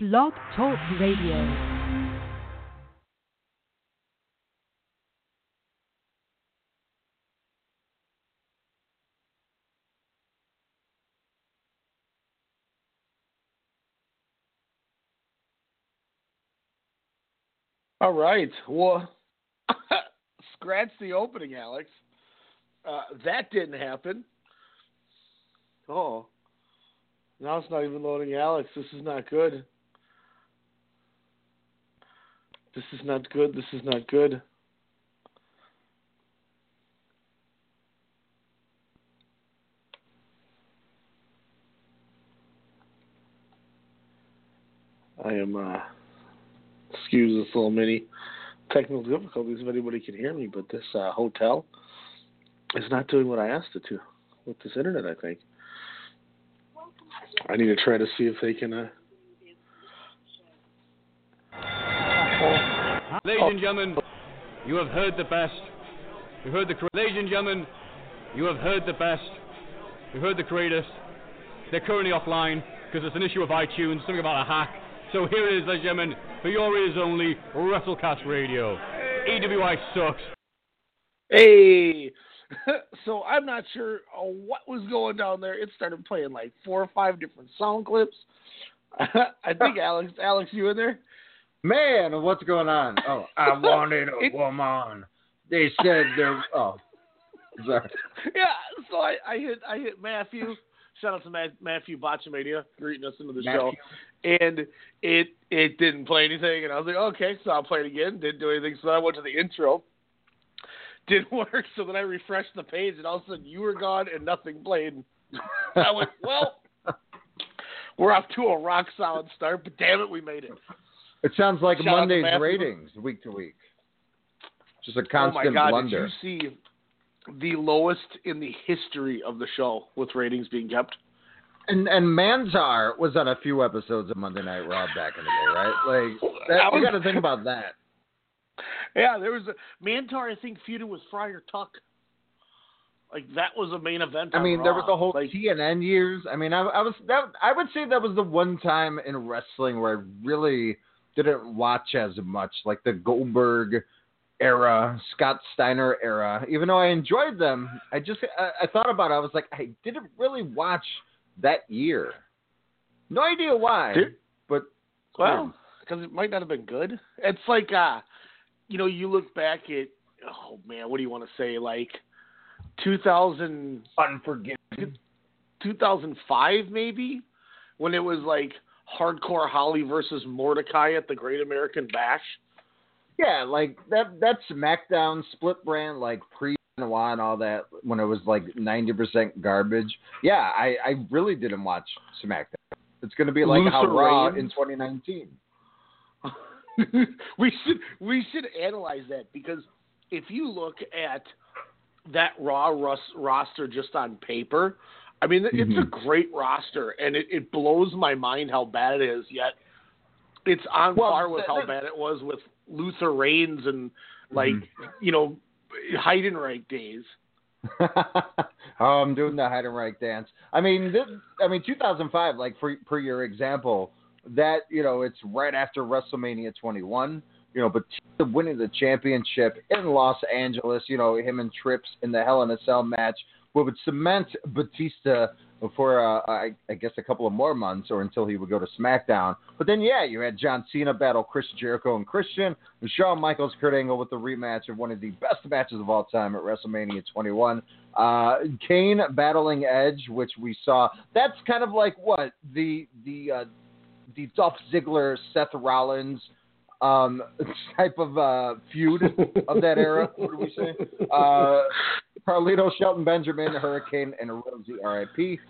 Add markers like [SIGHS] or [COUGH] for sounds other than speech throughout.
Blog Talk Radio. All right. Well, [LAUGHS] scratch the opening, Alex. Uh, that didn't happen. Oh. Now it's not even loading Alex. This is not good. This is not good. This is not good. I am, uh, excuse this little mini technical difficulties if anybody can hear me, but this uh, hotel is not doing what I asked it to with this internet, I think. I need to try to see if they can. Uh... Ladies and gentlemen, you have heard the best. You heard the ladies and gentlemen, you have heard the best. You heard the greatest. They're currently offline because it's an issue of iTunes, something about a hack. So here it is, ladies and gentlemen, for your ears only, WrestleCast Radio. EWI sucks. Hey, [LAUGHS] so I'm not sure uh, what was going down there. It started playing like four or five different sound clips. [LAUGHS] I think [LAUGHS] Alex, Alex, you in there? Man, what's going on? Oh, I [LAUGHS] wanted a woman. They said they're. Oh, [LAUGHS] sorry. Yeah. So I, I hit, I hit Matthew. Shout out to Matt, Matthew Botchamania greeting us into the show, and it it didn't play anything, and I was like, okay, so I'll play it again. Didn't do anything, so I went to the intro. Didn't [LAUGHS] work, so then I refreshed the page, and all of a sudden you were gone and nothing played. I went, well, we're off to a rock solid start, but damn it, we made it. It sounds like Shout Monday's ratings week to week. Just a constant oh my God, blunder. did you see the lowest in the history of the show with ratings being kept? And and Mantaur was on a few episodes of Monday Night Raw back in the day, right? Like that, That you got to think about that. Yeah, there was a Mantaur. I think feuded with Friar Tuck. Like that was a main event. I mean, there was the whole like, TNN years. I mean, I, I was that I would say that was the one time in wrestling where I really didn't watch as much, like the Goldberg era, Scott Steiner era. Even though I enjoyed them, I just I, I thought about it. I was like, I didn't really watch that year. No idea why, Did- but well, because it might not have been good. It's like, uh, you know, you look back at, oh man, what do you want to say? Like 2000, unforgiving. 2005 maybe, when it was like hardcore Holly versus Mordecai at the Great American Bash. Yeah, like that that SmackDown split brand, like pre Benoit and all that, when it was like ninety percent garbage. Yeah, I, I really didn't watch SmackDown. It's gonna be like how Raw in twenty nineteen. [LAUGHS] we should we should analyze that because if you look at that Raw roster just on paper, I mean it's a great roster and it, it blows my mind how bad it is. Yet it's on Well, par with th- how bad it was with Luther Reigns and like Mhm. you know Heidenreich days. [LAUGHS] oh, I'm doing the Heidenreich dance. I mean, this, I mean, 2005, like for per your example, that you know, it's right after WrestleMania 21. You know, but winning the championship in Los Angeles. You know, him and Trips in the Hell in a Cell match, what would cement Batista for uh, I, I guess a couple of more months or until he would go to SmackDown. But then, yeah, you had John Cena battle Chris Jericho and Christian, and Shawn Michaels, Kurt Angle with the rematch of one of the best matches of all time at WrestleMania 21. Uh, Kane battling Edge, which we saw. That's kind of like what the the uh, the Dolph Ziggler Seth Rollins um, [LAUGHS] type of uh, feud of that era. What do we say? Uh, Carlito, Shelton Benjamin, Hurricane, and Rosie R.I.P.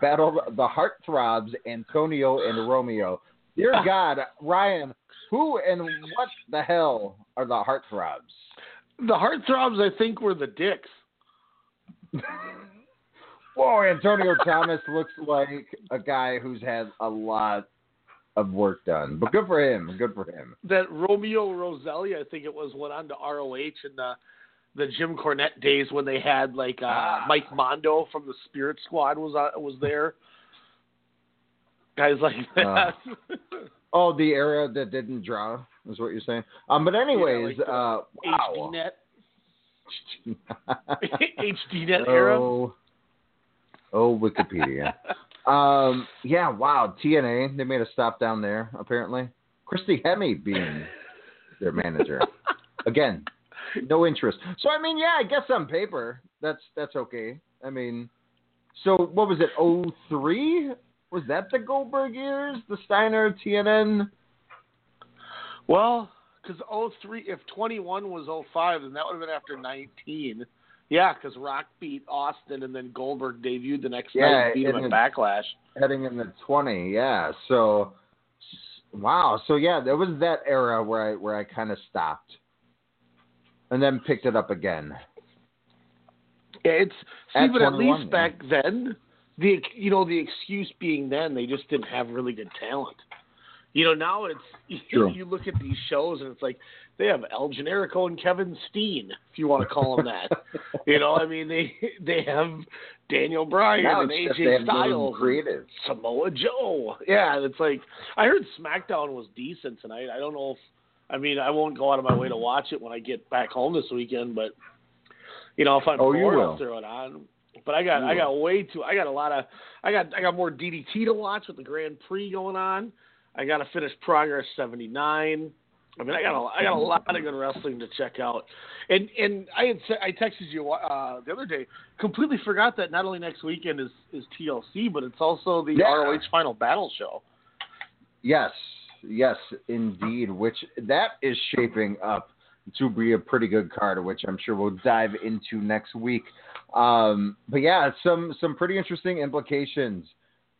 battled the Heartthrobs, Antonio and Romeo. Dear [LAUGHS] God, Ryan, who and what the hell are the Heartthrobs? The heartthrobs I think were the dicks. [LAUGHS] Whoa, Antonio Thomas looks like a guy who's had a lot of work done, but good for him. Good for him. that Romeo Roselli, I think it was, went on to ROH and the the Jim Cornette days when they had like uh, Ah. Mike Mondo from the Spirit Squad was uh, was there. Guys like that. [LAUGHS] Oh, the era that didn't draw is what you're saying. Um, but anyways, Yeah, like uh, wow. HDNet, HDNet [LAUGHS] era. oh, oh, Wikipedia. [LAUGHS] um, yeah, wow. TNA, they made a stop down there. Apparently, Christy Hemme being their manager. Again, [LAUGHS] no interest. So I mean, yeah, I guess on paper that's that's okay. I mean, so what was it? Oh three? Was that the Goldberg years? The Steiner TNN? Well, because 03, if 21 was 05, then that would have been after 19. Yeah, because Rock beat Austin and then Goldberg debuted the next Yeah, night and beat him at Backlash. heading in the 20 yeah so wow so yeah there was that era where i where i kind of stopped and then picked it up again Yeah, it's see, At but at least back then, the you know the excuse being then they just didn't have really good talent. You know now it's [LAUGHS] True. you look at these shows and it's like they have El Generico and Kevin Steen, if you want to call them that. [LAUGHS] you know, I mean they they have Daniel Bryan now and it's just they AJ Styles, creative Samoa Joe. Yeah, it's like I heard SmackDown was decent tonight. I don't know if I mean I won't go out of my way to watch it when I get back home this weekend, but you know if I'm Oh, bored, will. I'll throw it on. But I got You I will. got way too I got a lot of I got I got more DDT to watch with the Grand Prix going on. I got to finish Progress 79. I mean, I got a, I got a lot of good wrestling to check out, and and I had I texted you uh, the other day. Completely forgot that not only next weekend is is TLC, but it's also the Yeah. ROH Final Battle show. yes yes indeed which that is shaping up to be a pretty good card which i'm sure we'll dive into next week um, but yeah some some pretty interesting implications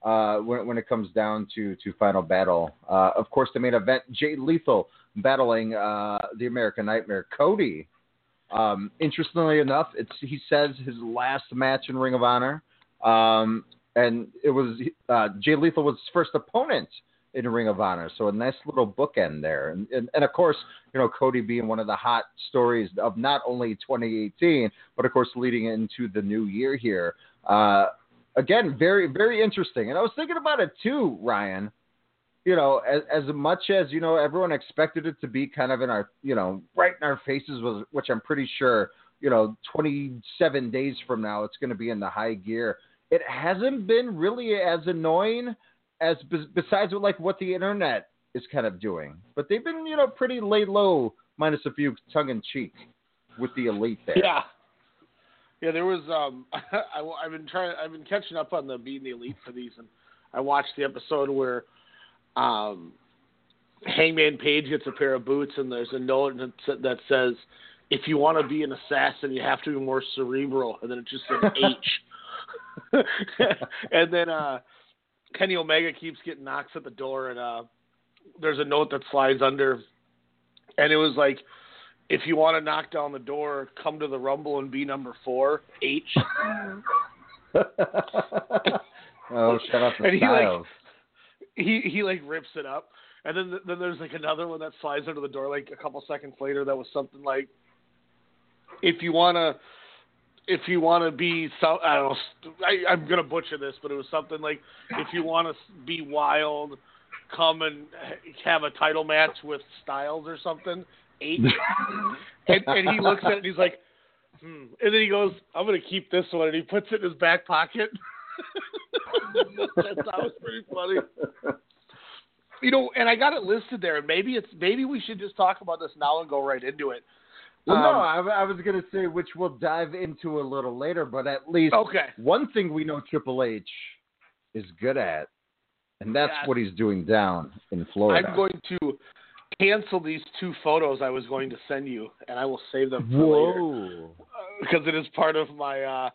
uh, when, when it comes down to, to Final Battle. Uh, of course, the main event, Jay Lethal battling uh, the American Nightmare, Cody. Um, interestingly enough, it's he says his last match in Ring of Honor, um, and it was uh, Jay Lethal was his first opponent in Ring of Honor. So a nice little bookend there, and, and and of course, you know Cody being one of the hot stories of not only 2018, but of course leading into the new year here. Uh, again, very, very interesting. And I was thinking about it too, Ryan. You know, as, as much as you know, everyone expected it to be kind of in our, you know, right in our faces, was which I'm pretty sure, you know, 27 days from now, it's going to be in the high gear. It hasn't been really as annoying as besides with like what the internet is kind of doing. But they've been, you know, pretty laid low, minus a few tongue in cheek with the elite there. Yeah. Yeah, there was. Um, [LAUGHS] I, have been trying. I've been catching up on the being the elite for these, and I watched the episode where um, Hangman Page gets a pair of boots, and there's a note that that says, "If you want to be an assassin, you have to be more cerebral," and then it just says [LAUGHS] H. [LAUGHS] and then uh, Kenny Omega keeps getting knocks at the door, and uh, there's a note that slides under, and it was like if you want to knock down the door, come to the Rumble and be number four, H. [LAUGHS] oh, shut up, And he, like, he he like rips it up, and then then there's like another one that slides under the door like a couple seconds later. That was something like, if you wanna, if you wanna be so I don't know, st- I, I'm gonna butcher this, but it was something like if you wanna be wild, come and have a title match with Styles or something. H. [LAUGHS] and, and he looks at it and he's like, hmm. And then he goes, I'm going to keep this one. And he puts it in his back pocket. [LAUGHS] that, was pretty funny. You know, and I got it listed there. And maybe it's maybe we should just talk about this now and go right into it. Well, no, Um, I, I was going to say which we'll dive into a little later, but at least Okay. one thing we know Triple H is good at, and that's Yes. what he's doing down in Florida. I'm going to cancel these two photos I was going to send you, and I will save them for later. Whoa! because it is part of my. Uh,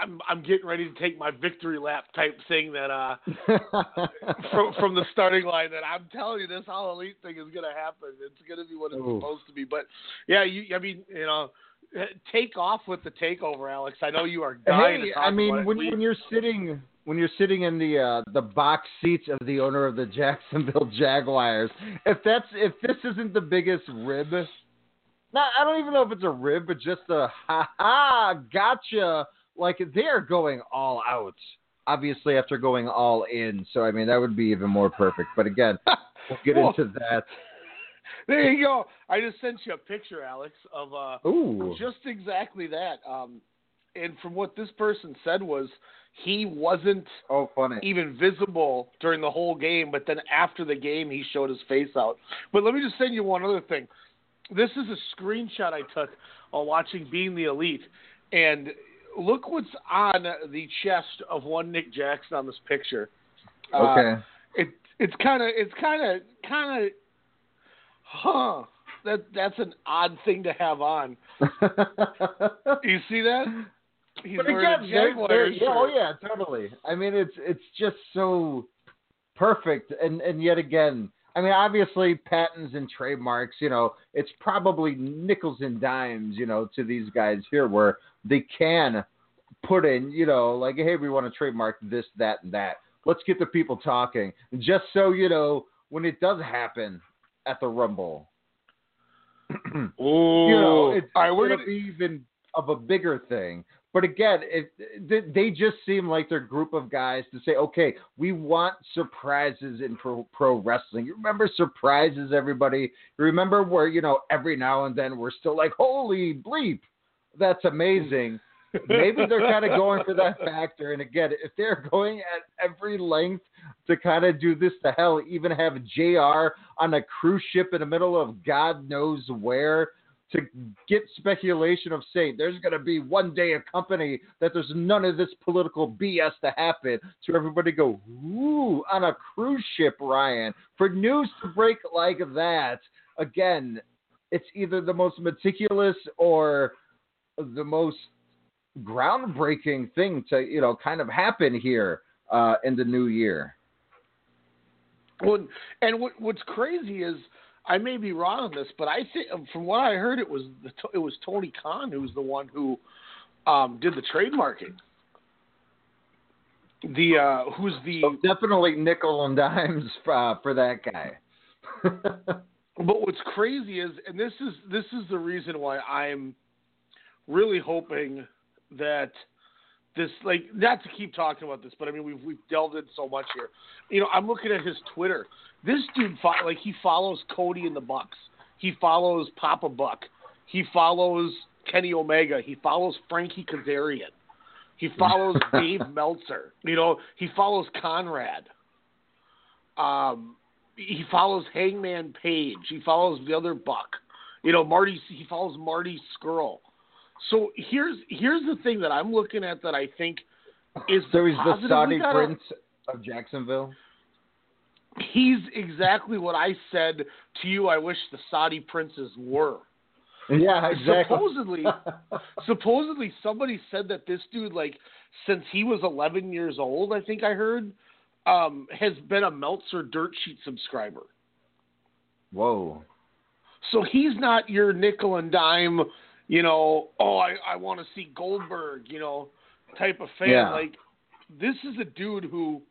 I'm I'm getting ready to take my victory lap type thing that uh [LAUGHS] from from the starting line that I'm telling you this all elite thing is gonna happen. It's gonna be what it's Ooh. supposed to be. But yeah, you I mean you know take off with the takeover, Alex. I know you are dying hey, I mean, when We- when you're sitting when you're sitting in the uh, the box seats of the owner of the Jacksonville [LAUGHS] Jaguars, if that's if this isn't the biggest rib, not I don't even know if it's a rib, but just a [LAUGHS] ha ha gotcha. Like they're going all out. Obviously, after going all in, so I mean that would be even more perfect. But again, [LAUGHS] we'll get into that. [LAUGHS] There you go. I just sent you a picture, Alex, of uh, Ooh. just exactly that. Um, and from what this person said was he wasn't Oh, funny. even visible during the whole game, but then after the game he showed his face out. But let me just send you one other thing. This is a screenshot I took while watching Being the Elite, and look what's on the chest of one Nick Jackson on this picture. Uh, Okay. it it's kind of it's kind of kind of huh that that's an odd thing to have on. [LAUGHS] You see that? He's but again, Jaguars yeah, oh yeah, totally. I mean, it's it's just so perfect, and and yet again, I mean, obviously patents and trademarks. You know, it's probably nickels and dimes. You know, to these guys here, where they can put in, you know, like, hey, we want to trademark this, that, and that. Let's get the people talking, just so you know when it does happen at the Rumble. Ooh. [CLEARS THROAT] you know, it's right, we're gonna... be even of a bigger thing. But again, it, they, they just seem like they're a group of guys to say, okay, we want surprises in pro, pro wrestling. You remember surprises, everybody? You remember where, you know, every now and then we're still like, holy bleep, that's amazing. Maybe they're kind of [LAUGHS] going for that factor. And again, if they're going at every length to kind of do this to hell, even have JR on a cruise ship in the middle of God knows where to get speculation of saying there's going to be one day a company that there's none of this political BS to happen. So everybody go, ooh, on a cruise ship, Ryan. For news to break like that, again, it's either the most meticulous or the most groundbreaking thing to you know kind of happen here uh, in the new year. Well, and what, what's crazy is I may be wrong on this, but I think from what I heard, it was the, it was Tony Khan who was the one who um, did the trademarking. The uh, who's the So definitely nickel and dimes uh, for that guy. [LAUGHS] But what's crazy is, and this is this is the reason why I'm really hoping that this, like, not to keep talking about this, but I mean we've we've delved in so much here. You know, I'm looking at his Twitter. This dude, fo- like, he follows Cody and the Bucks. He follows Papa Buck. He follows Kenny Omega. He follows Frankie Kazarian. He [LAUGHS] follows Dave Meltzer. You know, he follows Conrad. Um, he follows Hangman Page. He follows the other Buck. You know, Marty. He follows Marty Scurll. So here's here's the thing that I'm looking at that I think is so he's the Saudi prince of Jacksonville. He's exactly what I said to you. I wish the Saudi princes were. Yeah, exactly. Supposedly, [LAUGHS] supposedly somebody said that this dude, like, since he was 11 years old, I think I heard, um, has been a Meltzer Dirt Sheet subscriber. Whoa. So he's not your nickel and dime, you know, oh, I, I want to see Goldberg, you know, type of fan. Yeah. Like, this is a dude who,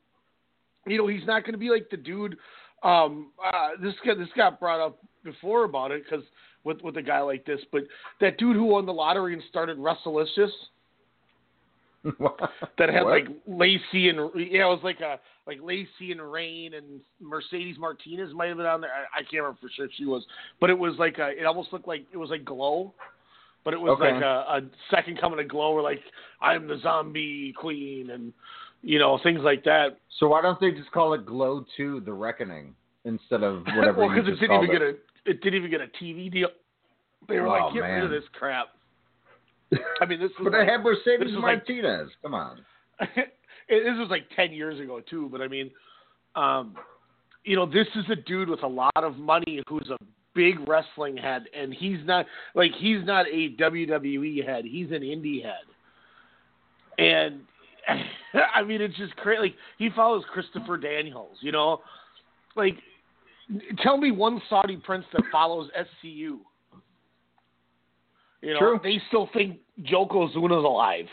you know, he's not going to be like the dude. Um, uh, this got this got brought up before about it because with with a guy like this, but that dude who won the lottery and started Wrestlelicious [LAUGHS] that had What? like Lacey and yeah, it was like a like Lacey and Rain and Mercedes Martinez might have been on there. I, I can't remember for sure if she was, but it was like a, it almost looked like it was like Glow, but it was Okay. like a, a second coming of Glow, where like I'm the zombie queen and you know things like that. So why don't they just call it Glow Two: The Reckoning instead of [LAUGHS] whatever? well, because it didn't even get a it didn't even get a TV deal. They were Oh, like, get rid of this crap. [LAUGHS] I mean, this was But I like- had Mercedes was like- Martinez. Come on. [LAUGHS] it, this was like 10 years ago too but i mean um you know this is a dude with a lot of money who's a big wrestling head and he's not like he's not a wwe head. He's an indie head. And [LAUGHS] i mean it's just crazy. Like he follows christopher daniels you know? Like tell me one saudi prince that follows scu you know? True. they still think Yokozuna's alive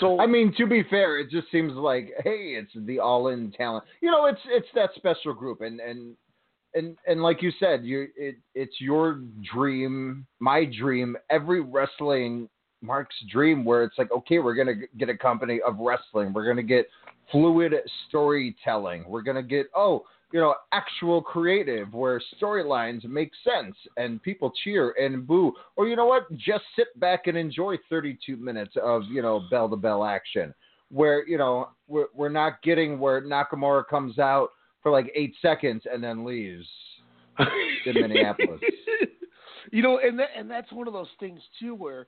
so I mean, to be fair, it just seems like, hey, it's the all-in talent. You know, it's it's that special group, and and and and like you said, you it it's your dream, my dream. Every wrestling Mark's dream where it's like, okay, we're gonna get a company of wrestling. We're gonna get fluid storytelling. We're gonna get oh, you know, actual creative where storylines make sense and people cheer and boo. Or you know what? Just sit back and enjoy 32 minutes of, you know, bell to bell action where, you know, we're, we're not getting where Nakamura comes out for like eight seconds and then leaves [LAUGHS] in Minneapolis. you know, and that, and that's one of those things too where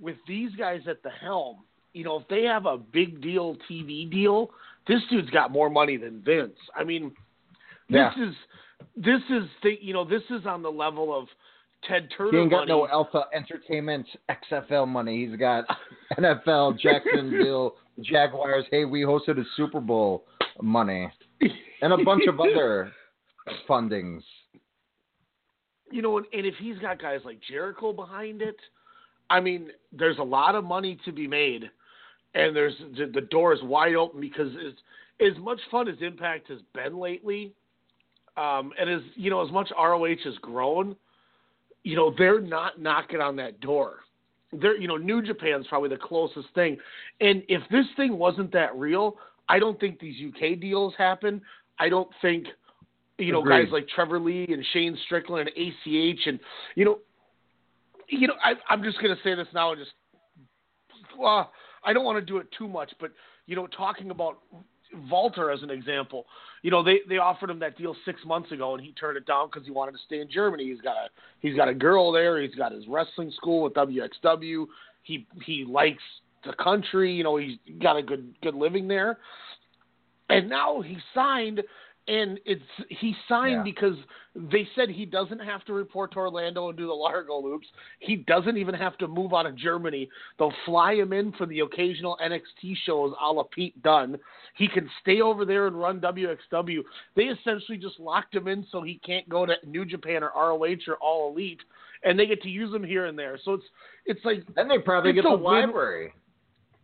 with these guys at the helm, you know, if they have a big deal TV deal, this dude's got more money than Vince. I mean, Yeah. this is this is the you know this is on the level of Ted Turner He ain't got money. no Alpha Entertainment XFL money. He's got [LAUGHS] NFL, Jacksonville Jaguars. Hey, we hosted a Super Bowl money and a bunch of other [LAUGHS] fundings. you know, and, and if he's got guys like Jericho behind it, I mean, there's a lot of money to be made, and there's the, the door is wide open because as as much fun as Impact has been lately, um, and as you know, as much ROH has grown, you know, they're not knocking on that door. They're, you know, New Japan's probably the closest thing, and if this thing wasn't that real, I don't think these UK deals happen. I don't think you know, Agreed. guys like Trevor Lee and Shane Strickland and ACH and you know, you know, I, I'm just gonna say this now and just, well, I don't want to do it too much, but you know, talking about Walter as an example, you know, they they offered him that deal six months ago and he turned it down because he wanted to stay in Germany. He's got a he's got a girl there. He's got his wrestling school with WXW. He he likes the country. You know, he's got a good good living there. And now he signed and it's he signed Yeah. because they said he doesn't have to report to Orlando and do the Largo loops. He doesn't even have to move out of Germany. They'll fly him in for the occasional NXT shows, a la Pete Dunne. He can stay over there and run WXW. They essentially just locked him in so he can't go to New Japan or ROH or All Elite, and they get to use him here and there. So it's it's like And they probably get the win- library.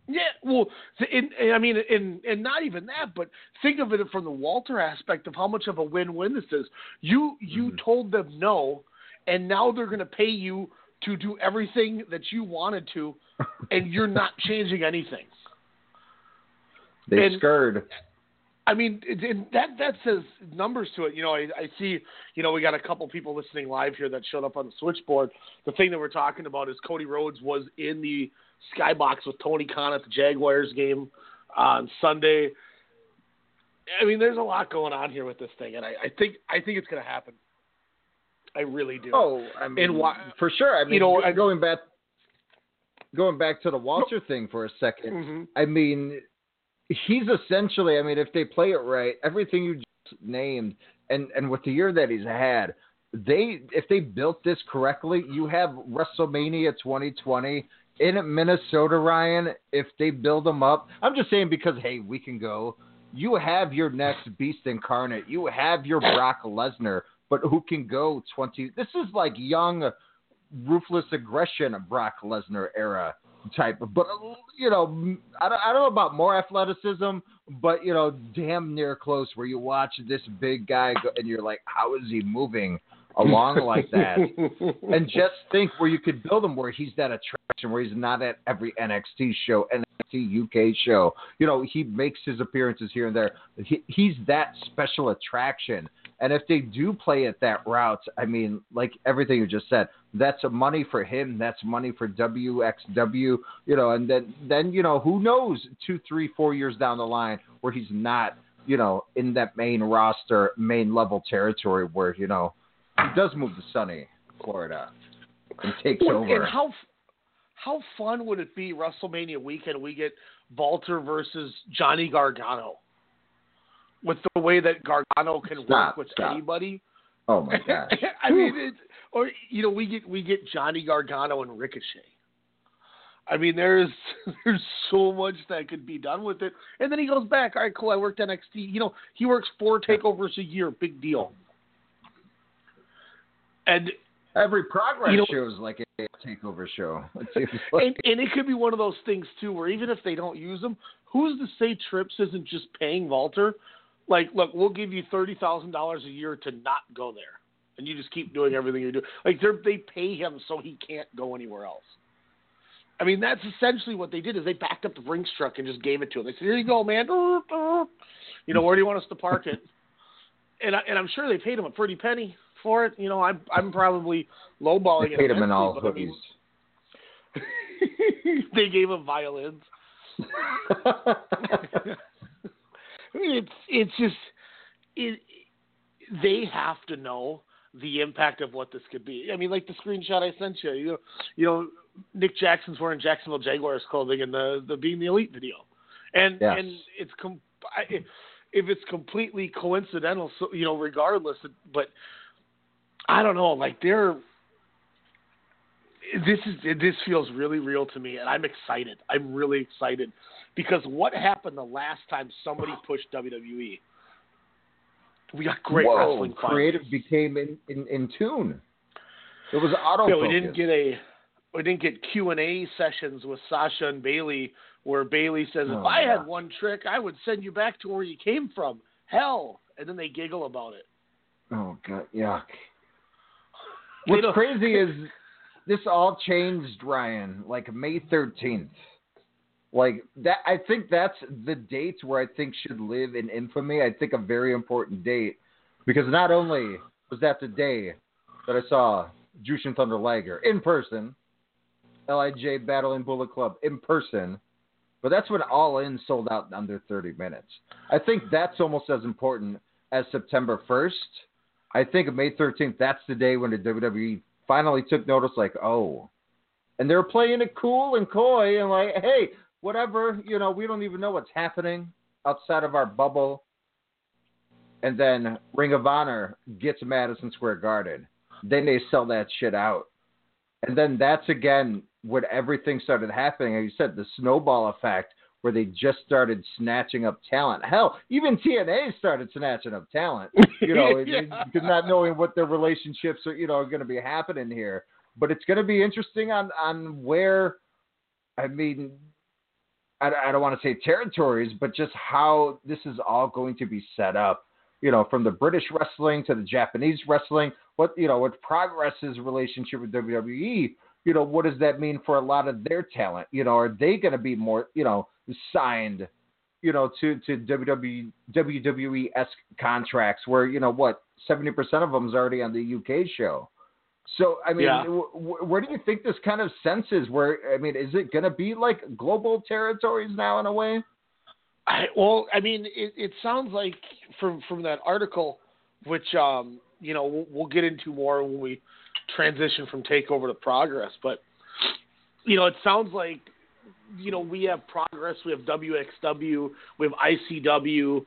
Yeah, well, in, in- I mean, and and not even that, but think of it from the Walter aspect of how much of a win-win this is. You you Mhm. told them no, and now they're going to pay you to do everything that you wanted to, [LAUGHS] and you're not changing anything. They And- scurred. I mean, that that says numbers to it. You know, I, I see. You know, we got a couple people listening live here that showed up on the switchboard. The thing that we're talking about is Cody Rhodes was in the skybox with Tony Khan at the Jaguars game on Sunday. I mean, there's a lot going on here with this thing, and I, I think I think it's going to happen. I really do. Oh, I mean, why- for sure. I mean, you know, I- going back, going back to the Walter thing for a 2nd Mhm. I mean, he's essentially. I mean, if they play it right, everything you just named, and and with the year that he's had, they if they built this correctly, you have WrestleMania 2020 in Minnesota, Ryan. If they build them up, I'm just saying because hey, we can go. You have your next beast incarnate. You have your Brock Lesnar, but who can go 20? This is like young, ruthless aggression Brock Lesnar era type. But you know, I don't, I don't know about more athleticism, but you know, damn near close where you watch this big guy go, and you're like, how is he moving along like that? [LAUGHS] and just think where you could build him where he's that attraction, where he's not at every NXT show, NXT UK show. You know, he makes his appearances here and there. He, he's that special attraction. And if they do play it that route, I mean, like everything you just said, that's a money for him. That's money for WXW. You know, and then then you know who knows two, three, four years down the line where he's not, you know, in that main roster, main level territory where you know he does move to sunny Florida and takes over. And how how fun would it be WrestleMania weekend? We get Walter versus Johnny Gargano. With the way that Gargano can Stop, work with stop. anybody, oh my [LAUGHS] gosh. I mean, it's, or you know, we get we get Johnny Gargano and Ricochet. I mean, there's [LAUGHS] there's so much that could be done with it, and then he goes back. All right, cool. I worked NXT. You know, he works four takeovers a year. Big deal. And Every progress You know- show is like a takeover show. [LAUGHS] Like. and, and it could be one of those things too, where even if they don't use them, who's to say Trips isn't just paying Walter? Like, look, we'll give you thirty thousand dollars a year to not go there, and you just keep doing everything you're doing. Like, they they pay him so he can't go anywhere else. I mean, that's essentially what they did. Is they backed up the Brinks truck and just gave it to him. They said, "Here you go, man. You know, where do you want us to park it?" [LAUGHS] And I, and I'm sure they paid him a pretty penny for it. You know, I'm I'm probably lowballing They it. paid him in all but I mean, [LAUGHS] they gave him violins. [LAUGHS] I mean, it's it's just it. They have to know the impact of what this could be. I mean, like the screenshot I sent you. You know, you know, Nick Jackson's wearing Jacksonville Jaguars clothing in the the Being the Elite video, and Yes. and it's com- I, if it's completely coincidental, so you know, regardless. But I don't know, like they're. This is this feels really real to me, and I'm excited. I'm really excited because what happened the last time somebody pushed WWE? We got great Whoa, wrestling. creative finals. became in, in, in tune. It was auto. Yeah, we didn't get a we didn't get Q and A sessions with Sasha and Bayley where Bayley says, Oh, "If I yeah. had one trick, I would send you back to where you came from." Hell, and then they giggle about it. Oh god, yuck. What's crazy is this all changed, Ryan, like May thirteenth. Like that I think that's the date where I think should live in infamy. I think a very important date. Because not only was that the day that I saw Jushin Thunder Liger in person, LIJ Battling Bullet Club in person, but that's when All In sold out in under 30 minutes. I think that's almost as important as September 1st. I think May 13th, that's the day when the WWE finally took notice, like, oh. And they're playing it cool and coy and like, hey, whatever, you know, we don't even know what's happening outside of our bubble. And then Ring of Honor gets Madison Square Garden. Then they sell that shit out. And then that's again when everything started happening. Like you said, the snowball effect where they just started snatching up talent. Hell, even TNA started snatching up talent. You know, [LAUGHS] Yeah. not knowing what their relationships are, you know, are going to be happening here. But it's going to be interesting on on where, I mean, I, I don't want to say territories, but just how this is all going to be set up. You know, from the British wrestling to the Japanese wrestling, what you know, what Progress's relationship with WWE. You know, what does that mean for a lot of their talent? You know, are they going to be more, you know, signed, you know, to to WWE WWE esque contracts where you know what seventy percent of them is already on the UK show. So I mean, Yeah. w- w- where do you think this kind of senses? Where I mean, is it going to be like global territories now in a way? I, well, I mean, it, it sounds like from from that article, which um, you know we'll, we'll get into more when we transition from takeover to progress. But you know, it sounds like you know we have progress, we have WXW, we have ICW,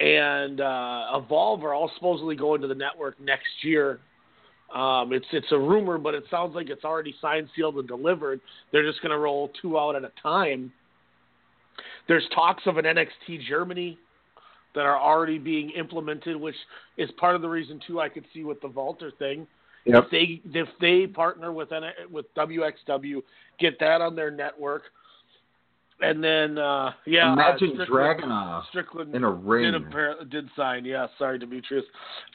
and uh, Evolve are all supposedly going to the network next year. Um, it's it's a rumor, but it sounds like it's already signed, sealed, and delivered. They're just going to roll two out at a time. There's talks of an NXT Germany that are already being implemented, which is part of the reason too. I could see with the Walter thing. If they if they partner with with WXW, get that on their network, and then uh, yeah, Imagine uh, Strickland, Dragunov Strickland in a ring. did appar- did sign. Yeah, sorry, Demetrius.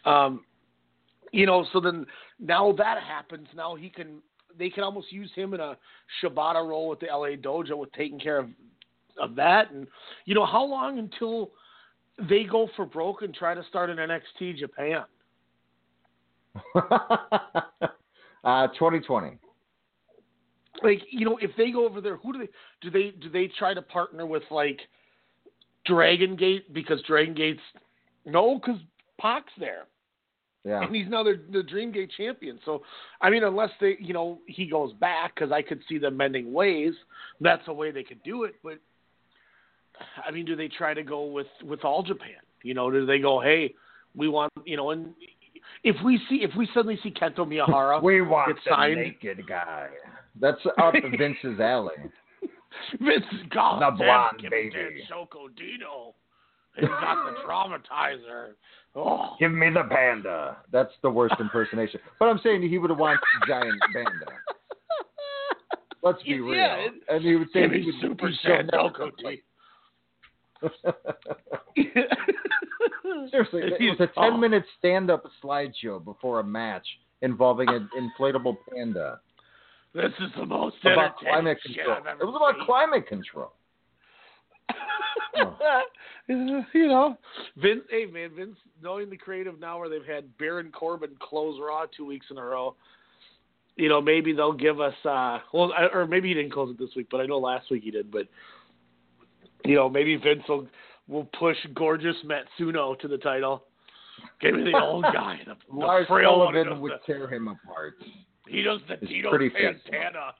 Um, you know, so then now that happens. Now he can. They can almost use him in a Shibata role with the LA Dojo with taking care of of that. And you know, how long until they go for broke and try to start an NXT Japan? [LAUGHS] uh, 2020. Like you know, if they go over there, who do they do they do they try to partner with like Dragon Gate because Dragon Gate's no, because Pac's there. Yeah. and he's now the, the Dreamgate champion. So, I mean, unless they, you know, he goes back, because I could see them mending ways. That's a way they could do it. But I mean, do they try to go with with all Japan? You know, do they go, hey, we want, you know, and if we see if we suddenly see Kento Miyahara, We want get the signed. naked guy. That's up Vince's alley. [LAUGHS] Vince God, The blonde give baby. that Shoko Dino. He got the [LAUGHS] traumatizer. Oh, Give me the panda. That's the worst impersonation. But I'm saying he would have wanted giant panda. Let's be real. Yeah, it- and he would say he would Super he'd show Sandoko nothing. D. [LAUGHS] Seriously, it was a 10 oh. minute stand up slideshow before a match involving an inflatable panda. This is the most about climate shit control. I've ever It was about seen. climate control. [LAUGHS] you know, Vince. Hey, man, Vince. Knowing the creative now, where they've had Baron Corbin close Raw two weeks in a row. You know, maybe they'll give us. uh Well, I- or maybe he didn't close it this week, but I know last week he did. But you know, maybe Vince will will push gorgeous Matsuno to the title. Give me the old [LAUGHS] guy, the, the Lars frail one. who Sullivan would tear him apart. He does the It's Tito. Santana,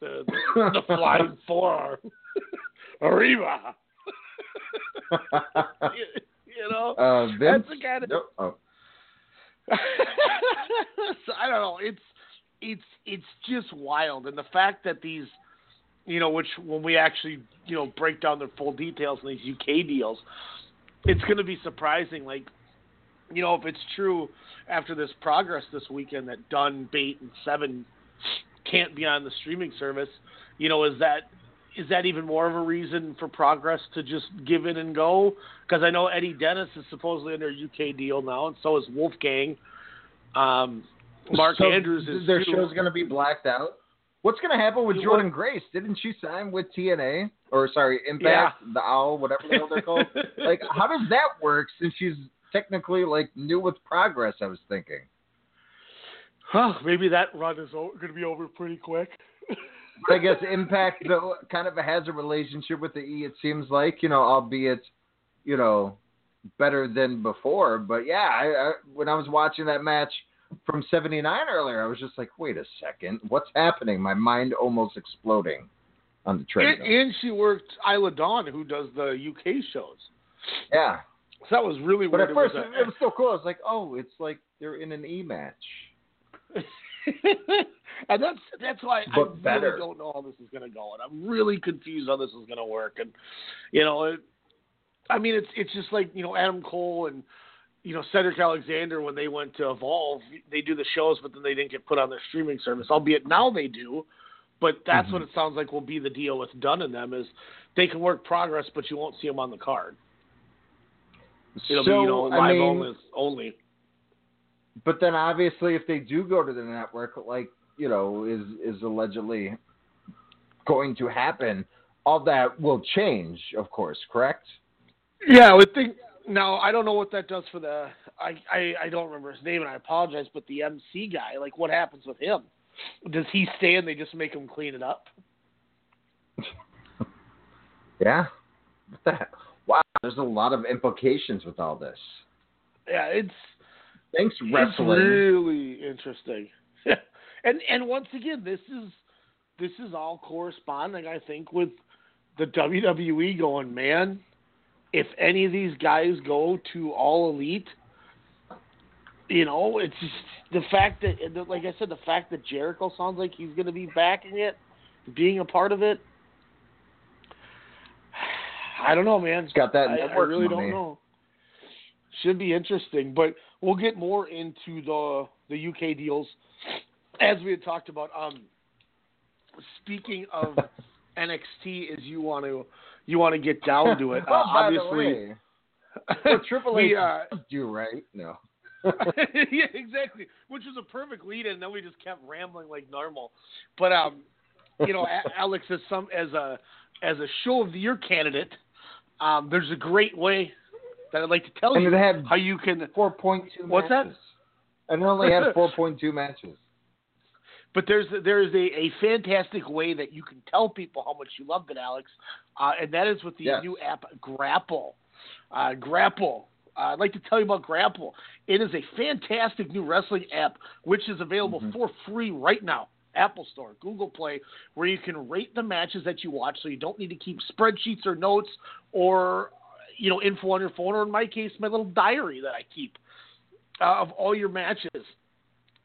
the, the, the flying [LAUGHS] forearm. [LAUGHS] Arriba. [LAUGHS] you, you know, uh, Vince. that's the kind of. no, oh, so I don't know. It's it's it's just wild, and the fact that these, you know, which when we actually you know break down the full details in these UK deals, it's going to be surprising. Like, you know, if it's true after this progress this weekend that Dunne, Bate, and Seven can't be on the streaming service, you know, is that is that even more of a reason for progress to just give in and go? Because I know Eddie Dennis is supposedly under a UK deal now, and so is Wolfgang. Um, Mark so Andrews is Their too. show's going to be blacked out. What's going to happen with Jordynne Grace? Didn't she sign with TNA or sorry Impact, the Owl, whatever the hell they're called? [LAUGHS] like, how does that work? Since she's technically like new with Progress, I was thinking. Huh, maybe that run is going to be over pretty quick. [LAUGHS] But I guess Impact though kind of has a relationship with the E. It seems like you know, albeit you know better than before. But yeah, I, I, when I was watching that match from '79 earlier, I was just like, wait a second, what's happening? My mind almost exploding on the And, and she worked Isla Dawn, who does the UK shows. yeah, So that was really but weird. But at first it it was so cool. I was like, oh, it's like they're in an E match. [LAUGHS] and that's that's why I But better. really don't know how this is going to go, and I'm really confused how this is going to work. And you know, it, I mean, it's it's just like you know Adam Cole and you know Cedric Alexander when they went to Evolve, they do the shows, but then they didn't get put on their streaming service. Albeit now they do, but that's Mm-hmm. what it sounds like will be the deal with Dunne and them is they can work progress, but you won't see them on the card. It'll so be you know live I mean, only. only. but then obviously if they do go to the network, like you know, is is allegedly going to happen, all that will change, of course. Correct? Yeah, I would think. Now I don't know what that does for the. I, I I don't remember his name, and I apologize. But the MC guy, like, what happens with him? Does he stay and they just make him clean it up? [LAUGHS] Yeah. What the heck? There's a lot of implications with all this. Yeah, it's Thanks, it's wrestling. really interesting. [LAUGHS] and and once again, this is this is all corresponding, I think, with the WWE going, man. If any of these guys go to All Elite, you know, it's just the fact that, like I said, the fact that Jericho sounds like he's going to be backing it, being a part of it. I don't know, man. It's got that I, I really money. don't know. Should be interesting, but we'll get more into the the UK deals as we had talked about. Um, speaking of [LAUGHS] NXT, is you want to you want to get down to it, [LAUGHS] uh, oh, obviously. way, [LAUGHS] Triple H uh, do right? No. yeah, exactly. Which was a perfect lead, and then we just kept rambling like normal. But um, you know, Alex, as some as a as a show of the year candidate, um, there's a great way that I'd like to tell and you how you can. 4.2 What's that? And it only had 4.2 matches. [LAUGHS] But there's there is a, a fantastic way that you can tell people how much you loved it, Alex, uh, and that is with the Yes. new app Grapple. Uh, Grapple. Uh, I'd like to tell you about Grapple. It is a fantastic new wrestling app which is available Mhm. for free right now. Apple Store, Google Play, where you can rate the matches that you watch, so you don't need to keep spreadsheets or notes or you know info on your phone, or in my case, my little diary that I keep uh, of all your matches.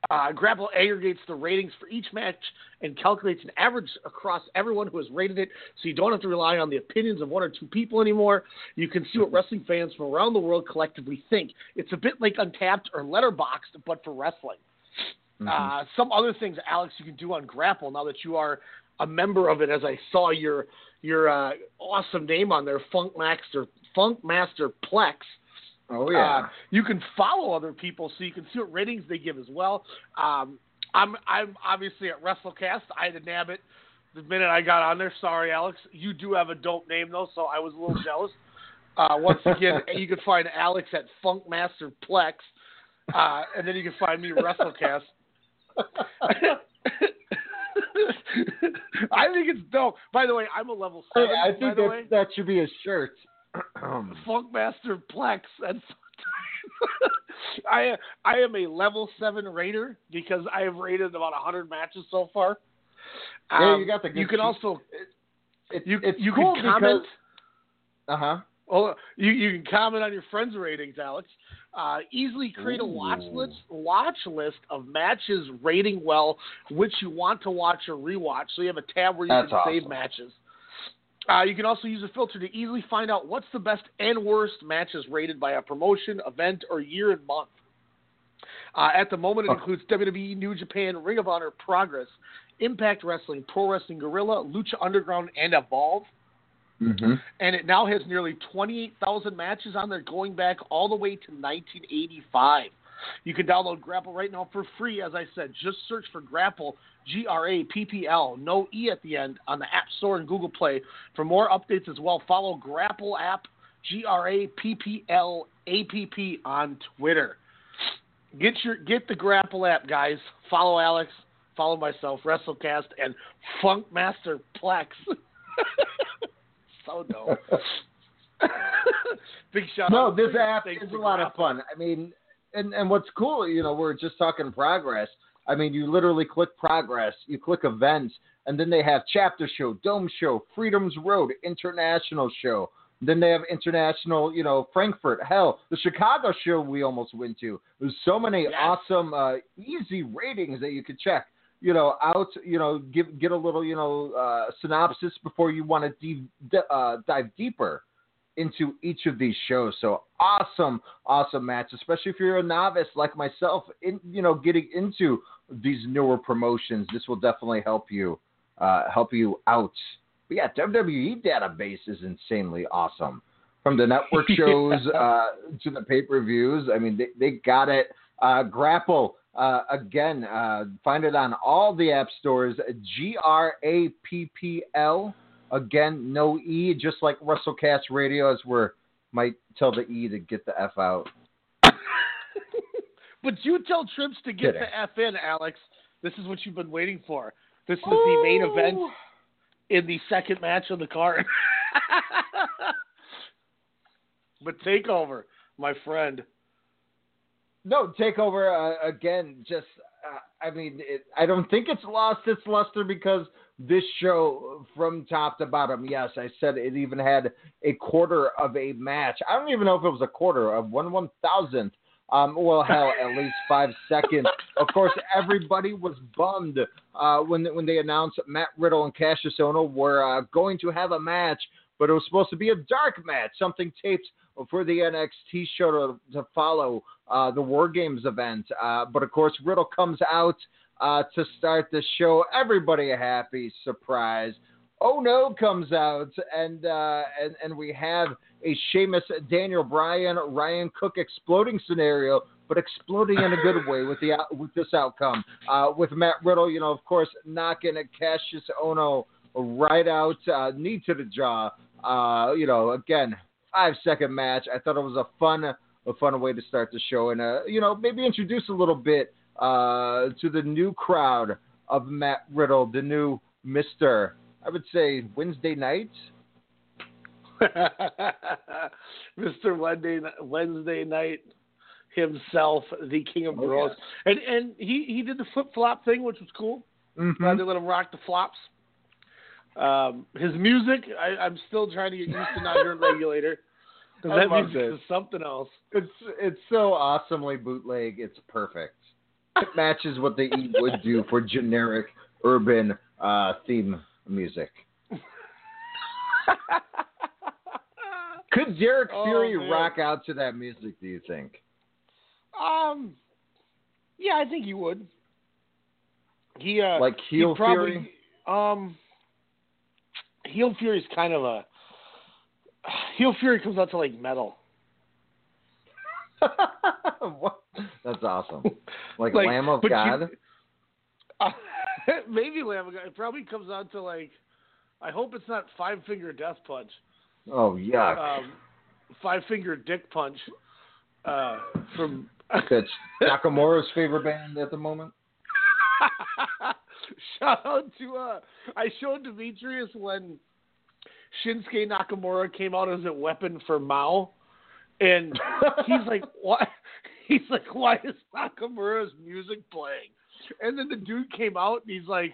Uh, Grapple aggregates the ratings for each match and calculates an average across everyone who has rated it, so you don't have to rely on the opinions of one or two people anymore. You can see what wrestling fans from around the world collectively think. It's a bit like Untappd or Letterboxd, but for wrestling. Mhm. Uh, some other things, Alex, you can do on Grapple now that you are a member of it. As I saw your your uh, awesome name on there, Funk Master Funk Master Plex. oh, yeah. Uh, you can follow other people so you can see what ratings they give as well. Um, I'm I'm obviously at WrestleCast. I had to nab it the minute I got on there. Sorry, Alex. You do have a dope name though, so I was a little jealous. Uh, once again, [LAUGHS] you can find Alex at Funkmaster Plex, uh, and then you can find me at WrestleCast. [LAUGHS] I think it's dope. By the way, I'm a level seven. I by think the that, way. that should be a shirt. [CLEARS THROAT] [CLEARS THROAT] Funkmaster Plex. That's [LAUGHS] I I am a level seven raider because I have rated about hundred matches so far. Yeah, Um, you got the You can also It, you it's you cool can comment. Uh huh. Oh, you you can comment on your friends' ratings, Alex. Uh, easily create a watch list watch list of matches rating well, which you want to watch or rewatch. So you have a tab where you That's can save matches. Uh, you can also use a filter to easily find out what's the best and worst matches rated by a promotion, event, or year and month. Uh, at the moment, it Oh. includes WWE, New Japan, Ring of Honor, Progress, Impact Wrestling, Pro Wrestling Guerrilla, Lucha Underground, and Evolve Mm-hmm. and it now has nearly 28,000 matches on there going back all the way to 1985. You can download Grapple right now for free. As I said, just search for Grapple, G R A P P L, no E at the end, on the App Store and Google Play. For more updates as well, follow Grapple app, G R A P P L A P P on Twitter. Get your get the Grapple app, guys. Follow Alex, follow myself, WrestleCast, and Funkmaster Plex. [LAUGHS] [LAUGHS] so dope. [LAUGHS] Big shout no, out. this big app is a lot of fun. I mean, and and what's cool, you know, we're just talking progress. I mean, you literally click progress, you click events, and then they have chapter show, dome show, Freedom's Road, international show. Then they have international, you know, Frankfurt. Hell, the Chicago show we almost went to. There's so many Yes. awesome, uh, easy ratings that you could check. You know, out, you know, give get a little, you know, uh, synopsis before you want to de- de- uh, dive deeper into each of these shows. So awesome, awesome match, especially if you're a novice like myself, in you know, getting into these newer promotions. This will definitely help you, uh, help you out. But yeah, WWE database is insanely awesome. From the network [LAUGHS] shows uh, to the pay per views, I mean, they, they got it. Uh, Grapple uh, again, uh, find it on all the app stores. G R A P P L. Again, no E, just like WrestleCast Radio, as we might tell the E to get the F out. [LAUGHS] But you tell Trips to get Kidding. the F in, Alex. This is what you've been waiting for. This is the main event in the second match of the card. [LAUGHS] but takeover, my friend. No, Takeover uh, again. Just, uh, I mean, it, I don't think it's lost its luster because this show, from top to bottom, yes, I said it even had a quarter of a match. I don't even know if it was a quarter of one one thousandth. Um, well, hell, at least five [LAUGHS] seconds. Of course, everybody was bummed uh, when when they announced Matt Riddle and Kassius Ohno were uh, going to have a match, but it was supposed to be a dark match, something taped for the NXT show to, to follow uh, the War Games event. Uh, but of course, Riddle comes out uh, to start the show. Everybody a happy, surprise. Oh no comes out, and uh, and and we have a Sheamus, Daniel Bryan, Ryan Cook exploding scenario, but exploding in a good way with the with this outcome. Uh, with Matt Riddle, you know, of course, knocking Kassius Ohno right out, uh, knee to the jaw. Uh, you know, again, five second match. I thought it was a fun, a fun way to start the show, and uh, you know, maybe introduce a little bit uh, to the new crowd of Matt Riddle, the new Mister. I would say Wednesday night. [LAUGHS] Mr. Wednesday, Wednesday night himself, the King of Oh, Bros. yes. And and he, he did the flip flop thing, which was cool. Mhm. Glad they let him rock the flops. Um, his music, I, I'm still trying to get used to not hearing regulator. [LAUGHS] 'cause I that music it. is something else. It's it's so awesomely bootleg. It's perfect. It [LAUGHS] matches what the E would do for generic urban uh, theme music. [LAUGHS] Could Derek Oh, Fury man. rock out to that music? Do you think? um, yeah, I think he would. He uh, Like he heel probably, Fury? Um, heel Fury is kind of a heel Fury comes out to like metal. [LAUGHS] That's awesome. [LAUGHS] Like, Like, Lamb of but you- God. Uh, [LAUGHS] maybe Lamb of God. It probably comes out to like. I hope it's not Five Finger Death Punch. Oh yuck! Um, five Finger Dick Punch. Uh, from That's Nakamura's favorite band at the moment. [LAUGHS] Shout out to uh I showed Demetrius when Shinsuke Nakamura came out as a weapon for Mao and [LAUGHS] he's like what [LAUGHS] he's like why is Nakamura's music playing? And then the dude came out and he's like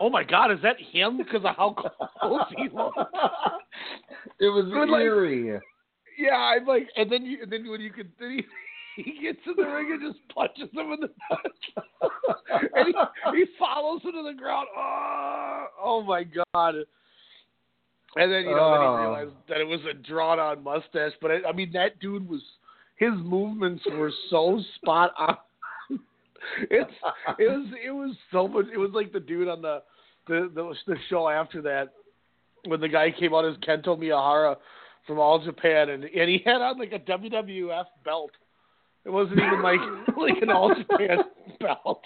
Oh my god, is that him because of how close he looked? it was But, like, eerie. Yeah, I'm like, and then you, and then when you could, then he, he gets in the ring and just punches him in the nuts, [LAUGHS] and he, he follows him to the ground. Oh, oh my god! And then you know, then Oh. he realized that it was a drawn-on mustache. But I, I mean, that dude was his movements were so spot on. [LAUGHS] it's it was it was so much. It was like the dude on the the the, the show after that when the guy came out as Kento Miyahara from All Japan, and and he had on like a WWF belt. It wasn't even like [LAUGHS] like an All Japan belt.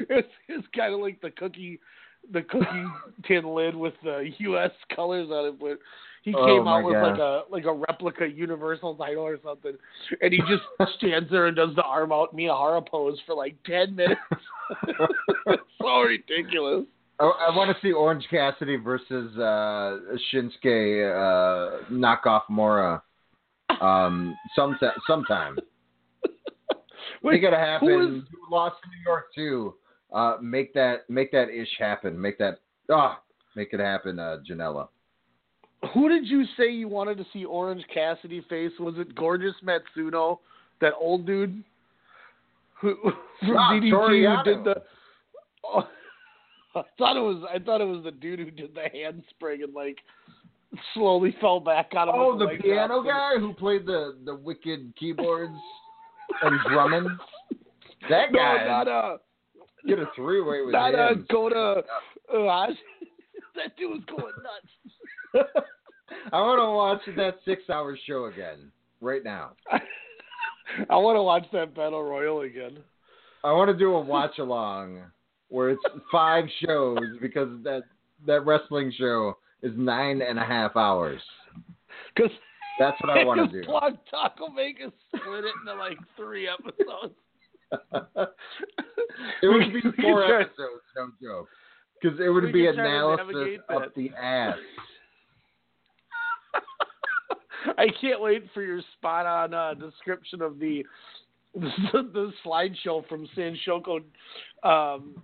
It's was, it was kind of like the cookie the cookie [LAUGHS] tin lid with the U.S. colors on it, but he Oh, came out with God. like a like a replica Universal title or something, and he just stands there and does the arm out Miyahara pose for like ten minutes. [LAUGHS] so ridiculous. I, I want to see Orange Cassidy versus uh, Shinsuke uh, knockoff Mora um, sometime. sometime. Wait, Make it happen. who is- lost to New York too? Uh, make that make that ish happen. Make that ah make it happen, uh, Janela. Who did you say you wanted to see Orange Cassidy face? Was it Gorgeous Matsuno, that old dude who [LAUGHS] from Ah, DDT Toriano. who did the? Oh, [LAUGHS] I thought it was I thought it was the dude who did the handspring and like slowly fell back on him. Oh, the piano guy who played the the wicked keyboards [LAUGHS] and drumming. That guy. No, not uh, get a three way with not uh, him. go to. Uh, [LAUGHS] that dude was going nuts. [LAUGHS] I want to watch that six hour show again right now. [LAUGHS] I want to watch that battle royal again. I want to do a watch along where it's five shows because that that wrestling show is nine and a half hours. Because That's what I want to do. Blog Taco Vegas split it into like three episodes. it would be four try- episodes, no joke. Because it would We be could try to analysis up the ass. [LAUGHS] I can't wait for your spot on uh, description of the the, [LAUGHS] the slideshow from Sanshoko. Um,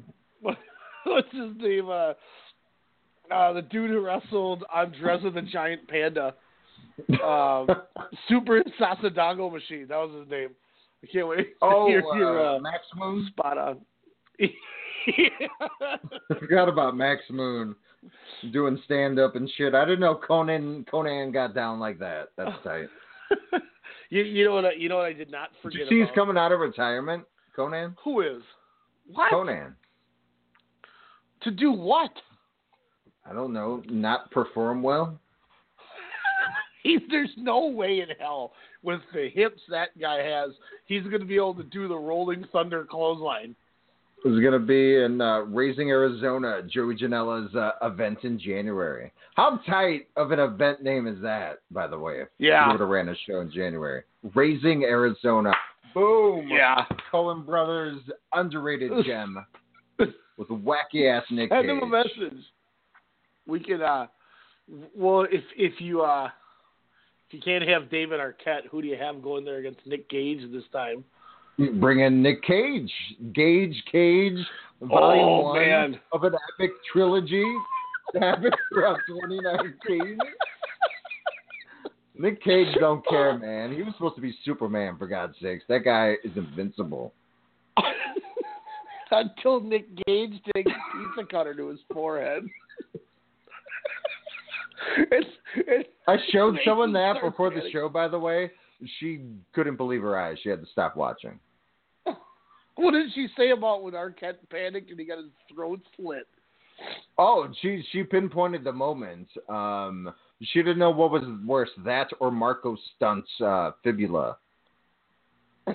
what, [LAUGHS] what's his name? Uh, uh, the dude who wrestled Andreza the Giant Panda. Um, [LAUGHS] Super Sasadango Machine. That was his name. I can't wait. oh, hear your uh, uh, Max Moon. spot on. [LAUGHS] I forgot about Max Moon doing stand up and shit. I didn't know Konnan Konnan got down like that. That's [LAUGHS] tight. you, you know what? I, you know what I did not forget you see he's coming out of retirement? Konnan? Who is? What? Konnan. To do what? I don't know. Not perform well? He's, [LAUGHS] there's no way in hell with the hips that guy has, he's going to be able to do the Rolling Thunder clothesline. It going to be in uh, Raising Arizona, Joey Janela's uh, event in January. How tight of an event name is that, by the way? If Yeah. you would have ran a show in January. Raising Arizona. Boom. Yeah. Coen Brothers underrated [LAUGHS] gem with a wacky ass Nick Send him a message. We could, uh, well, if if you uh, if you can't have David Arquette, who do you have going there against Nick Gage this time? Bring in Nick Cage. Gage Cage, oh, volume Oh, one man. of an epic trilogy [LAUGHS] happen throughout 2019. Nick Cage don't care, man. He was supposed to be Superman, for God's sakes. That guy is invincible. [LAUGHS] Until Nick Gage takes a pizza cutter to his forehead. [LAUGHS] it's, it's I showed someone that before the show, by the way. She couldn't believe her eyes. She had to stop watching. [LAUGHS] What did she say about when Arquette panicked and he got his throat slit? Oh, she she pinpointed the moment. Um, she didn't know what was worse, that or Marko Stunt's uh, fibula. [LAUGHS]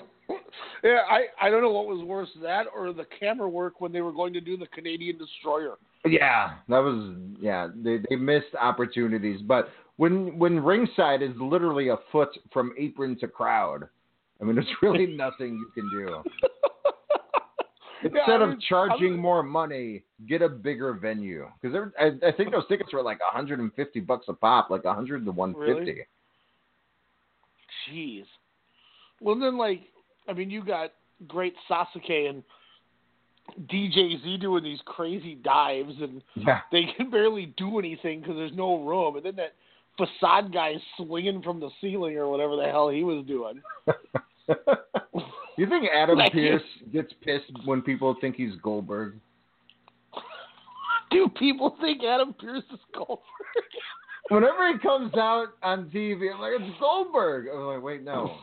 Yeah, I I don't know what was worse, that or the camera work when they were going to do the Canadian Destroyer. Yeah, that was yeah. They they missed opportunities, but when when ringside is literally a foot from apron to crowd, I mean, there's really [LAUGHS] nothing you can do. [LAUGHS] Instead Yeah, I of charging I'm- more money, get a bigger venue because I, I think those tickets were like 150 bucks a pop, like 100 to 150. Really? Jeez. Well, then, like, I mean, you got great Sasuke and DJ Z doing these crazy dives, and Yeah, they can barely do anything because there's no room. And then that facade guy swinging from the ceiling or whatever the hell he was doing. [LAUGHS] you think Adam Like- Pearce gets pissed when people think he's Goldberg? [LAUGHS] Do people think Adam Pearce is Goldberg? [LAUGHS] Whenever he comes out on TV, I'm like, it's Goldberg. I'm like, wait, no.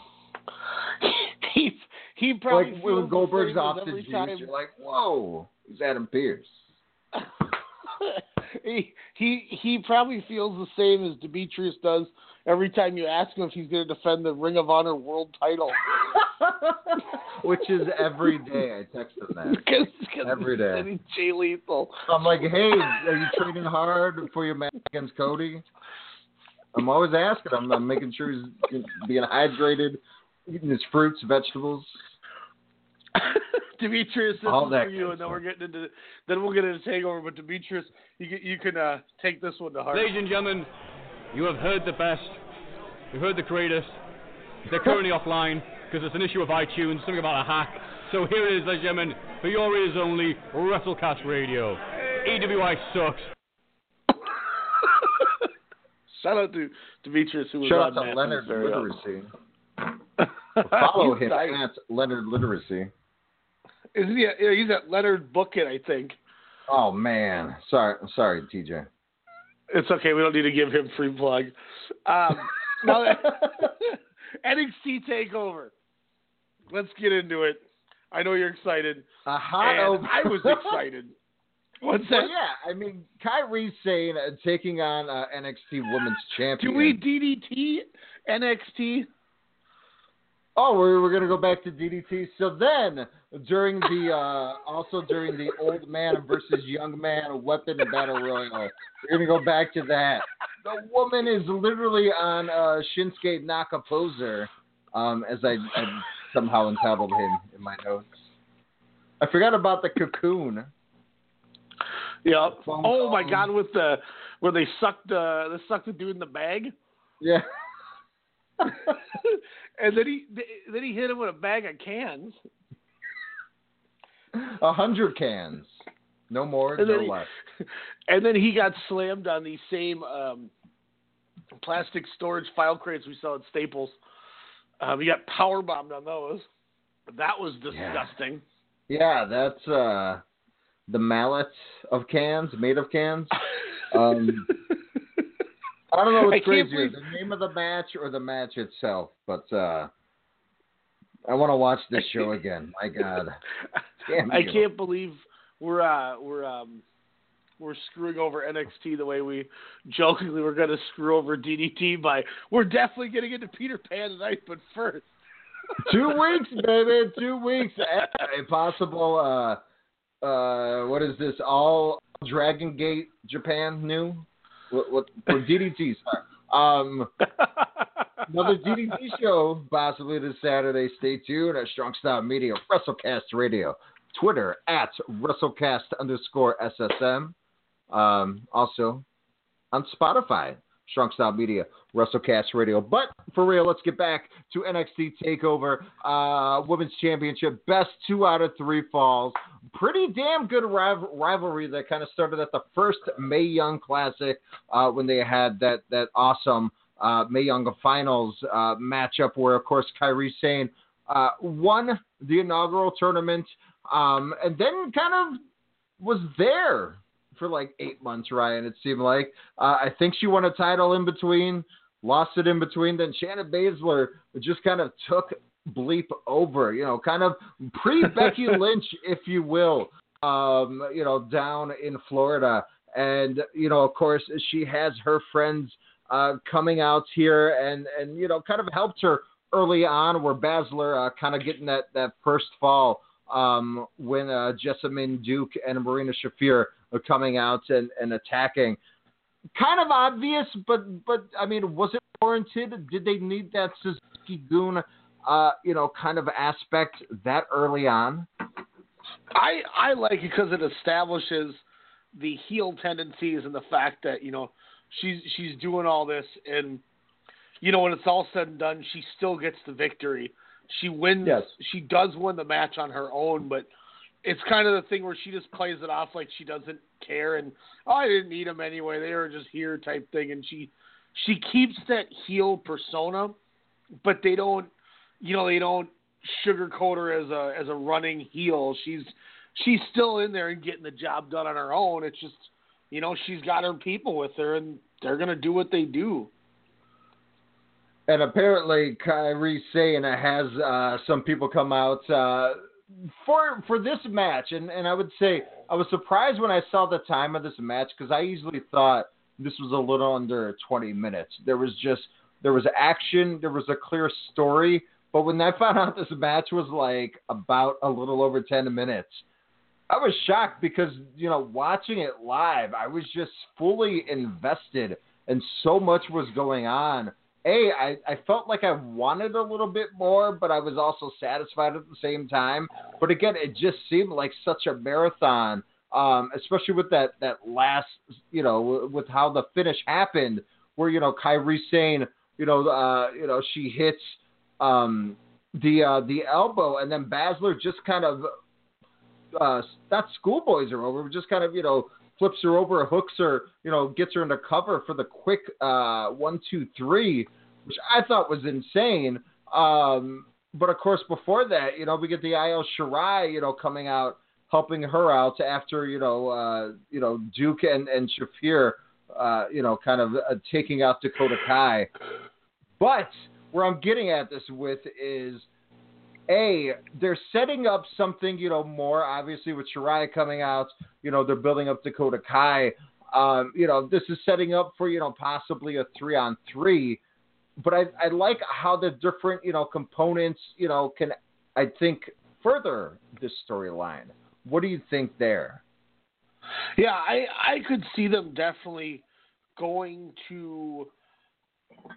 he he probably like feels when the Goldberg's same off as the juice, time. you're like, whoa, he's Adam Pearce. [LAUGHS] he he he probably feels the same as Demetrius does every time you ask him if he's going to defend the Ring of Honor World Title. [LAUGHS] Which is every day. I text him that. [LAUGHS] because because Every day. Jay Lethal. I'm like, hey, are you training hard for your match against Cody? I'm always asking him. I'm making sure he's being hydrated, eating his fruits, vegetables. [LAUGHS] Demetrius, this All is that for you, and then we're getting into then we'll get into takeover. But Demetrius, you can, you can uh, take this one to heart. Ladies and gentlemen, you have heard the best. You've heard the greatest. They're currently [LAUGHS] offline because it's an issue of iTunes, something about a hack. So here it is, ladies and gentlemen, for your ears only, WrestleCast Radio. EWI sucks. [LAUGHS] Shout out to Demetrius, who was Shout on out to Leonard. Literacy. Follow He's him nice. at Leonard Literacy. Isn't he? yeah, He's at Leonard Bookit, I think. Oh man, sorry, sorry, TJ. It's okay. We don't need to give him free plug. Um, [LAUGHS] now NXT [LAUGHS] Takeover. Let's get into it. I know you're excited. A hot and. I was [LAUGHS] excited. What's that? Well, yeah, I mean, Kairi Sane uh, taking on uh, NXT Women's [GASPS] Champion. Do we DDT NXT? Oh, we're, we're gonna go back to DDT. So then, during the uh, also during the old man versus young man weapon battle royal, we're gonna go back to that. The woman is literally on uh, Shinsuke Nakaposer, um, as I, I somehow entitled him in my notes. I forgot about the cocoon. Yeah. Phone Oh my. God! With the where they sucked uh, they sucked the dude in the bag, Yeah. [LAUGHS] and then he then he hit him with a bag of cans. [LAUGHS] A hundred cans. No more, And no he, less. [LAUGHS] and then he got slammed on these same um, plastic storage file crates we saw at Staples. Um, he got power bombed on those. That was disgusting. Yeah, that's uh the mallet of cans, made of cans. Um, [LAUGHS] I don't know what's crazier, the name of the match or the match itself, but uh I want to watch this show again. My God, Damn I you. can't believe we're uh, we're um, we're screwing over NXT the way we jokingly were going to screw over DDT by we're definitely getting into Peter Pan tonight, but first. [LAUGHS] two weeks, baby, two weeks. [LAUGHS] A possible uh uh what is this? All Dragon Gate Japan new? What what for DDT? Sorry. Um Another DDT show possibly this Saturday. Stay tuned at Strong Style Media, WrestleCast Radio, Twitter at WrestleCast underscore SSM. Um, also on Spotify, Strong Style Media, WrestleCast Radio. But for real, let's get back to NXT Takeover uh, Women's Championship. Best two out of three falls. Pretty damn good rival- rivalry that kind of started at the first Mae Young Classic uh, when they had that that awesome uh, Mae Young Finals uh, matchup where, of course, Kairi Sane uh, won the inaugural tournament um, and then kind of was there for like eight months, Ryan, it seemed like. Uh, I think she won a title in between, lost it in between. Then Shayna Baszler just kind of took bleep over, you know, kind of pre Becky [LAUGHS] Lynch, if you will, um, you know, down in Florida. And, you know, of course, she has her friends uh, coming out here and, and, you know, kind of helped her early on where Baszler uh, kind of getting that, that first fall um, when uh, Jessamyn Duke and Marina Shafir are coming out and, and attacking. Kind of obvious, but but I mean, was it warranted? Did they need that Suzuki Goon, uh, you know, kind of aspect that early on? I I like it because it establishes the heel tendencies and the fact that you know she's she's doing all this and you know when it's all said and done she still gets the victory she wins Yes. she does win the match on her own but it's kind of the thing where she just plays it off like she doesn't care and oh I didn't need them anyway they were just here type thing and she she keeps that heel persona but they don't you know they don't sugarcoat her as a as a running heel she's she's still in there and getting the job done on her own. It's just, you know, she's got her people with her, and they're gonna do what they do. And apparently, Kairi Sane has uh, some people come out uh, for for this match, and and I would say I was surprised when I saw the time of this match because I easily thought this was a little under 20 minutes. There was just there was action, there was a clear story, but when I [LAUGHS] found out this match was like about a little over 10 minutes, I was shocked because you know watching it live, I was just fully invested, and so much was going on. A, I, I felt like I wanted a little bit more, but I was also satisfied at the same time. But again, it just seemed like such a marathon, um, especially with that that last, you know, with how the finish happened, where you know Kairi Sane, you know, uh, you know, she hits um, the uh, the elbow, and then Baszler just kind of uh, not schoolboys are over, but just kind of you know flips her over, hooks her, you know, gets her into cover for the quick uh, one two three, which I thought was insane. Um, but of course, before that, you know, we get the Io Shirai, you know, coming out helping her out after you know uh, you know Duke and and Shafir, uh, you know, kind of uh, taking out Dakota Kai. But where I'm getting at this with is a they're setting up something you know more obviously with Shirai coming out you know they're building up Dakota Kai. Um, you know this is setting up for you know possibly a three on three. But I, I like how the different you know components you know can I think further this storyline. What do you think there? Yeah, I I could see them definitely going to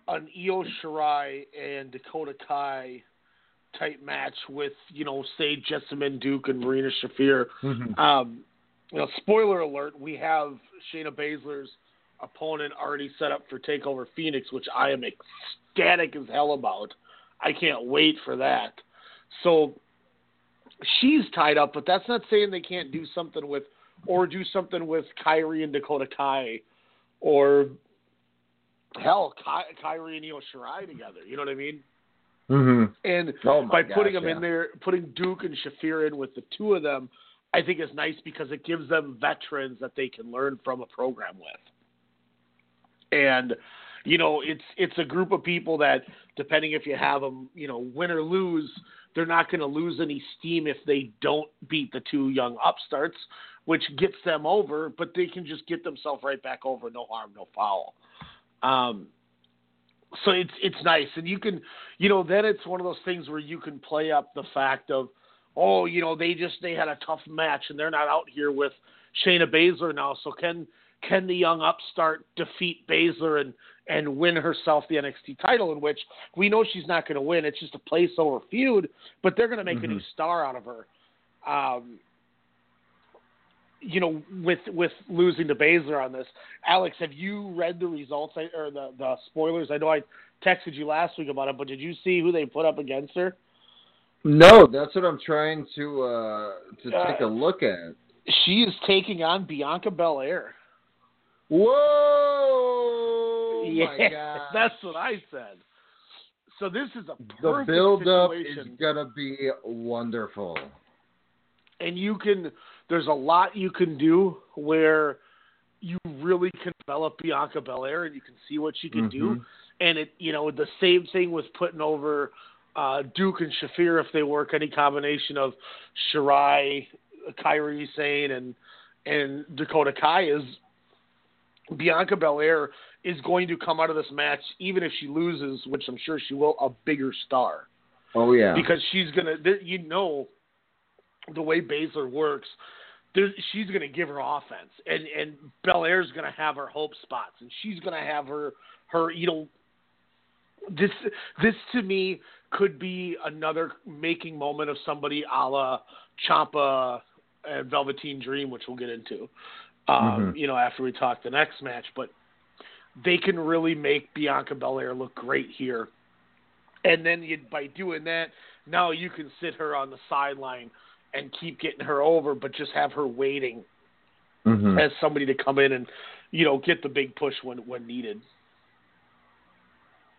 an Io Shirai and Dakota Kai type match with you know say Jessamyn Duke and Marina Shafir. Um, you know, spoiler alert: we have Shayna Baszler's opponent already set up for Takeover Phoenix, which I am ecstatic as hell about. I can't wait for that. So she's tied up, but that's not saying they can't do something with or do something with Kairi and Dakota Kai, or hell, Ky- Kairi and Io Shirai together. You know what I mean? Mm-hmm. And Oh by gosh, putting them yeah. in there, putting Duke and Shafir in with the two of them, I think is nice because it gives them veterans that they can learn from a program with. And you know, it's it's a group of people that, depending if you have them, you know, win or lose, they're not going to lose any steam if they don't beat the two young upstarts, which gets them over. But they can just get themselves right back over, no harm, no foul. Um, so it's it's nice, and you can, you know, then it's one of those things where you can play up the fact of, oh, you know, they just they had a tough match and they're not out here with Shayna Baszler now, so can can the young upstart defeat Baszler and and win herself the NXT title? In which we know she's not going to win; it's just a place over feud, but they're going to make a new star out of her. Um, you know, with with losing to Baszler on this, Alex, have you read the results or the the spoilers? I know I texted you last week about it, but did you see who they put up against her? no that's what I'm trying to uh, to Uh, take a look at She is taking on Bianca Belair. whoa yeah, [LAUGHS] that's what I said. So this is a the perfect build up is gonna be wonderful. and you can. There's a lot you can do where you really can develop Bianca Belair, and you can see what she can do. Mhm. And it, you know, the same thing with putting over uh, Duke and Shafir if they work any combination of Shirai, Kairi Sane, and and Dakota Kai is Bianca Belair is going to come out of this match, even if she loses, which I'm sure she will, a bigger star. Oh yeah. Because she's gonna, you know, the way Baszler works, she's gonna give her offense, and and Belair's gonna have her hope spots, and she's gonna have her her, you know, this this to me could be another making moment of somebody a la Ciampa and Velveteen Dream, which we'll get into, um, Mhm. you know, after we talk the next match. But they can really make Bianca Belair look great here, and then you, by doing that, now you can sit her on the sideline and keep getting her over, but just have her waiting Mhm. as somebody to come in and you know get the big push when when needed.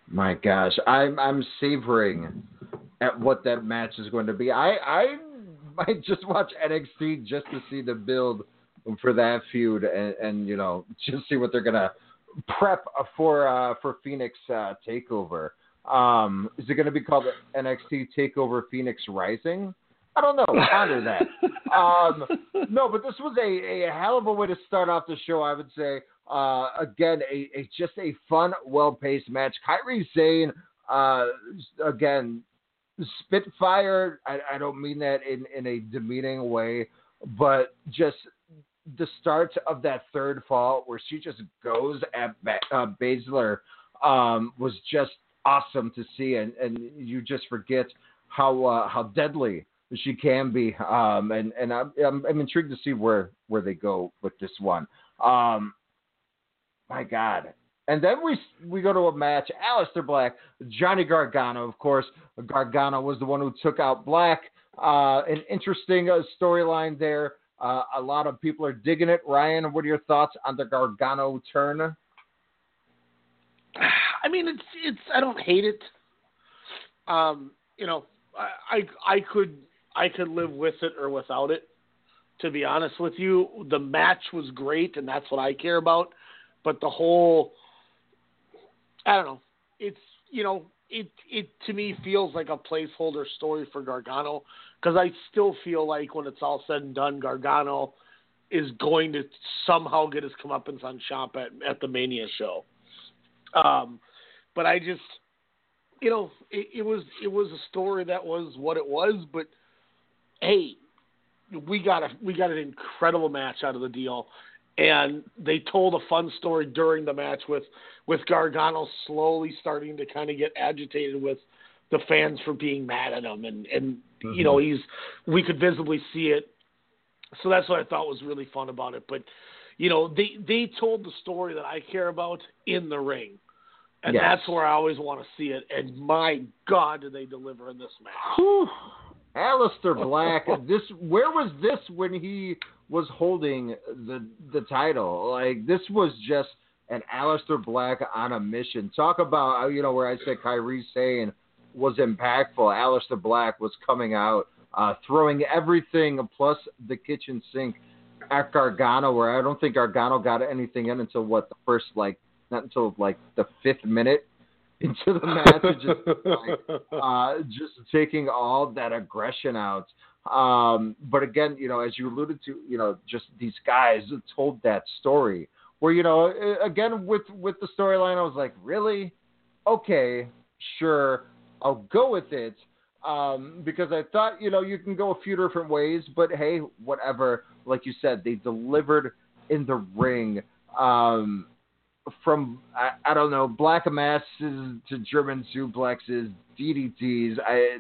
My gosh, I'm I'm savoring at what that match is going to be. I I [LAUGHS] might just watch NXT just to see the build for that feud and, and you know just see what they're gonna prep for uh, for Phoenix uh, Takeover. Um, is it going to be called NXT Takeover Phoenix Rising? I don't know. Ponder that. [LAUGHS] Um, no, but this was a, a hell of a way to start off the show. I would say. Uh, again, a, a just a fun, well-paced match. Kairi Sane, uh, again, Spitfire. I, I don't mean that in, in a demeaning way, but just the start of that third fall where she just goes at ba- uh, Baszler um, was just awesome to see, and, and you just forget how uh, how deadly she can be. Um, and and I'm, I'm I'm intrigued to see where where they go with this one. Um, my God. And then we we go to a match. Aleister Black, Johnny Gargano, of course. Gargano was the one who took out Black. Uh, an interesting uh, storyline there. Uh, a lot of people are digging it. Ryan, what are your thoughts on the Gargano turn? I mean, it's it's. I don't hate it. Um, you know, I, I I could I could live with it or without it. To be honest with you, the match was great, and that's what I care about. But the whole, I don't know. It's you know, it it to me feels like a placeholder story for Gargano because I still feel like when it's all said and done, Gargano is going to somehow get his comeuppance on Champ at, at the Mania show. Um, but I just, you know, it, it was it was a story that was what it was. But hey, we got a we got an incredible match out of the deal, and they told a fun story during the match with with Gargano slowly starting to kind of get agitated with the fans for being mad at him, and and you know mm-hmm. he's we could visibly see it. So that's what I thought was really fun about it. But you know they they told the story that I care about in the ring. And Yes. that's where I always want to see it. And my God, did they deliver in this match? Whew. Aleister [LAUGHS] Black, this where was this when he was holding the the title? Like this was just an Aleister Black on a mission. Talk about you know where I said Kairi Sane was impactful. Aleister Black was coming out, uh, throwing everything plus the kitchen sink at Gargano, where I don't think Gargano got anything in until what the first like not until like the fifth minute into the [LAUGHS] match. Just like, uh, just taking all that aggression out. Um, but again, you know, as you alluded to, you know, just these guys told that story where, you know, again with with the storyline, I was like, really, okay, sure, I'll go with it. Um, because I thought, you know, you can go a few different ways, but hey, whatever. Like you said, they delivered in the ring. Um, from I, I don't know black masses to German suplexes, DDTs, I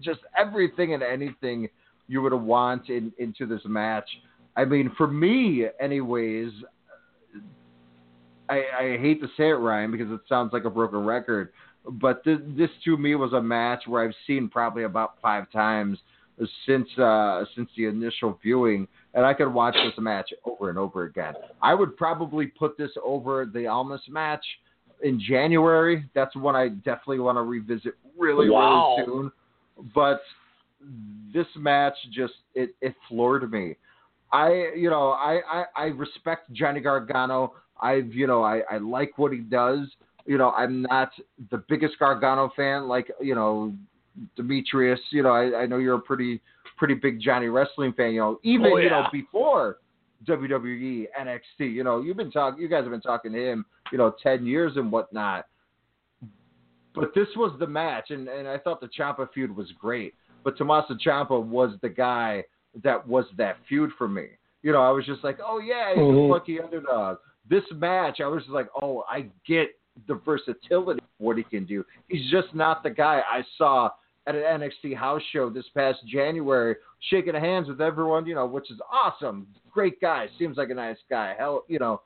just everything and anything you would want in, into this match. I mean, for me, anyways, I, I hate to say it, Ryan, because it sounds like a broken record, but this, this to me was a match where I've seen probably about five times since uh, since the initial viewing, and I could watch this match over and over again. I would probably put this over the Almas match in January. That's one I definitely want to revisit really Wow. really soon. But this match just it, it floored me. I you know I, I, I respect Johnny Gargano. I've you know I, I like what he does. You know I'm not the biggest Gargano fan like you know Demetrius. You know I, I know you're a pretty pretty big Johnny wrestling fan. You know even Oh, you know before WWE, NXT. You know, you've been talking, you guys have been talking to him, you know, 10 years and whatnot. But this was the match, and, and I thought the Ciampa feud was great. But Tommaso Ciampa was the guy that was that feud for me. You know, I was just like, oh yeah, he's Mhm. a lucky underdog. This match, I was just like, oh, I get the versatility of what he can do. He's just not the guy I saw at an NXT house show this past January, shaking hands with everyone, you know, which is awesome. Great guy, seems like a nice guy. Hell, you know,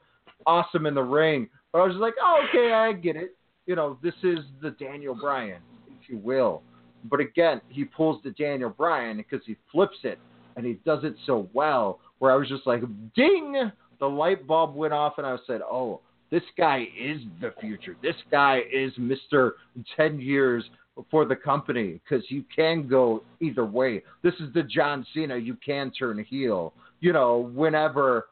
awesome in the ring. But I was like, oh, okay, I get it. You know, this is the Daniel Bryan, if you will. But again, he pulls the Daniel Bryan because he flips it and he does it so well. Where I was just like, ding, the light bulb went off, and I said, oh, this guy is the future. This guy is Mister Ten Years for the company because you can go either way. This is the John Cena. You can turn heel, you know, whenever,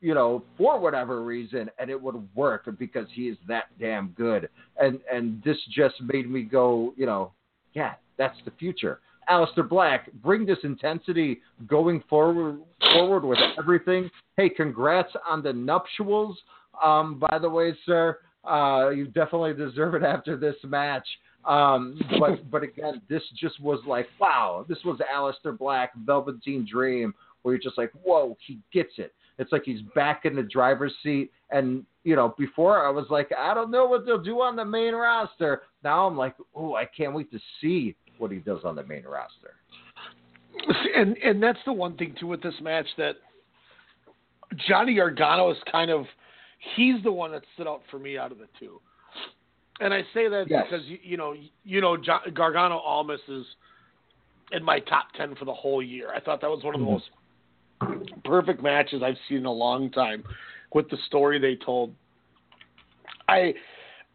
you know, for whatever reason, and it would work because he is that damn good. And and this just made me go, you know, yeah, that's the future. Aleister Black, bring this intensity going forward forward with everything. Hey, congrats on the nuptials. Um, by the way, sir, uh, you definitely deserve it after this match. Um, but but again, this just was like, wow, this was Aleister Black, Velveteen Dream, where you're just like, whoa, he gets it. It's like he's back in the driver's seat. And, you know, before I was like, I don't know what they'll do on the main roster. Now I'm like, oh, I can't wait to see what he does on the main roster. and and that's the one thing too with this match that Johnny Gargano is kind of he's the one that stood out for me out of the two. And I say that Yes. because you, you know you know Gargano Almas is in my top ten for the whole year. I thought that was one of the Mhm. most perfect matches I've seen in a long time with the story they told. I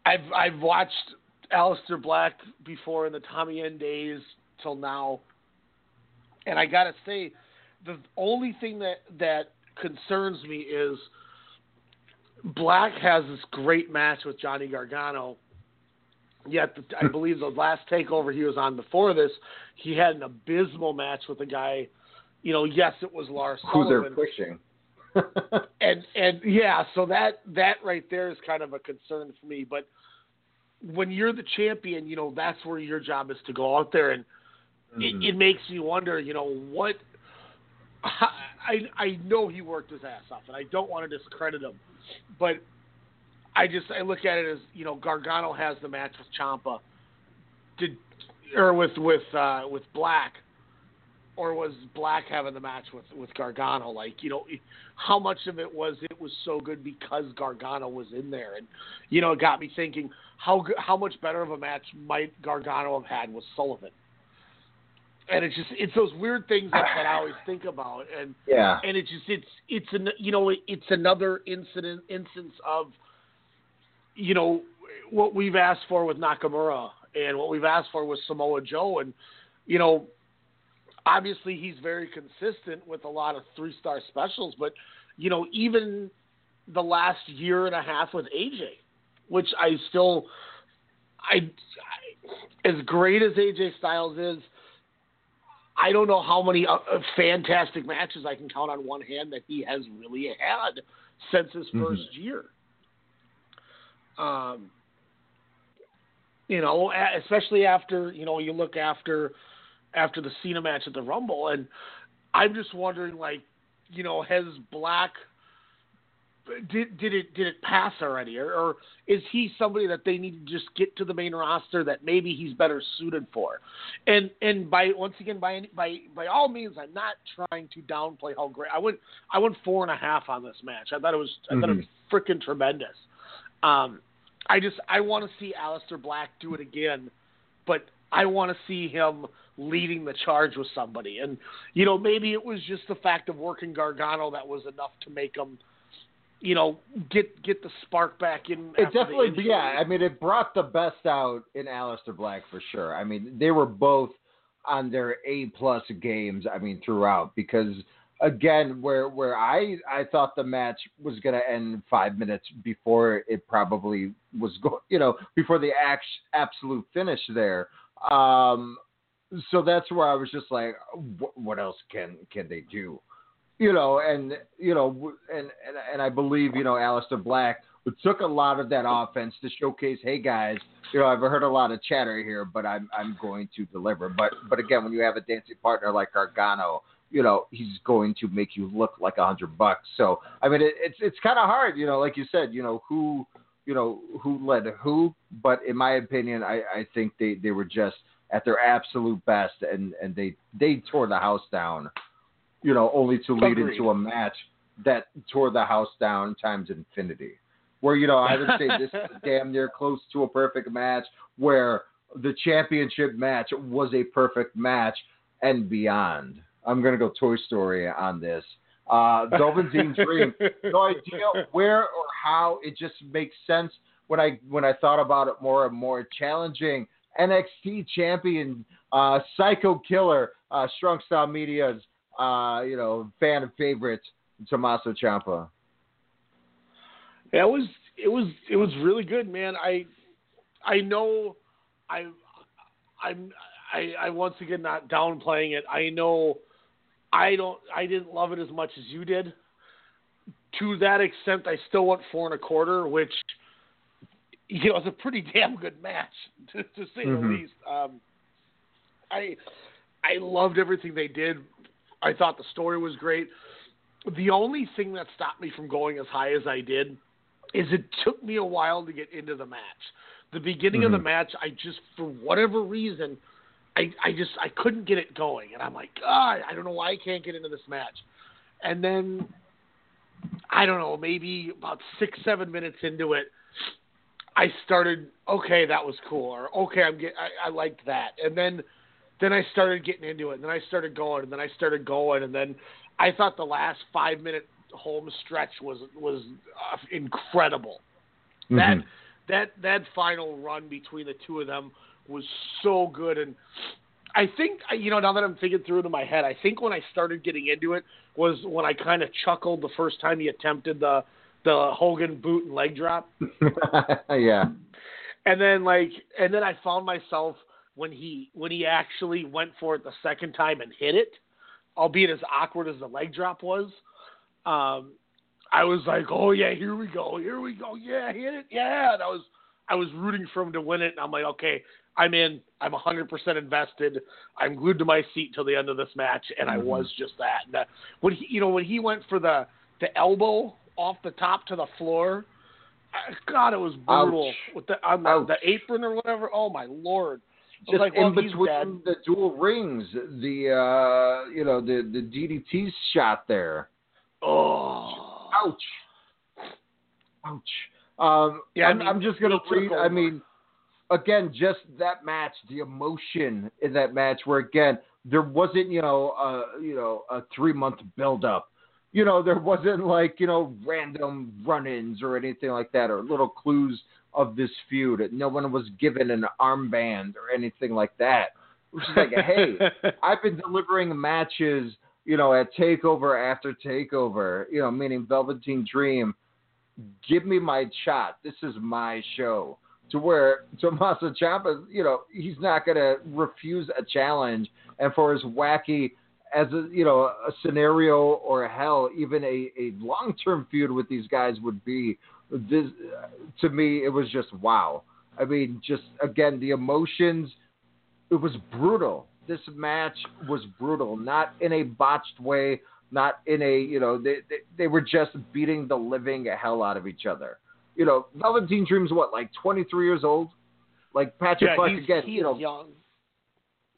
I've I've watched Aleister Black before in the Tommy End days till now and I gotta say, the only thing that that concerns me is Black has this great match with Johnny Gargano. Yet, the, I believe the last takeover he was on before this, he had an abysmal match with a guy. You know, yes, it was Lars Who they're pushing. [LAUGHS] [LAUGHS] and and yeah, so that that right there is kind of a concern for me. But when you're the champion, you know that's where your job is to go out there and Mhm. it, it makes me wonder, you know, what. I I know he worked his ass off, and I don't want to discredit him, but I just I look at it as you know Gargano has the match with Ciampa, did or with with uh, with Black, or was Black having the match with with Gargano? Like you know, how much of it was it was so good because Gargano was in there, and you know it got me thinking how how much better of a match might Gargano have had with Sullivan and it's just it's those weird things that, that I always think about, and yeah. and it's just it's it's an you know it's another incident instance of you know what we've asked for with Nakamura and what we've asked for with Samoa Joe, and you know obviously he's very consistent with a lot of three star specials, but you know even the last year and a half with AJ, which I still I, I as great as AJ Styles is. I don't know how many uh, uh, fantastic matches I can count on one hand that he has really had since his Mhm. 1st year. Um, you know, especially after you know you look after after the Cena match at the Rumble, and I'm just wondering, like, you know, has Black did did it did it pass already, or, or is he somebody that they need to just get to the main roster that maybe he's better suited for? And and by once again by any- by by all means, I'm not trying to downplay how great I went. I went four and a half on this match. I thought it was I thought it was freaking tremendous. Um, I just I want to see Aleister Black do it again, but I want to see him leading the charge with somebody. And you know maybe it was just the fact of working Gargano that was enough to make him you know, get get the spark back in. It definitely, yeah. I mean, it brought the best out in Aleister Black for sure. I mean, they were both on their A plus games. I mean, throughout because again, where where I I thought the match was going to end five minutes before it probably was going, you know, before the act, absolute finish there. Um, so that's where I was just like, what, what else can can they do? You know, and you know, and and, and I believe you know Aleister Black took a lot of that offense to showcase, hey guys, you know, I've heard a lot of chatter here, but I'm I'm going to deliver. But but again, when you have a dancing partner like Gargano, you know, he's going to make you look like a hundred bucks. So I mean, it, it's it's kind of hard, you know, like you said, you know, who you know who led who, but in my opinion, I I think they they were just at their absolute best, and and they they tore the house down, you know, only to lead Agreed. into a match that tore the house down times infinity. Where you know I would say this is [LAUGHS] damn near close to a perfect match, where the championship match was a perfect match and beyond. I'm gonna go Toy Story on this. Uh, Velveteen Dream, no idea where or how. It just makes sense when I when I thought about it more and more. Challenging NXT champion, uh, Psycho Killer, uh, Strong Style Media's, uh, you know, fan favorite, Tommaso Ciampa. Yeah, it was it was it was really good, man. I I know I I'm I, I once again not downplaying it. I know I don't I didn't love it as much as you did. To that extent, I still went four and a quarter, which you know is a pretty damn good match [LAUGHS] to, to say Mhm. the least. Um, I I loved everything they did. I thought the story was great. The only thing that stopped me from going as high as I did is it took me a while to get into the match. The beginning of the Mhm. match, I just for whatever reason, I I just I couldn't get it going, and I'm like, God, I don't know why I can't get into this match. And then I don't know, maybe about six seven minutes into it, I started okay, that was cool, or okay, I'm get I, I liked that, and then then I started getting into it, and then I started going, and then I started going, and then I thought the last five minute home stretch was was uh, incredible. That Mhm. that that final run between the two of them was so good, and I think you know now that I'm thinking through it in my head, I think when I started getting into it was when I kind of chuckled the first time he attempted the the Hogan boot and leg drop, [LAUGHS] yeah. and then like and then I found myself when he when he actually went for it the second time and hit it, albeit as awkward as the leg drop was. Um, I was like, oh yeah, here we go, here we go, yeah, hit it, yeah. And I was I was rooting for him to win it, and I'm like, okay, I'm in, I'm 100% invested. I'm glued to my seat till the end of this match, and I Mhm. was just that. And, uh, when he, you know, when he went for the the elbow off the top to the floor, uh, God, it was brutal Ouch. with the on the, the apron or whatever. Oh my lord! I Just like, well, in between the dual rings, the uh, you know the the DDT shot there. Oh, Ouch. Ouch. Um, Yeah, I I'm, mean, I'm just gonna read. I mean, again, just that match, the emotion in that match, where again there wasn't, you know, uh, you know, a three month build up. You know, there wasn't like you know random run-ins or anything like that, or little clues of this feud. No one was given an armband or anything like that. It was like, hey, [LAUGHS] I've been delivering matches, you know, at takeover after takeover, you know, meaning Velveteen Dream. Give me my shot. This is my show. To where Tommaso Ciampa, you know, he's not going to refuse a challenge, and for as wacky as a you know a scenario or hell, even a, a long term feud with these guys would be. This to me, it was just wow. I mean, just again the emotions it was brutal. This match was brutal, not in a botched way, not in a you know they they, they were just beating the living hell out of each other. You know, Velveteen Dream's what like 23 years old, like Patrick yeah, again. you know, young.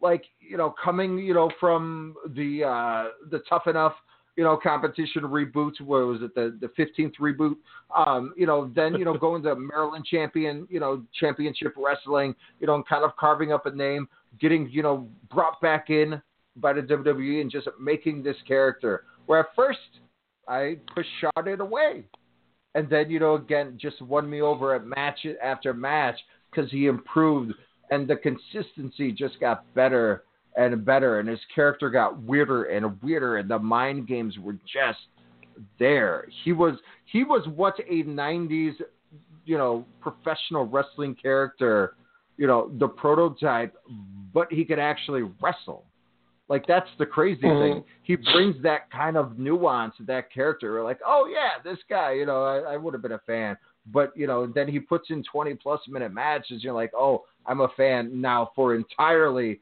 like you know coming you know from the uh the tough enough you know competition reboots. What was it the the 15th reboot? Um you know then you know [LAUGHS] going to Maryland champion you know championship wrestling you know and kind of carving up a name getting you know brought back in by the WWE and just making this character. Where at first I pushed shot it away and then you know again just won me over at match after match because he improved and the consistency just got better and better and his character got weirder and weirder and the mind games were just there he was he was what a 90s you know professional wrestling character you know the prototype but he could actually wrestle Like that's the crazy Mm-hmm. thing. He brings that kind of nuance to that character. We're like, oh yeah, this guy, you know, I, I would have been a fan. But you know, then he puts in twenty plus minute matches. You're like, oh, I'm a fan now for entirely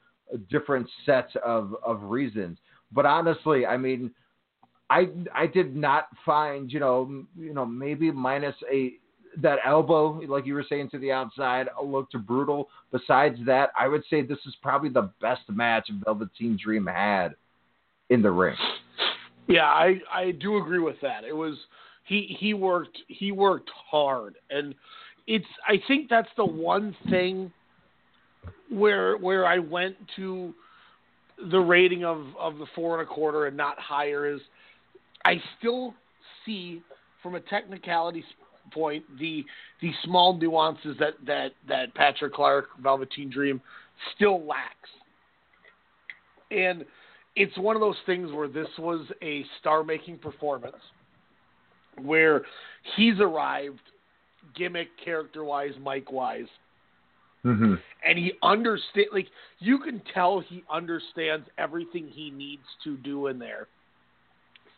different sets of of reasons. But honestly, I mean, I I did not find you know you know maybe minus a that elbow like you were saying to the outside looked brutal. Besides that, I would say this is probably the best match Velveteen Dream had in the ring. Yeah, I I do agree with that. It was he he worked he worked hard, and it's I think that's the one thing where where I went to the rating of of the four and a quarter and not higher is I still see from a technicality point the the small nuances that that that Patrick Clark Velveteen Dream still lacks, and it's one of those things where this was a star making performance where he's arrived gimmick character wise mike wise Mm-hmm. and he understand like you can tell he understands everything he needs to do in there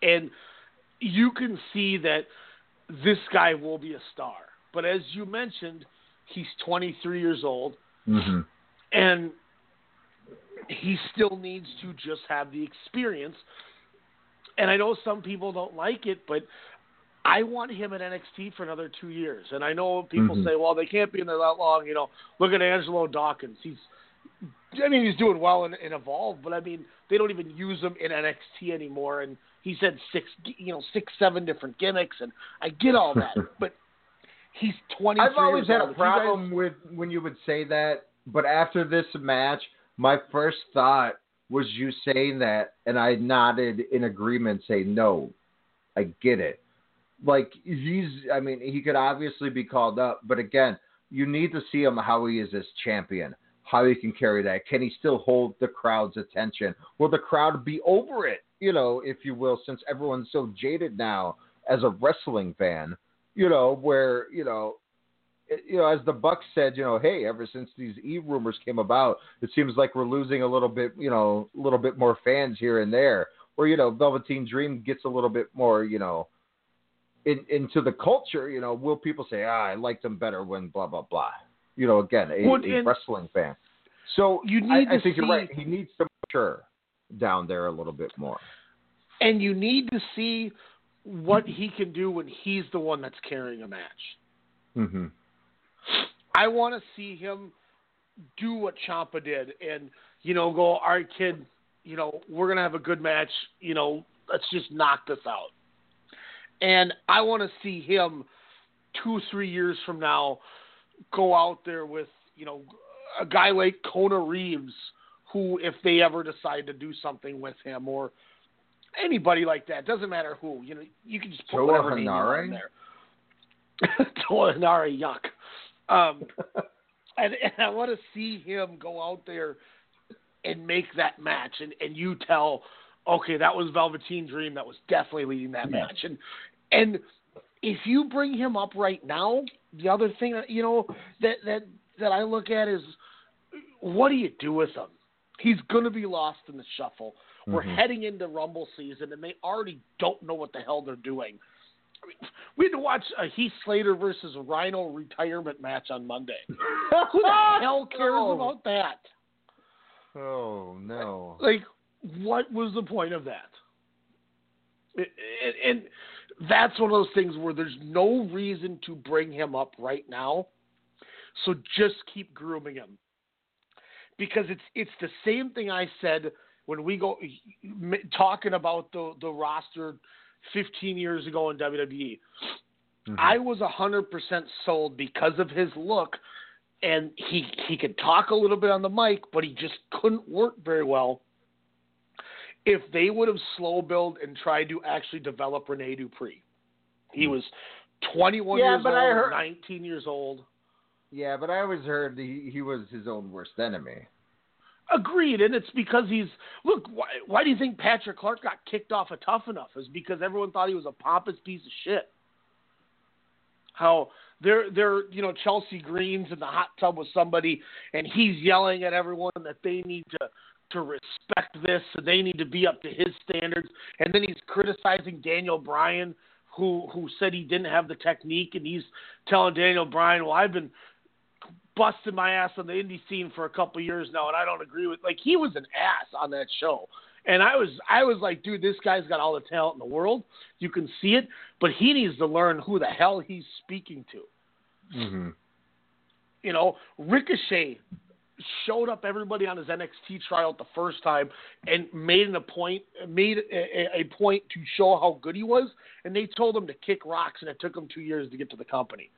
and you can see that this guy will be a star but as you mentioned he's 23 years old Mm-hmm. and he still needs to just have the experience. And I know some people don't like it, but I want him at NXT for another two years. And I know people Mhm. say, well, they can't be in there that long. You know, look at Angelo Dawkins. He's, I mean, he's doing well in, in Evolve, but I mean, they don't even use him in NXT anymore. And he's had six, you know, six, seven different gimmicks, and I get all that, [LAUGHS] but he's 20. I've always years had old. a If you guys- problem with when you would say that, but after this match, my first thought was you saying that, and I nodded in agreement, saying, "No, I get it." Like he's, I mean, he could obviously be called up, but again, you need to see him how he is as champion, how he can carry that. Can he still hold the crowd's attention? Will the crowd be over it? You know, if you will, since everyone's so jaded now as a wrestling fan. You know, where you know you know, as the Bucks said, you know, hey, ever since these E rumors came about, it seems like we're losing a little bit, you know, a little bit more fans here and there. Or you know, Velveteen Dream gets a little bit more, you know, in, into the culture. You know, will people say, ah, I liked him better when blah blah blah. You know, again, a, Well, a wrestling fan. So You need I to think you're right. He needs to mature down there a little bit more. and you need to see what he can do when he's the one that's carrying a match. hmm I want to see him do what Ciampa did and, you know, go, all right, kid, you know, we're going to have a good match. You know, let's just knock this out. And I want to see him two, three years from now go out there with, you know, a guy like Kona Reeves, who, if they ever decide to do something with him or anybody like that, doesn't matter who, you know, you can just put Toa whatever name there. [LAUGHS] Toa Hanare, yuck. Um, [LAUGHS] and, and I want to see him go out there and make that match, and, and you tell, okay, that was Velveteen Dream that was definitely leading that Yeah. match, and and if you bring him up right now, the other thing that you know that that that I look at is what do you do with him? He's going to be lost in the shuffle. We're Mhm. heading into Rumble season, and they already don't know what the hell they're doing. I mean, we had to watch a Heath Slater versus Rhino retirement match on Monday. [LAUGHS] Who the hell cares about that? Oh no. Like, what was the point of that? And, that's one of those things where there's no reason to bring him up right now. So just keep grooming him. Because it's it's the same thing I said when we go talking about the the roster 15 years ago in WWE. Mhm. I was 100% sold because of his look and he he could talk a little bit on the mic, but he just couldn't work very well. If they would have slow build and tried to actually develop Rene Dupree, he hmm. was 21 Yeah, years but old, I heard- 19 years old. Yeah, but I always heard he, he was his own worst enemy. Agreed, and it's because he's look. Why, why do you think Patrick Clark got kicked off of Tough Enough? Is because everyone thought he was a pompous piece of shit. How they're they're you know Chelsea Greens in the hot tub with somebody, and he's yelling at everyone that they need to to respect this, and they need to be up to his standards. And then he's criticizing Daniel Bryan, who who said he didn't have the technique, and he's telling Daniel Bryan, "Well, I've been busting my ass on the indie scene for a couple years now, and I don't agree with." Like he was an ass on that show. And I was I was like, dude, this guy's got all the talent in the world. You can see it, but he needs to learn who the hell he's speaking to. Mm-hmm. You know, Ricochet showed up everybody on his NXT tryout the first time and made an a point made a, a point to show how good he was, and they told him to kick rocks, and it took him two years to get to the company.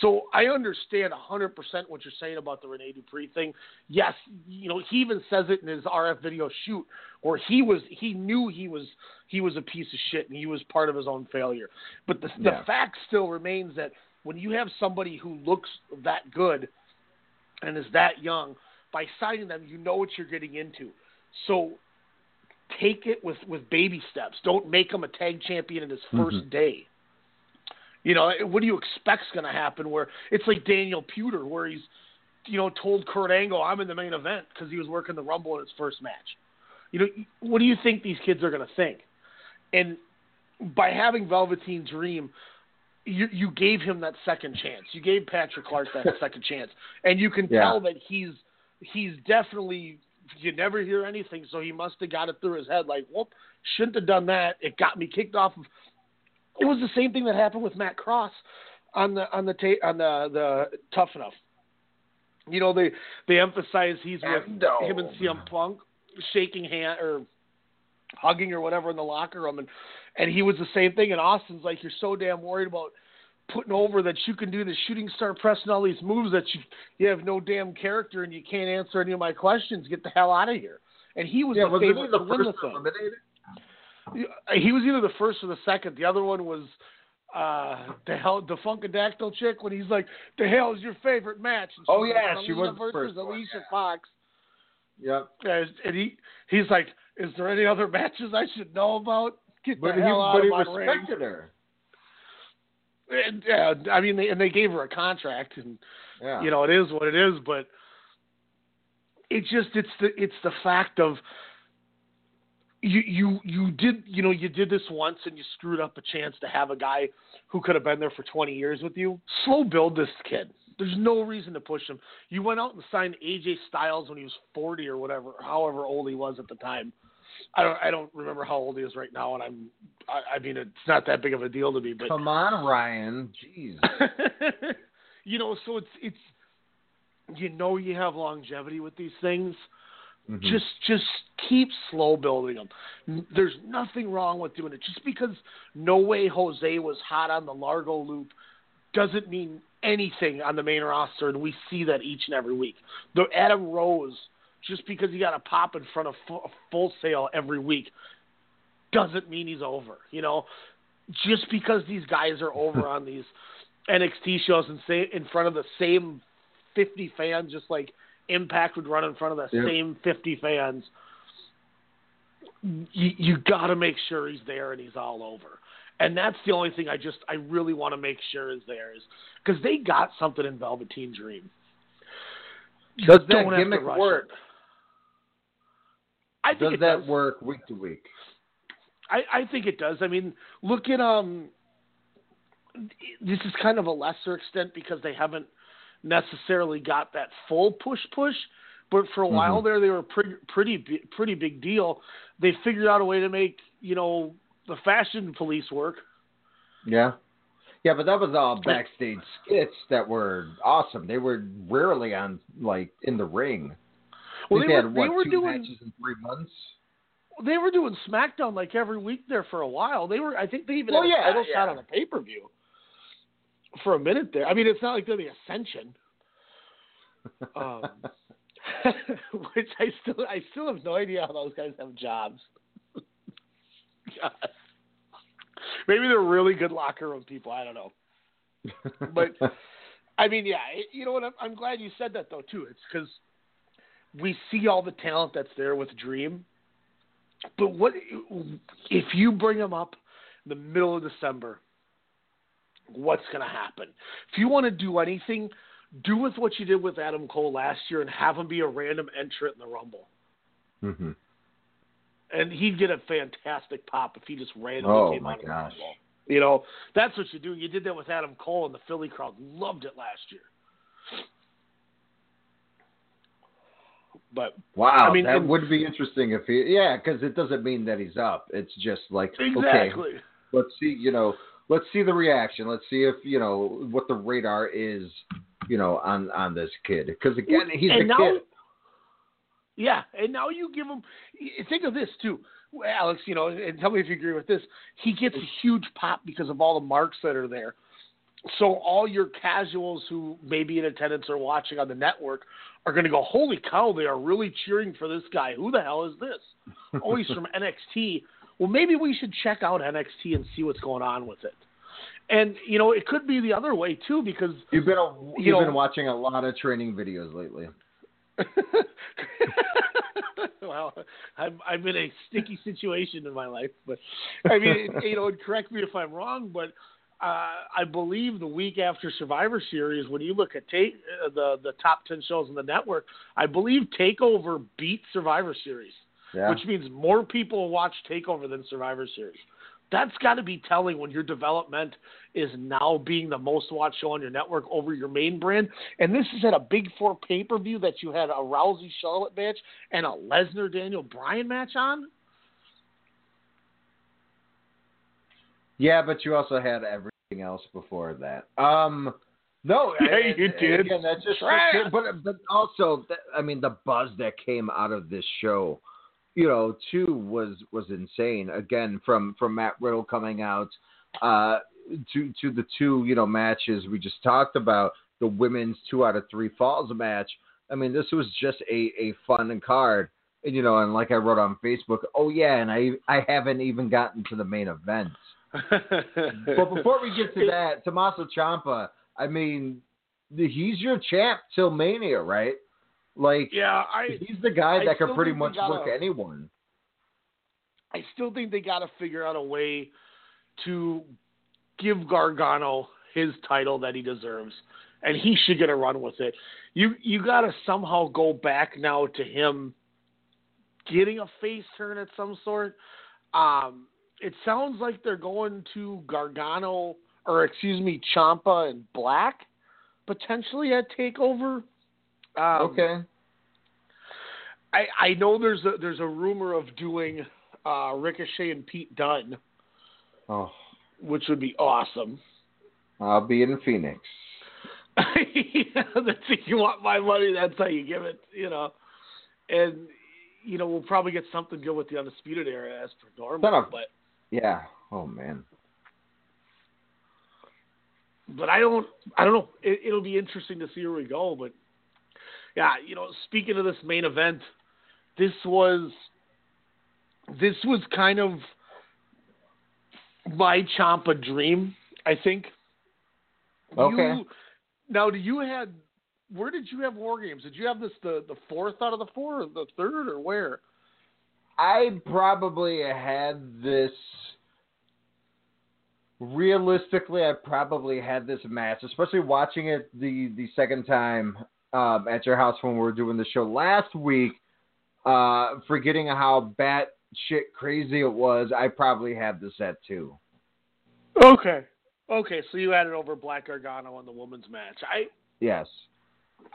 So I understand 100% what you're saying about the Rene Dupree thing. Yes, you know he even says it in his RF video shoot where he was he knew he was he was a piece of shit and he was part of his own failure. But the Yeah. the fact still remains that when you have somebody who looks that good and is that young, by signing them, you know what you're getting into. So take it with with baby steps. Don't make him a tag champion in his mm-hmm. 1st day. You know, what do you expect's going to happen? Where it's like Daniel Puder, where he's, you know, told Kurt Angle, "I'm in the main event" because he was working the Rumble in his first match. You know, what do you think these kids are going to think? And by having Velveteen Dream, you you gave him that second chance. You gave Patrick Clark that [LAUGHS] second chance, and you can Yeah. tell that he's he's definitely. You never hear anything, so he must have got it through his head. Like, whoop, shouldn't have done that. It got me kicked off of it was the same thing that happened with Matt Cross on the on the ta- on the the Tough Enough. You know they they emphasize he's with Endo. Oh, him and CM Punk shaking hand or hugging or whatever in the locker room, and and he was the same thing. And Austin's like, you're so damn worried about putting over that you can do the shooting star press and all these moves that you you have no damn character and you can't answer any of my questions. Get the hell out of here. And he was Yeah, the was he favorite the to win the first thing. eliminated? He was either the first or the second. The other one was uh the hell the Funkadactyl chick when he's like, "The hell is your favorite match?" And Oh, yeah, she "Alina was the versus first one, Alicia yeah. Fox. Yep. Yeah, And he he's like, "Is there any other [LAUGHS] matches I should know about?" Get But the he, hell out but of he my ring. respected her. And, yeah, I mean, they, and they gave her a contract, and Yeah. you know it is what it is. But it just it's the it's the fact of you you you did you know you did this once and you screwed up a chance to have a guy who could have been there for 20 years with you. Slow build this kid. There's no reason to push him. You went out and signed AJ Styles when he was 40 or whatever, however old he was at the time. I don't I don't remember how old he is right now, and I'm I, I mean it's not that big of a deal to me, but Come on, Ryan. Jeez. [LAUGHS] you know, so it's it's you know you have longevity with these things. Mhm. Just just keep slow building them. There's nothing wrong with doing it. Just because No Way Jose was hot on the Largo loop doesn't mean anything on the main roster, and we see that each and every week. The Adam Rose, just because he got a pop in front of Full Sail every week, doesn't mean he's over. You know, just because these guys are over [LAUGHS] on these NXT shows and say in front of the same 50 fans, just like Impact would run in front of the Yep. same 50 fans. You, you got to make sure he's there and he's all over. And that's the only thing I just I really want to make sure is there is because they got something in Velveteen Dream. Does that don't have to gimmick work? it. I think Does it that does. work week to week? I, I think it does. I mean, look at um. This is kind of a lesser extent because they haven't necessarily got that full push push, but for a while Mhm. there they were pretty pretty pretty big deal. They figured out a way to make you know the fashion police work. Yeah. Yeah, but that was all backstage skits that were awesome. They were rarely on like in the ring. Well, they they were had they were two doing matches in three months. they were doing SmackDown like every week there for a while. They were I think they even Well, had a yeah, title yeah. shot on a pay per view for a minute there. I mean, it's not like they're the Ascension. [LAUGHS] um, [LAUGHS] which I still I still have no idea how those guys have jobs. God. [LAUGHS] Maybe they're really good locker room people. I don't know. But- I mean, yeah, you know what? I'm, I'm glad you said that though too. It's because we see all the talent that's there with Dream, but what if you bring them up in the middle of December? What's going to happen? If you want to do anything, do with what you did with Adam Cole last year and have him be a random entrant in the Rumble. hmm and he'd get a fantastic pop if he just randomly Oh, came my out of the gosh. Rumble. You know, that's what you do. You did that with Adam Cole, and the Philly crowd loved it last year. But Wow, I mean, that and- would be interesting if he. Yeah, because it doesn't mean that he's up. It's just like okay, exactly, let's see. You know, let's see the reaction. Let's see if you know what the radar is. You know, on on this kid because again, he's and a now, kid. Yeah, and now you give him. Think of this too, Alex. You know, and tell me if you agree with this. He gets a huge pop because of all the marks that are there. So all your casuals who may be in attendance or watching on the network are going to go, "Holy cow! They are really cheering for this guy. Who the hell is this? [LAUGHS] Oh, he's from NXT. Well, maybe we should check out NXT and see what's going on with it." And you know, it could be the other way too because You've been a, you you've know- been watching a lot of training videos lately. [LAUGHS] well, I'm I'm in a sticky situation in my life, but I mean, you know, correct me if I'm wrong, but uh, I believe the week after Survivor Series, when you look at take, uh, the the top ten shows on the network, I believe Takeover beat Survivor Series, Yeah. which means more people watch Takeover than Survivor Series. That's got to be telling when your development is now being the most watched show on your network over your main brand. And this is at a big four pay per view that you had a Rousey Charlotte match and a Lesnar Daniel Bryan match on. Yeah, but you also had everything else before that. Um, no, Yeah, [LAUGHS] and- you did. Again, that's just but but also, I mean, the buzz that came out of this show, you know, too was was insane. Again, from from Matt Riddle coming out, uh, to to the two you know matches we just talked about, the women's two out of three falls match. I mean, this was just a a fun card. And, you know, and like I wrote on Facebook, oh yeah, and I I haven't even gotten to the main event. But [LAUGHS] before we get to that, Tommaso Ciampa, I mean, he's your champ till Mania, right? Like, yeah, I he's the guy I that can pretty much gotta- book anyone. I still think they got to figure out a way to give Gargano his title that he deserves, and he should get a run with it. You you got to somehow go back now to him getting a face turn at some sort. Um, it sounds like they're going to Gargano or excuse me, Ciampa and Black potentially at Takeover. Um, okay. I, I know there's a there's a rumor of doing uh, Ricochet and Pete Dunne, Oh, which would be awesome. I'll be in Phoenix. yeah, [LAUGHS] that's if you want my money, that's how you give it, you know. And you know we'll probably get something good with the undisputed era as per normal, but Yeah. Oh man. but I don't I don't know. It, it'll be interesting to see where we go. But yeah, you know, speaking of this main event, this was this was kind of my Ciampa dream. I think. Okay. You, now, do you had where did you have War Games? Did you have this the the fourth out of the four, or the third, or where? I probably had this. Realistically, I probably had this match, especially watching it the the second time um, at your house when we were doing the show last week. Uh, forgetting how bat shit crazy it was, I probably had this at two. Okay. Okay, so you had it over Black Gargano in the women's match. I Yes.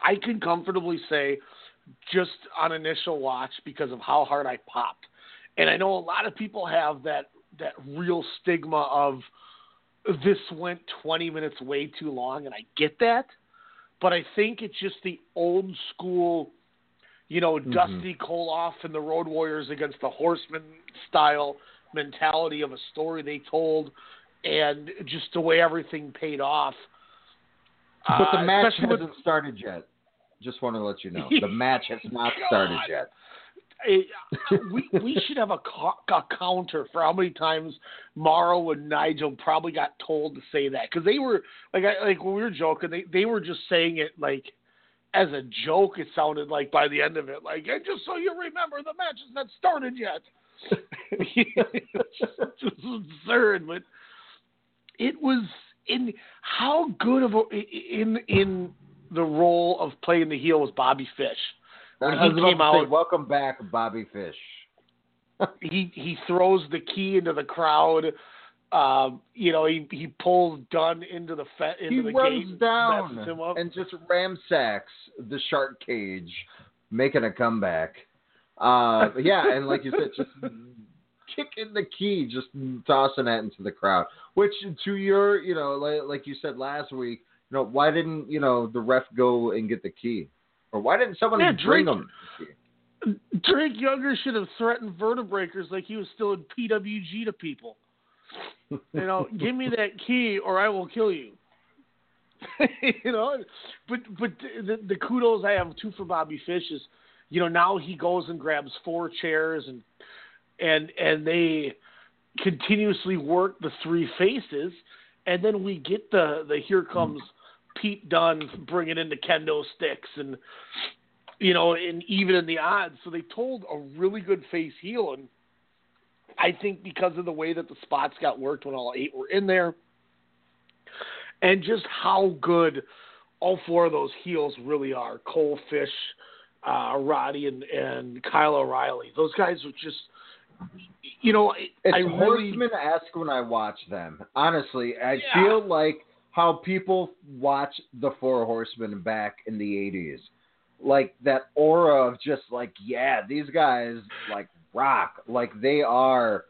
I can comfortably say, just on initial watch, because of how hard I popped, and I know a lot of people have that that real stigma of this went 20 minutes way too long, and I get that, but I think it's just the old school, you know, Mhm. Dusty Koloff and the Road Warriors against the Horseman style mentality of a story they told, and just the way everything paid off. But the Uh, match with- hasn't started yet. Just want to let you know. The [LAUGHS] match has not started yet. Hey, uh, we we should have a, co- a counter for how many times Mauro and Nigel probably got told to say that because they were like I, like when we were joking they they were just saying it like as a joke it sounded like by the end of it like and just so you remember the match has not started yet [LAUGHS] it's just absurd but it was in how good of a in in the role of playing the heel was Bobby Fish when he came say, out, welcome back, Bobby Fish. [LAUGHS] he he throws the key into the crowd. Um, you know, he he pulls Dunne into the fe- into He the runs gate, down messes him up. and just ramsacks the shark cage, making a comeback. Uh, yeah, and like you said, just [LAUGHS] kicking the key, just tossing that into the crowd. Which, to your, you know, like, like you said last week, you know, why didn't you know the ref go and get the key, or why didn't someone Yeah, bring Drake- him? Drake Younger should have threatened vertebreakers like he was still in PWG to people. You know, [LAUGHS] give me that key or I will kill you. [LAUGHS] you know, but but the, the kudos I have too for Bobby Fish is, you know, now he goes and grabs four chairs and and and they continuously work the three faces, and then we get the the here mm. comes Pete Dunne bringing in the kendo sticks and you know, and even in the odds. So they told a really good face heel, and I think because of the way that the spots got worked when all eight were in there, and just how good all four of those heels really are Cole Fish, uh, Roddy, and, and Kyle O'Reilly. Those guys are just, you know, It's I really. horseman esque when I watch them. Honestly, I Yeah. feel like how people watch the Four Horsemen back in the '80s, like that aura of just like, yeah, these guys like rock, like they are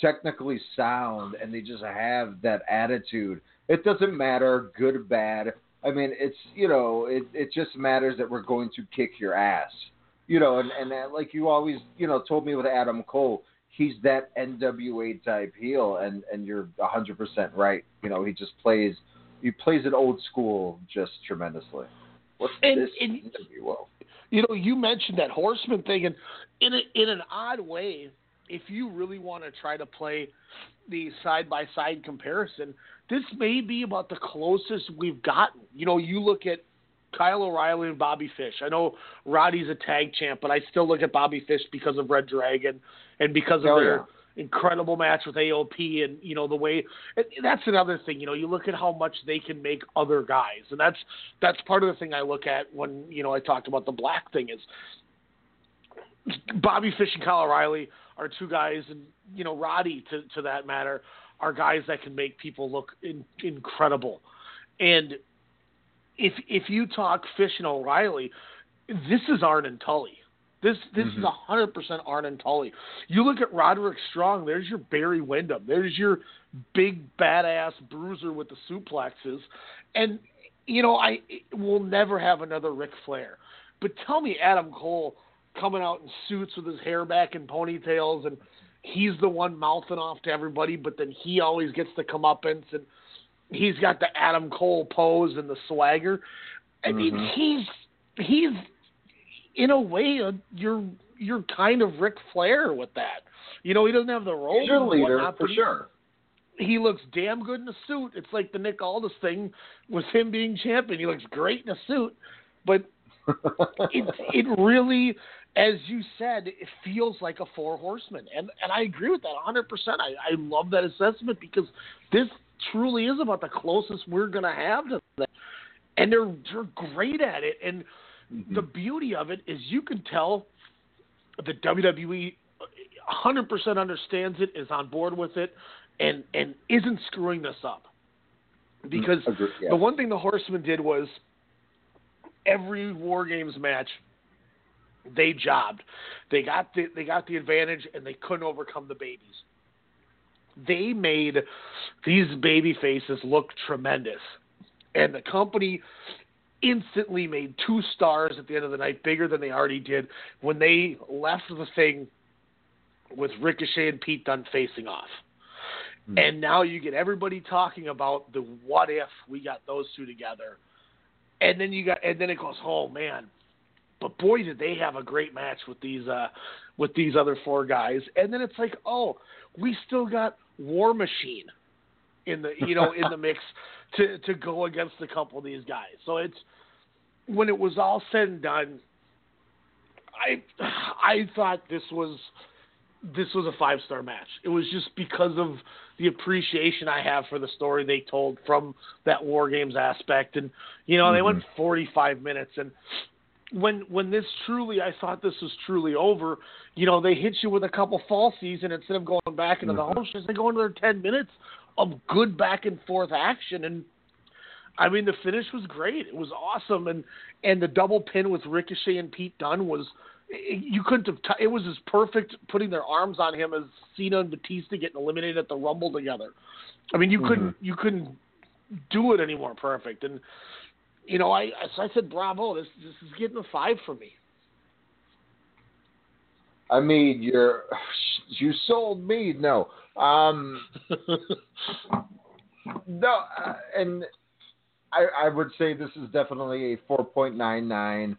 technically sound, and they just have that attitude. It doesn't matter, good or bad. I mean, it's you know, it it just matters that we're going to kick your ass. You know, and and that, like you always, you know, told me with Adam Cole, he's that NWA type heel, and and you're hundred percent right. You know, he just plays he plays it old school just tremendously. What's And- this and- NWO? You know, you mentioned that horseman thing, and in a, in an odd way, if you really want to try to play the side by side comparison, this may be about the closest we've gotten. You know, you look at Kyle O'Reilly and Bobby Fish. I know Roddy's a tag champ, but I still look at Bobby Fish because of Red Dragon and because of Oh, their yeah. Incredible match with AOP and you know the way that's another thing you know you look at how much they can make other guys. And that's that's part of the thing I look at when you know I talked about the black thing is Bobby Fish and Kyle O'Reilly are two guys and you know Roddy to to that matter are guys that can make people look in, incredible. And if if you talk Fish and O'Reilly this is Arn and Tully this this is Mhm. a hundred percent Arn and Tully. You look at Roderick Strong. There's your Barry Windham. There's your big badass bruiser with the suplexes, and you know I will never have another Ric Flair. But tell me, Adam Cole coming out in suits with his hair back in ponytails, and he's the one mouthing off to everybody, but then he always gets the comeuppance, and he's got the Adam Cole pose and the swagger. I mean, Mhm. he's he's in a way, uh, you're you're kind of Ric Flair with that. You know, he doesn't have the role. He's your leader whatnot, for sure. He looks damn good in a suit. It's like the Nick Aldis thing with him being champion. He looks great in a suit, but [LAUGHS] it it really, as you said, it feels like a four horseman, and and I agree with that 100. percent I I love that assessment because this truly is about the closest we're gonna have to that, and they're they're great at it, and Mm-hmm. the beauty of it is you can tell the WWE 100% understands it, is on board with it, and and isn't screwing this up. Because Agree- yeah. the one thing the Horsemen did was every War Games match they jobbed. They got the they got the advantage and they couldn't overcome the babies. They made these baby faces look tremendous. And the company instantly made two stars at the end of the night, bigger than they already did when they left the thing with Ricochet and Pete Dunne facing off. Hmm. And now you get everybody talking about the what if we got those two together. And then you got and then it goes, Oh man. But boy did they have a great match with these uh with these other four guys. And then it's like, oh, we still got War Machine in the you know, in the mix [LAUGHS] to to go against a couple of these guys. So it's when it was all said and done, I I thought this was this was a five star match. It was just because of the appreciation I have for the story they told from that War Games aspect, and you know they went Mhm. 45 minutes, and when when this truly, I thought this was truly over. You know, they hit you with a couple falsies, and instead of going back into Mhm. the home stretch, they go into their ten minutes of good back and forth action. And I mean, the finish was great. It was awesome, and and the double pin with Ricochet and Pete Dunne was. You couldn't have. T- it was as perfect putting their arms on him as Cena and Batista getting eliminated at the Rumble together. I mean, you couldn't. Mm-hmm. You couldn't do it any more perfect. And you know, I so I said, bravo. This this is getting a five for me. I mean, you're you sold me. No, um, [LAUGHS] no, uh, and I I would say this is definitely a four point nine nine.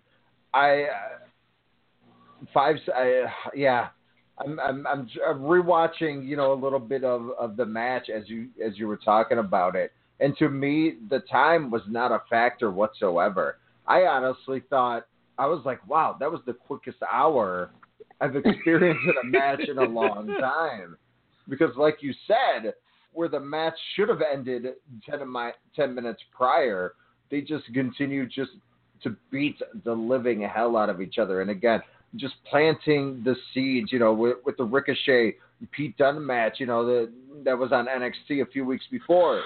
I uh, five. I, yeah, I'm I'm I'm I'm rewatching. You know, a little bit of of the match as you as you were talking about it, and to me, the time was not a factor whatsoever. I honestly thought I was like, wow, that was the quickest hour I've [LAUGHS] experienced in a match in a long [LAUGHS] time. Because, like you said, where the match should have ended 10, of my, 10 minutes prior, they just continue just to beat the living hell out of each other. And again, just planting the seeds, you know, with, with the Ricochet Pete Dunne match, you know, the, that was on NXT a few weeks before,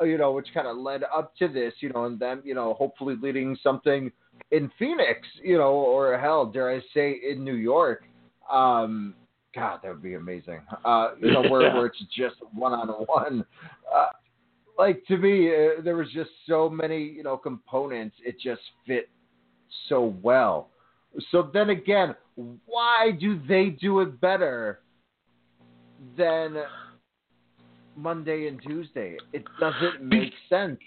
you know, which kind of led up to this, you know, and then, you know, hopefully leading something in Phoenix, you know, or hell, dare I say, in New York. Um, God, that would be amazing. Uh, you know, [LAUGHS] where, Yeah. where it's just one on one. Like to me, uh, there was just so many, you know, components. It just fit so well. So then again, why do they do it better than Monday and Tuesday? It doesn't make sense.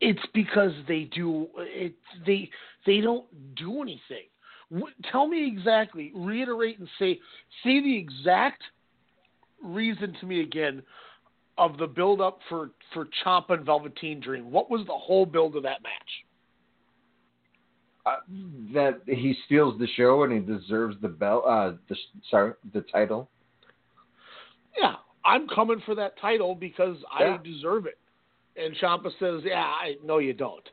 It's because they do it. They they don't do anything. Tell me exactly. Reiterate and say say the exact reason to me again of the build up for for Ciampa and Velveteen Dream. What was the whole build of that match? Uh, that he steals the show and he deserves the belt. Uh, the sorry, the title. Yeah, I'm coming for that title because Yeah. I deserve it. And Ciampa says, "Yeah, I no, you don't."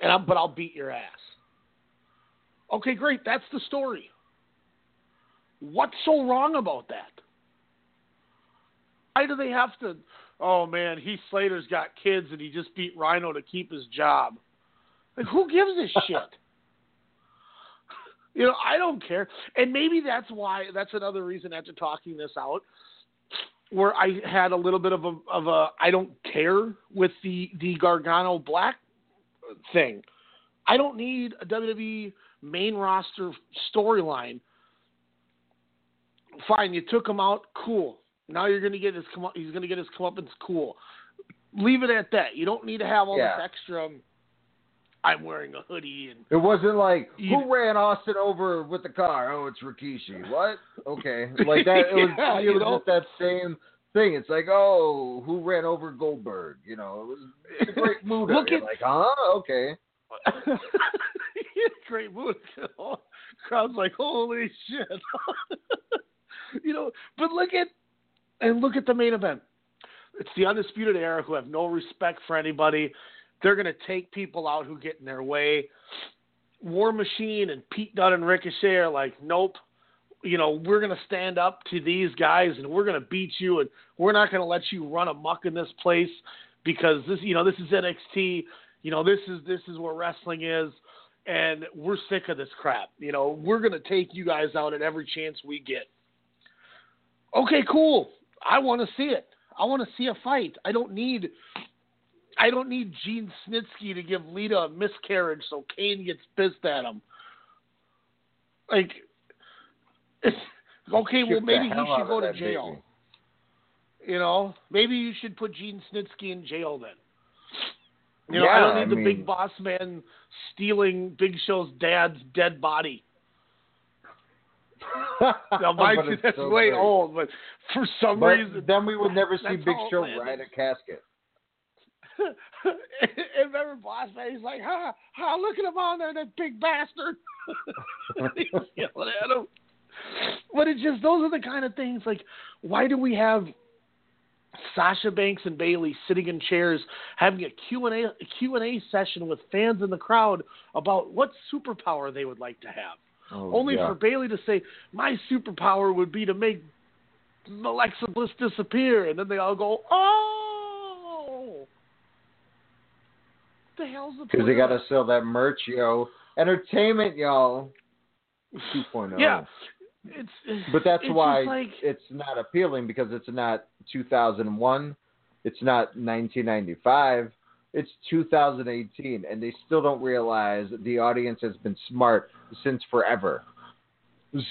And I'm, but I'll beat your ass. Okay, great. That's the story. What's so wrong about that? Why do they have to? Oh man, Heath Slater's got kids and he just beat Rhino to keep his job. Like, who gives a [LAUGHS] shit? You know, I don't care. And maybe that's why that's another reason after talking this out where I had a little bit of a of a I don't care with the the Gargano Black thing. I don't need a WWE main roster storyline. Fine, you took him out, cool. Now you're going to get his come up, he's going to get his comeuppance, cool. Leave it at that. You don't need to have all Yeah. this extra. um, I'm wearing a hoodie and It wasn't like You- who ran Austin over with the car. Oh, it's Rikishi. What? Okay, [LAUGHS] like that. It was. Yeah, it you was know? just that same thing. It's like, oh, who ran over Goldberg? You know, it was a great [LAUGHS] mood. Look at- like, huh? Okay. [LAUGHS] [LAUGHS] great mood. Crowd's like, holy shit. [LAUGHS] you know, but look at and look at the main event. It's the undisputed era who have no respect for anybody. They're to take people out who get in their way. War Machine and Pete Dunne and Ricochet are like, nope. You know, we're going to stand up to these guys and we're going to beat you and we're not going to let you run amok in this place because this, you know, this is NXT. You know, this is this is where wrestling is, and we're sick of this crap. You know, we're going to take you guys out at every chance we get. Okay, cool. I want to see it. I want to see a fight. I don't need I don't need Gene Snitsky to give Lita a miscarriage so Kane gets pissed at him. Like, [LAUGHS] okay, well maybe he should go to jail. baby. You know, maybe you should put Gene Snitsky in jail then. You know, I don't need I the mean- big boss man stealing Big Show's dad's dead body. [LAUGHS] Now, mind you, that's so way great. old, but for some But reason, then we would never [LAUGHS] see Big Show ride a casket. [LAUGHS] and remember Boss Man, he's like, ha, ha, look at him on there, that big bastard. He's yelling at him. But it's just, those are the kind of things, like, why do we have Sasha Banks and Bayley sitting in chairs having a Q&A, a Q&A session with fans in the crowd about what superpower they would like to have. Oh, Only yeah. for Bayley to say, "My superpower would be to make Alexa Bliss disappear," and then they all go, "Oh, the hell's the Because point?" they got to sell that merch, yo. Entertainment, y'all. 2.0. that?" Yeah, it's, But that's it's why like, it's not appealing because it's not 2001, it's not 1995, it's 2018, and they still don't realize the audience has been smart since forever.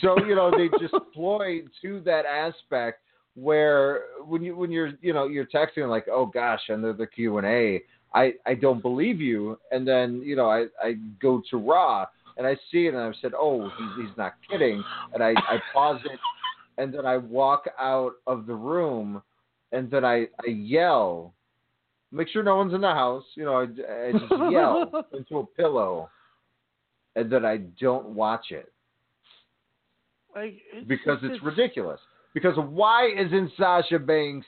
So you know they [LAUGHS] just ploy to that aspect where when you when you're you know you're texting like oh gosh under the Q and A. I I don't believe you. And then you know I I go to Raw and I see it and I've said oh he's he's not kidding and I I pause it and then I walk out of the room and then I I yell make sure no one's in the house you know I, I just [LAUGHS] yell into a pillow and then I don't watch it like it's because just- it's ridiculous. Because why isn't Sasha Banks,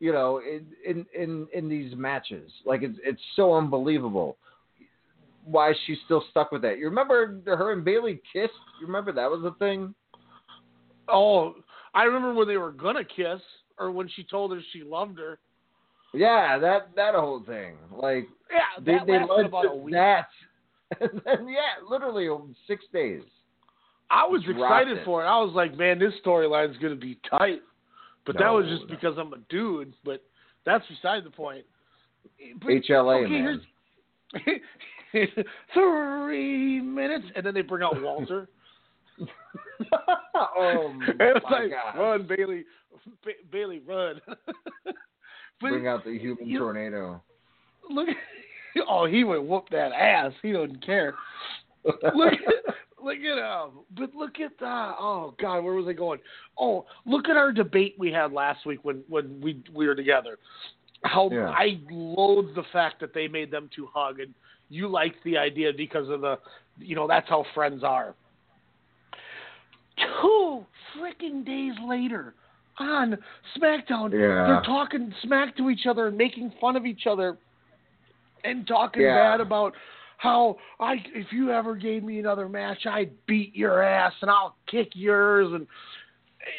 you know, in in in, in these matches? Like it's it's so unbelievable. Why is she still stuck with that? You remember her and Bayley kissed? You remember that was a thing? Oh, I remember when they were gonna kiss, or when she told her she loved her. Yeah, that that whole thing. Like Yeah, they that they lasted about a week. that. [LAUGHS] And then yeah, literally six days. I was excited it. for it. I was like, man, this storyline's gonna be tight. But that was just no. because I'm a dude. But that's beside the point. But, HLA okay, man. [LAUGHS] here's [LAUGHS] three minutes, and then they bring out Walter. [LAUGHS] oh [LAUGHS] and it's my like, god! run, Bayley, ba- Bayley, run. Bring out the human you- tornado. look, oh, he would whoop that ass. He doesn't care. look at look at um but look at uh oh god where was i going oh look at our debate we had last week when when we we were together how Yeah. i loathe the fact that they made them two hug and you liked the idea because of the you know that's how friends are two freaking days later on smackdown Yeah. they're talking smack to each other and making fun of each other and talking Yeah. bad about how I if you ever gave me another match, I'd beat your ass and I'll kick yours and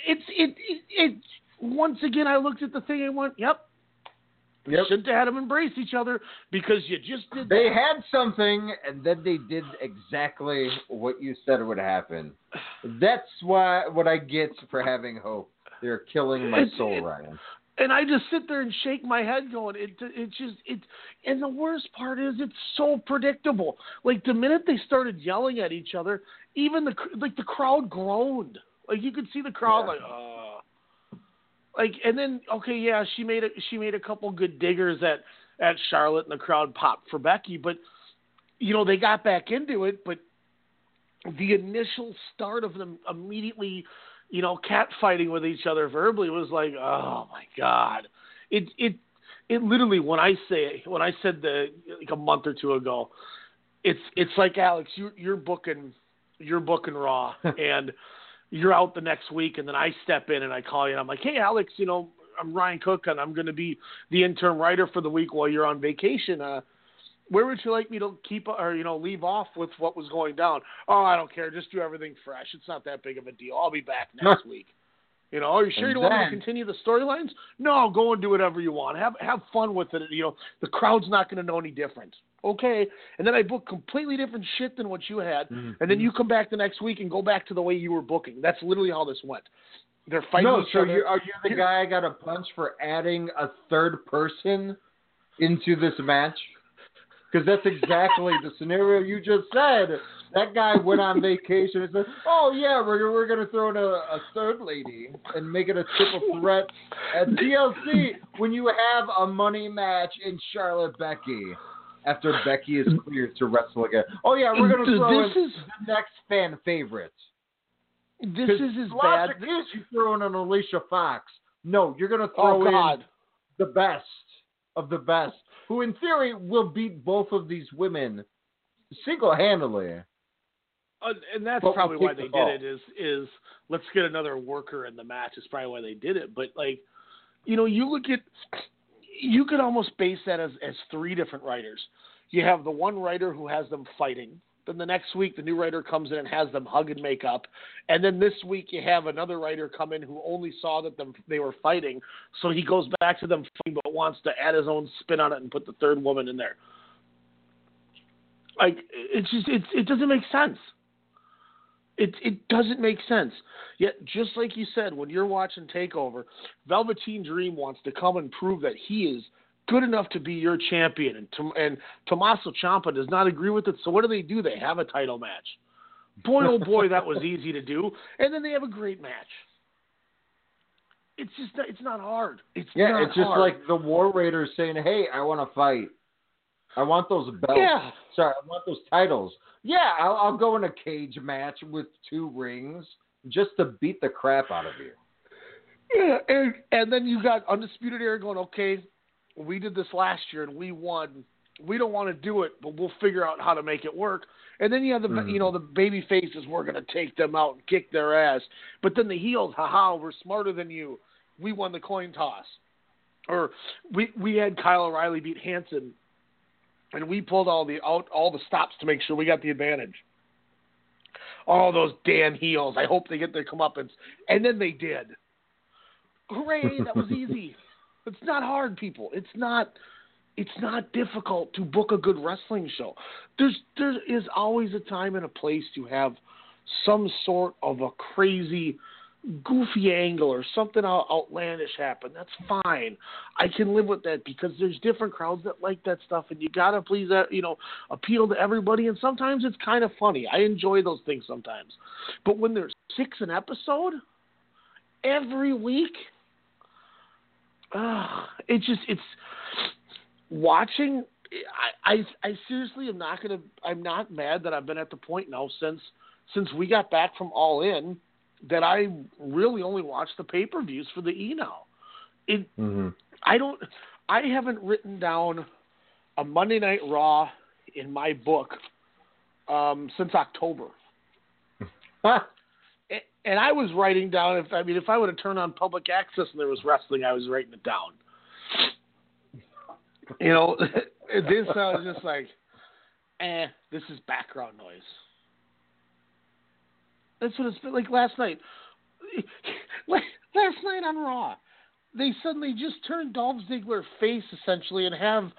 it's it it, it once again I looked at the thing and went, Yep. Yep. Shouldn't have had them embrace each other because you just did They that. had something, and then they did exactly what you said would happen. That's why what I get for having hope. They're killing my soul, it- Ryan. and I just sit there and shake my head, going, it, it just, it, and the worst part is, it's so predictable. Like the minute they started yelling at each other, even the like the crowd groaned. Like you could see the crowd, Yeah. like, uh, like, and then okay, yeah, she made a she made a couple good diggers at at Charlotte, and the crowd popped for Becky, but you know they got back into it, but the initial start of them immediately you know, catfighting with each other verbally was like, oh my god, it it it literally when I say when I said the like a month or two ago, it's it's like Alex, you you're booking you're booking Raw. [LAUGHS] And you're out the next week, and then I step in and I call you and I'm like, hey Alex, you know. I'm Ryan Cook, and I'm going to be the interim writer for the week while you're on vacation. Uh, where would you like me to keep or you know leave off with what was going down? Oh, I don't care. Just do everything fresh. It's not that big of a deal. I'll be back next week. You know, are you sure And you don't want to continue the storylines? No, go and do whatever you want. Have have fun with it. You know, the crowd's not going to know any different. Okay, and then I book completely different shit than what you had, and Mm-hmm. then you come back the next week and go back to the way you were booking. That's literally how this went. They're fighting No, each so other. you are you the guy I got a punch for adding a third person into this match? Because that's exactly the scenario you just said. That guy went on vacation and said, "Oh yeah, we're we're gonna throw in a, a third lady and make it a triple threat at TLC when you have a money match in Charlotte Becky." After Becky is cleared to wrestle again. Oh yeah, we're gonna throw this in is the next fan favorite. this is as bad. Logic is you throw in an Alicia Fox. No, you're going to Oh throw in the best of the best, who in theory will beat both of these women single handedly. Uh, and that's But probably why they the did it. Is is let's get another worker in the match. Is probably why they did it. But like, you know, you look at, you could almost base that as as three different writers. You have the one writer who has them fighting. Then the next week, the new writer comes in and has them hug and make up. And then this week, you have another writer come in who only saw that them they were fighting, so he goes back to them fighting, but wants to add his own spin on it and put the third woman in there. Like it's just it's it doesn't make sense. It it doesn't make sense. Yet just like you said, when you're watching Takeover, Velveteen Dream wants to come and prove that he is good enough to be your champion, and Tom- and Tommaso Ciampa does not agree with it. So what do they do? They have a title match. Boy, oh boy, that was easy to do. And then they have a great match. It's just it's not hard. It's Yeah, it's just hard. like the War Raiders saying, "Hey, I want to fight. I want those belts. yeah. Sorry, I want those titles. Yeah, I'll, I'll go in a cage match with two rings just to beat the crap out of you." Yeah, and, and then you got Undisputed Era going, okay, we did this last year and we won. We don't want to do it, but we'll figure out how to make it work. And then you have the Mhm. you know the baby faces. We're going to take them out and kick their ass. But then the heels, haha, we're smarter than you. We won the coin toss. Or we we had Kyle O'Reilly beat Hanson, and we pulled all the out all the stops to make sure we got the advantage. All those damn heels. I hope they get their comeuppance, and then they did. Hooray! That was easy. [LAUGHS] It's not hard, people. It's not. It's not difficult to book a good wrestling show. There's there is always a time and a place to have some sort of a crazy, goofy angle or something outlandish happen. That's fine. I can live with that because there's different crowds that like that stuff, and you gotta please that you know appeal to everybody. And sometimes it's kind of funny. I enjoy those things sometimes, but when there's six an episode every week uh, it just it's watching. I, I I seriously am not gonna. I'm not mad that I've been at the point now since since we got back from All In that I really only watch the pay per views for the E now. It Mm-hmm. I don't. I haven't written down a Monday Night Raw in my book um, since October. [LAUGHS] And I was writing down if I mean if I would have turned on public access and there was wrestling, I was writing it down. You know, [LAUGHS] this I was just like, eh, this is background noise. That's what it's been like last night. [LAUGHS] Last night on Raw, they suddenly just turned Dolph Ziggler face essentially and have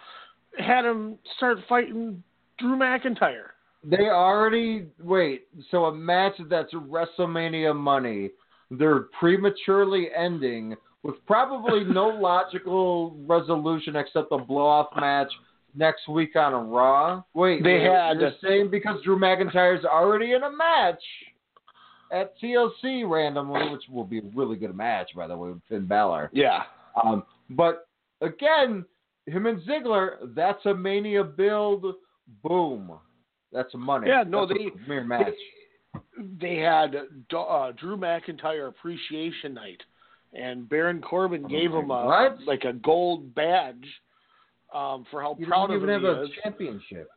had him start fighting Drew McIntyre. They already wait. So a match that's WrestleMania money, they're prematurely ending with probably [LAUGHS] no logical resolution except a blow off match next week on a Raw. Wait, They wait, had- you're saying because Drew McIntyre's already in a match at TLC randomly, which will be a really good match by the way with Finn Balor. Yeah. Um, but again, him and Ziggler, that's a Mania build. Boom. That's money. Yeah, no, That's they- premier match. they had uh, Drew McIntyre Appreciation Night, and Baron Corbin gave him a What? like a gold badge um, for how You proud of even him have he a is. championship.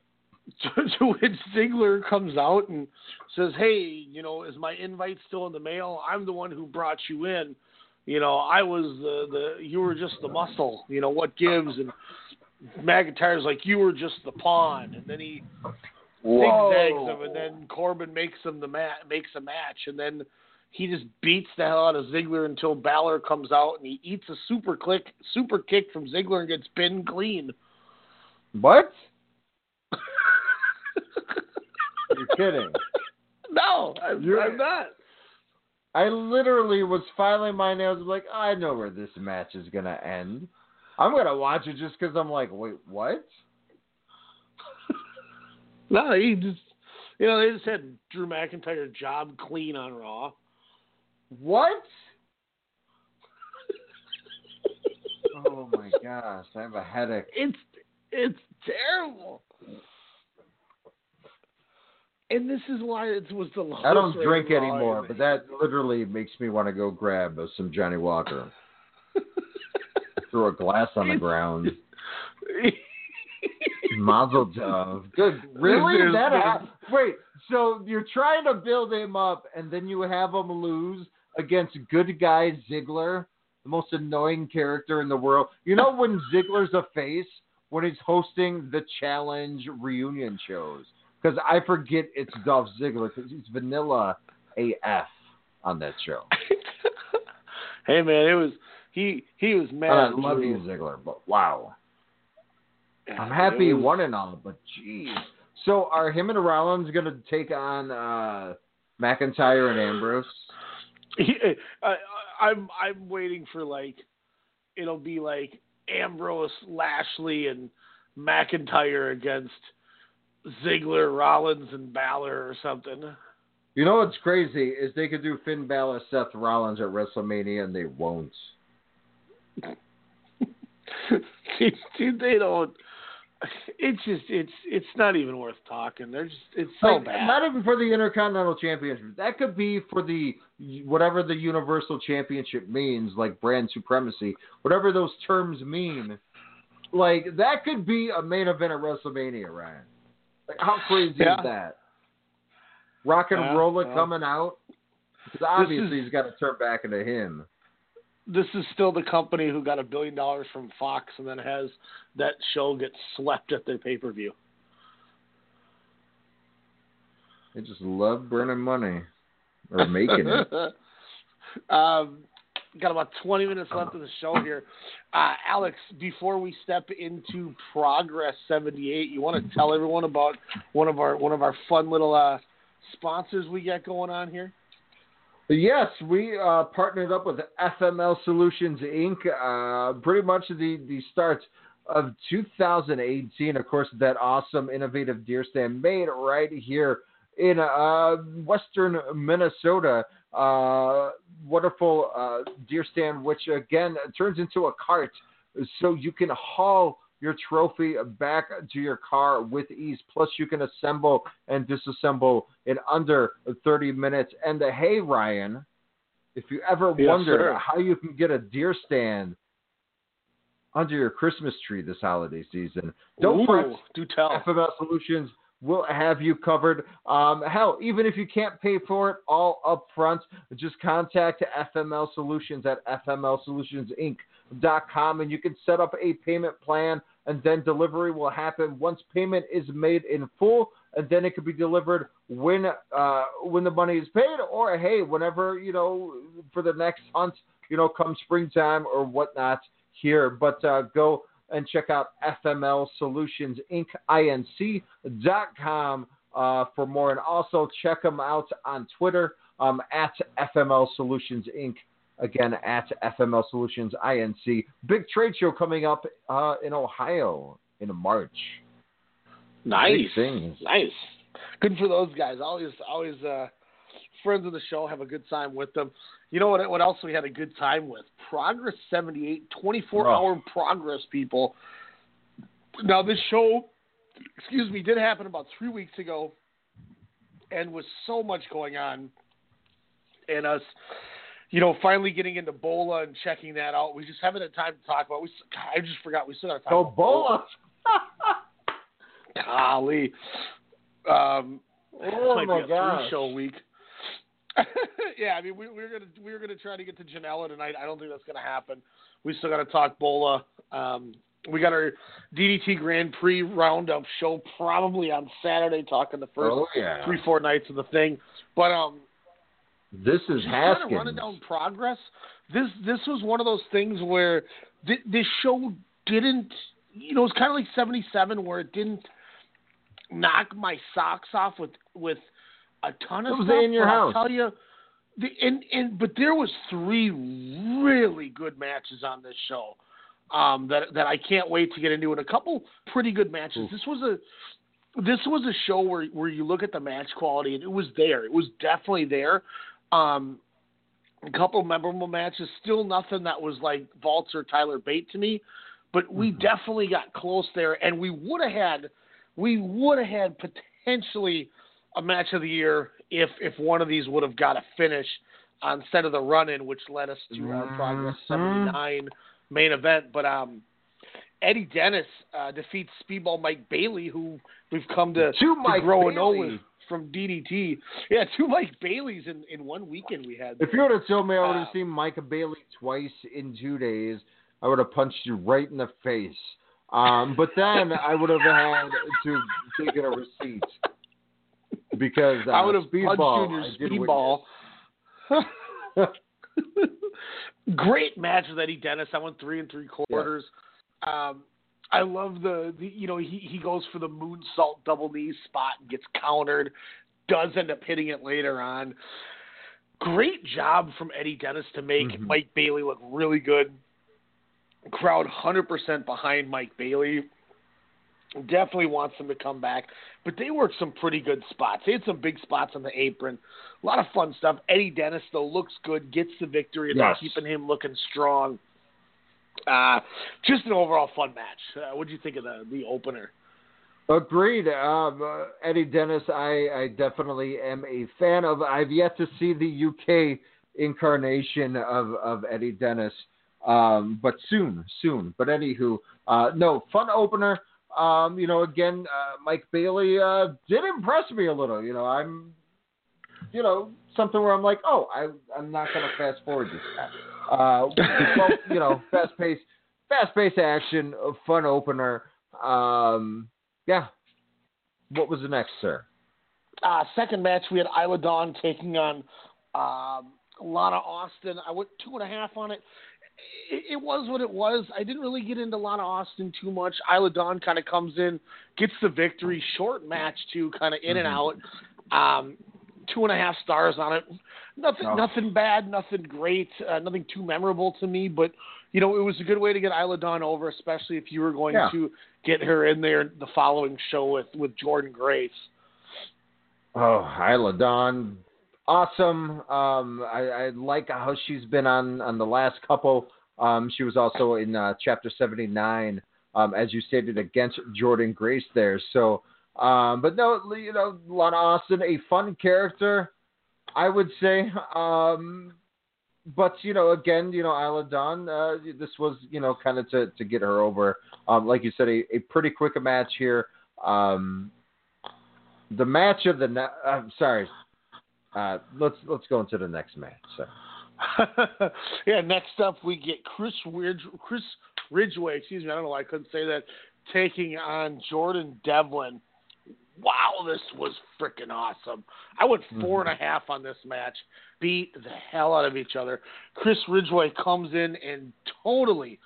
[LAUGHS] To, to which Ziggler comes out and says, "Hey, you know, is my invite still in the mail? I'm the one who brought you in. You know, I was the the you were just the muscle. You know what gives?" And McIntyre's like, "You were just the pawn." And then he zigzags him, and then Corbin makes him the mat makes a match, and then he just beats the hell out of Ziggler until Balor comes out and he eats a super click super kick from Ziggler and gets pinned clean. What? [LAUGHS] You're kidding. no, I'm, You're- I'm not. I literally was filing my nails like, I know where this match is going to end. I'm going to watch it just because I'm like, wait, what? [LAUGHS] No, he just you know they just had Drew McIntyre job clean on Raw. What? [LAUGHS] oh my gosh, I have a headache. It's it's terrible. And this is why it was the lowest. I don't drink anymore, but that literally makes me want to go grab some Johnnie Walker. [LAUGHS] Throw a glass on the ground. [LAUGHS] Mazel tov. Good. Really? There's- that there's- Wait. So you're trying to build him up, and then you have him lose against good guy Ziggler. the most annoying character in the world. You know when Ziggler's a face when he's hosting the challenge reunion shows because I forget it's Dolph Ziggler because he's vanilla AF on that show. [LAUGHS] hey man, it was he he was mad. I love you Ziggler, but wow. I'm happy he won and all, but geez. So are him and Rollins going to take on uh, McIntyre and Ambrose? Uh, I'm I'm waiting for like it'll be like Ambrose, Lashley, and McIntyre against Ziggler, Rollins, and Balor or something. You know what's crazy is they could do Finn Balor, Seth Rollins at WrestleMania, and they won't. [LAUGHS] Dude, they don't it's just it's it's not even worth talking. They're just it's so like, bad. Not even for the Intercontinental Championship. That could be for the whatever the Universal Championship means, like brand supremacy, whatever those terms mean. Like that could be a main event at WrestleMania, Ryan. Like how crazy yeah. is that? Rock and yeah, Roller yeah. coming out because obviously is, he's got to turn back into him this is still the company who got a billion dollars from Fox and then has that show get swept at their pay per view. They just love burning money or making it. [LAUGHS] um, got about 20 minutes left of the show here. Uh, Alex, before we step into Progress 78, you want to tell everyone about one of our one of our fun little uh, sponsors we got going on here? Yes, we uh, partnered up with FML Solutions Inc. Uh, pretty much the the start of 2018. Of course, that awesome, innovative deer stand made right here in uh, western Minnesota. Uh, wonderful uh, deer stand, which again turns into a cart, so you can haul your trophy back to your car with ease. Plus, you can assemble and disassemble in under 30 minutes. And the hey, Ryan, if you ever yes, wondered sir. how you can get a deer stand under your Christmas tree this holiday season, don't Ooh, fret. do tell. FML Solutions will have you covered. Um, hell, even if you can't pay for it all up front, just contact FML Solutions at FMLSolutionsInc.com and you can set up a payment plan and then delivery will happen once payment is made in full and then it could be delivered when uh, when the money is paid or hey whenever you know for the next hunt you know come springtime or whatnot here but uh, go and check out FML Solutions Inc. Inc.com uh, for more. And also check them out on Twitter um, at FML Solutions Inc. Again, at FML Solutions INC. Big trade show coming up uh, in Ohio in March. Nice. Nice. Good for those guys. Always, always uh, friends of the show. Have a good time with them. You know what? What else we had a good time with? Progress 78, 24 hour progress, people. Now, this show, excuse me, did happen about three weeks ago and was so much going on. And us, you know, finally getting into Bola and checking that out. We just haven't had time to talk about. We, I just forgot we still got So about Bola. [LAUGHS] Golly. Um, Oh my gosh. three-show week. [LAUGHS] yeah, I mean, we, we're gonna we're gonna try to get to Janela tonight. I don't think that's gonna happen. We still got to talk Bola. Um, we got our DDT Grand Prix roundup show probably on Saturday, talking the first Oh, yeah. three four nights of the thing. But um, This is just kind of running down progress. This this was one of those things where th- this show didn't, you know, it's kind of like '77 where it didn't knock my socks off with with a ton of was stuff. in your but I'll tell you, the and and but there was three really good matches on this show. Um, that that I can't wait to get into, and a couple pretty good matches. Oof. This was a this was a show where where you look at the match quality and it was there. It was definitely there. Um, a couple memorable matches, still nothing that was like Vaults or Tyler Bate to me, but we Mhm. definitely got close there, and we would have had we would have had potentially a match of the year if if one of these would have got a finish uh, instead of the run in, which led us to our Progress Mhm. seventy nine main event. But um, Eddie Dennis uh, defeats Speedball Mike Bailey, who we've come to, To to grow and know with from DDT. Yeah, two Mike Baileys in, in one weekend we had. If you would have told me I would have Uh, seen Micah Bailey twice in two days, I would have punched you right in the face. Um, but then I would have had to take a receipt because uh, I would have punched speedball, you in your speedball. [LAUGHS] Great match with Eddie Dennis. I went three and three quarters. Um, I love the, the you know he he goes for the moonsault double knee spot and gets countered. Does end up hitting it later on. Great job from Eddie Dennis to make Mhm. Mike Bailey look really good. Crowd hundred percent behind Mike Bailey. Definitely wants them to come back, but they worked some pretty good spots. They had some big spots on the apron. A lot of fun stuff. Eddie Dennis though looks good, gets the victory, and Yes. keeping him looking strong. Uh, just an overall fun match. Uh, what do you think of the the opener? Agreed. Um, uh, Eddie Dennis, I, I definitely am a fan of. I've yet to see the UK incarnation of, of Eddie Dennis, um, but soon, soon. But anywho, uh, no, fun opener. Um, you know, again, uh, Mike Bailey uh, did impress me a little. You know, I'm, you know, something where I'm like, oh, I, I'm not going to fast forward this guy. Uh, well, [LAUGHS] you know, fast pace, fast pace action, a fun opener. Um, yeah. What was the next, sir? Uh, second match, we had Isla Dawn taking on um, Lana Austin. I went two and a half on it. It, it was what it was. I didn't really get into Lana Austin too much. Isla Dawn kind of comes in, gets the victory. Short match too, kind of in and out. Um, two and a half stars on it. Nothing, Oh. nothing bad, nothing great, uh, nothing too memorable to me. But you know, it was a good way to get Isla Dawn over, especially if you were going Yeah. to get her in there the following show with with Jordynne Grace. Oh, Isla Dawn, awesome. Um, I, I like how she's been on on the last couple. Um, she was also in uh, Chapter seventy nine, um, as you stated, against Jordynne Grace there. So, um, but no, you know, Lana Austin, a fun character, I would say. Um, but you know, again, you know, Isla Dawn, uh, this was you know kind of to to get her over. Um, like you said, a, a pretty quick match here. The match of the ne- I'm sorry. Uh, let's let's go into the next match. So. [LAUGHS] yeah, next up we get Chris Ridge, Chris Ridgeway, excuse me, I don't know why I couldn't say that, taking on Jordan Devlin. Wow, this was freaking awesome. I went four and a half on this match. Beat the hell out of each other. Chris Ridgeway comes in and totally,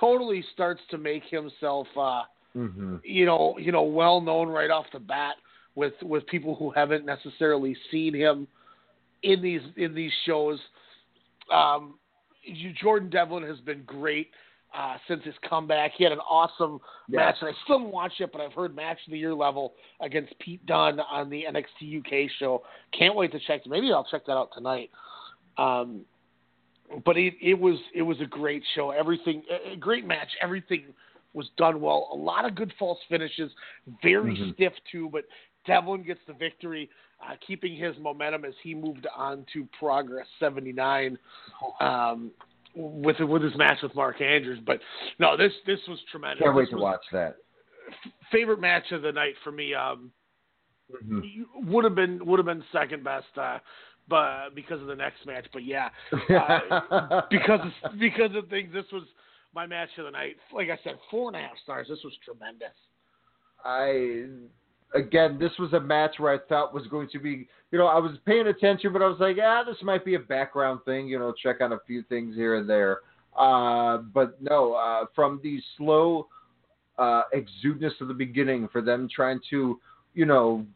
totally starts to make himself uh hmm you know, you know, well known right off the bat with with people who haven't necessarily seen him in these in these shows. Um, you- Jordan Devlin has been great uh, since his comeback. He had an awesome Yeah. match, and I still haven't watched it, but I've heard match of the year level against Pete Dunne on the NXT UK show. Can't wait to check. Maybe I'll check that out tonight. Um, but it, it was it was a great show. Everything a great match. Everything was done well. A lot of good false finishes. Very Mhm. stiff too, but Devlin gets the victory, uh, keeping his momentum as he moved on to Progress 79 um, with with his match with Mark Andrews. But no, this this was tremendous. Can't wait This to watch that. Favorite match of the night for me. Um, Mhm. would have been would have been second best, uh, but because of the next match. But yeah, uh, [LAUGHS] because of, because of things, this was my match of the night. Like I said, four and a half stars. This was tremendous. I again, this was a match where I thought was going to be, you know, I was paying attention, but I was like, ah, this might be a background thing, you know, check on a few things here and there. Uh, but no, uh, from the slow uh, of the beginning, for them trying to, you know,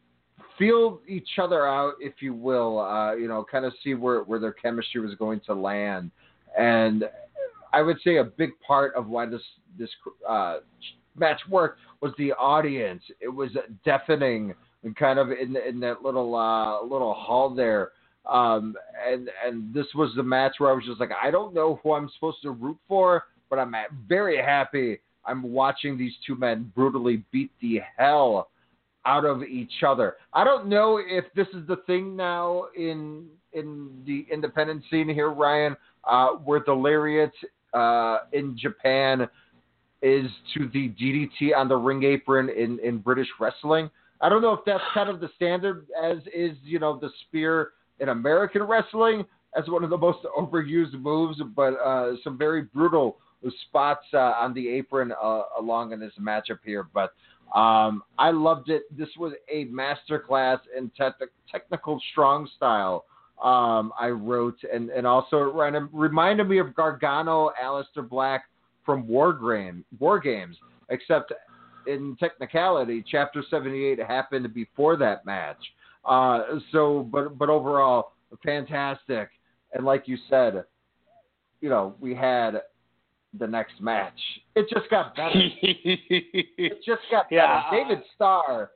feel each other out, if you will, uh, you know, kind of see where, where their chemistry was going to land. And I would say a big part of why this this uh, match worked was the audience. It was deafening and kind of in in that little uh, little hall there. Um, and and this was the match where I was just like, I don't know who I'm supposed to root for, but I'm very happy. I'm watching these two men brutally beat the hell out of each other. I don't know if this is the thing now in in the independent scene here, Ryan, uh, where the lariat uh, in Japan is to the DDT on the ring apron in, in British wrestling. I don't know if that's kind of the standard as is, you know, the spear in American wrestling as one of the most overused moves, but uh, some very brutal spots uh, on the apron uh, along in this matchup here. But um, I loved it. This was a masterclass in te- technical strong style. Um, I wrote, and, and also it reminded me of Gargano, Aleister Black from War, Game, War Games, except in technicality, Chapter 78 happened before that match. Uh, so, but but overall, fantastic. And like you said, you know, we had the next match. It just got better. [LAUGHS] it just got better. Yeah, David Starr,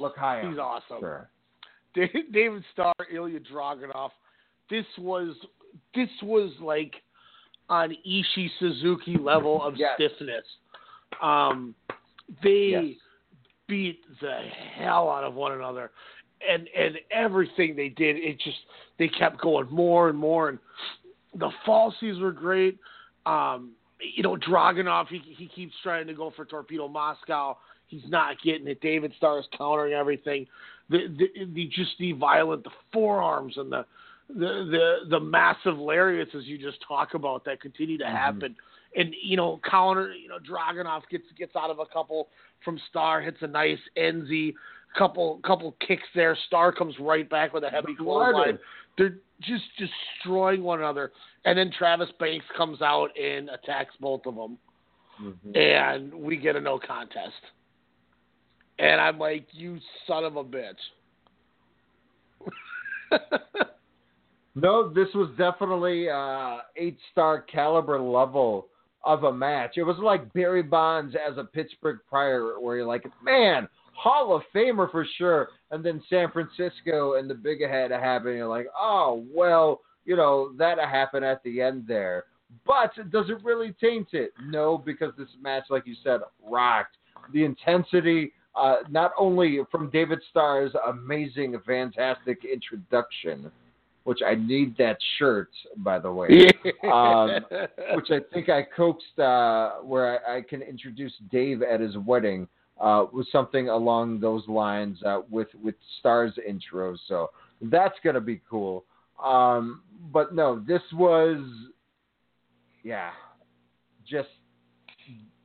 look high. He's awesome. Sure. David Starr, Ilya Dragunov. This was this was like on Ishii Suzuki level of yes. stiffness. Um, they yes. beat the hell out of one another, and and everything they did, it just they kept going more and more, and the falsies were great. Um, you know, Dragunov, he he keeps trying to go for Torpedo Moscow. He's not getting it. David Starr is countering everything. The, the, the just the violent, the forearms and the the the the massive lariats as you just talk about that continue to mm-hmm. happen. Mm-hmm. And you know, counter, you know, Dragunov gets gets out of a couple from Starr, hits a nice NZ, couple couple kicks there. Starr comes right back with a heavy clothesline. They're just destroying one another. And then Travis Banks comes out and attacks both of them, mm-hmm. and we get a no contest. And I'm like, you son of a bitch. [LAUGHS] No, this was definitely uh, eight star caliber level of a match. It was like Barry Bonds as a Pittsburgh Pirate, where you're like, man, Hall of Famer for sure. And then San Francisco and the big head happened. You're like, oh, well, you know, that happened at the end there. But does it really taint it? No, because this match, like you said, rocked. The intensity, uh, not only from David Starr's amazing, fantastic introduction, which I need that shirt, by the way. [LAUGHS] um, which I think I coaxed uh, where I, I, can introduce Dave at his wedding uh, with something along those lines uh, with with Starr's intro. So that's gonna be cool. Um, but no, this was yeah, just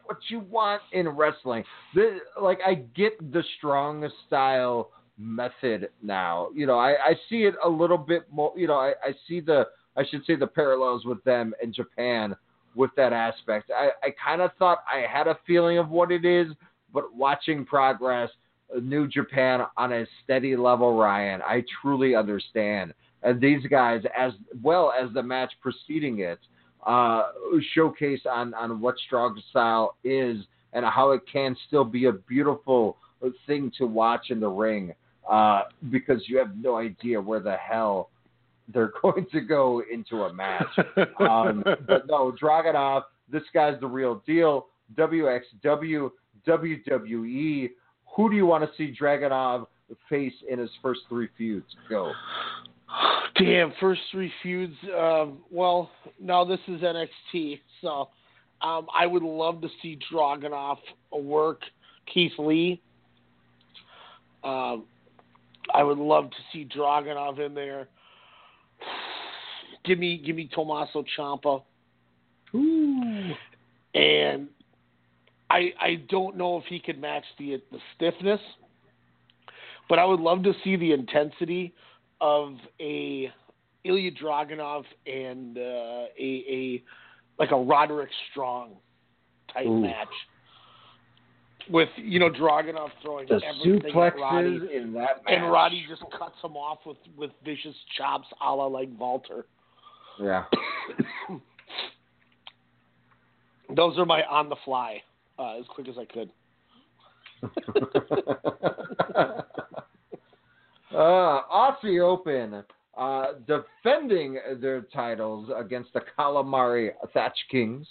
what you want in wrestling. The, like I get the strong style method now. You know, I, I see it a little bit more. You know, I, I see the I should say the parallels with them in Japan with that aspect. I, I kind of thought I had a feeling of what it is, but watching progress, uh, New Japan on a steady level, Ryan, I truly understand. And these guys, as well as the match preceding it, uh, showcase on, on what strong style is and how it can still be a beautiful thing to watch in the ring uh, because you have no idea where the hell they're [LAUGHS] going to go into a match. um, but no, Dragunov, this guy's the real deal. WXW, WWE. Who do you want to see Dragunov face in his first three feuds? Go. [SIGHS] Damn, first three feuds. Um, well, now this is NXT, so um, I would love to see Dragunov work Keith Lee. Um, I would love to see Dragunov in there. Give me, give me Tommaso Ciampa. Ooh. And I, I don't know if he could match the the stiffness, but I would love to see the intensity of a Ilya Dragunov and uh, a a like a Roderick Strong type Ooh. match with you know Dragunov throwing the everything suplexes at Roddy, in that match. and Roddy just cuts him off with with vicious chops, a la like Walter. Yeah. [COUGHS] Those are my on the fly, uh, as quick as I could. [LAUGHS] uh, Aussie Open uh, defending their titles against the Calamari Catch Kings.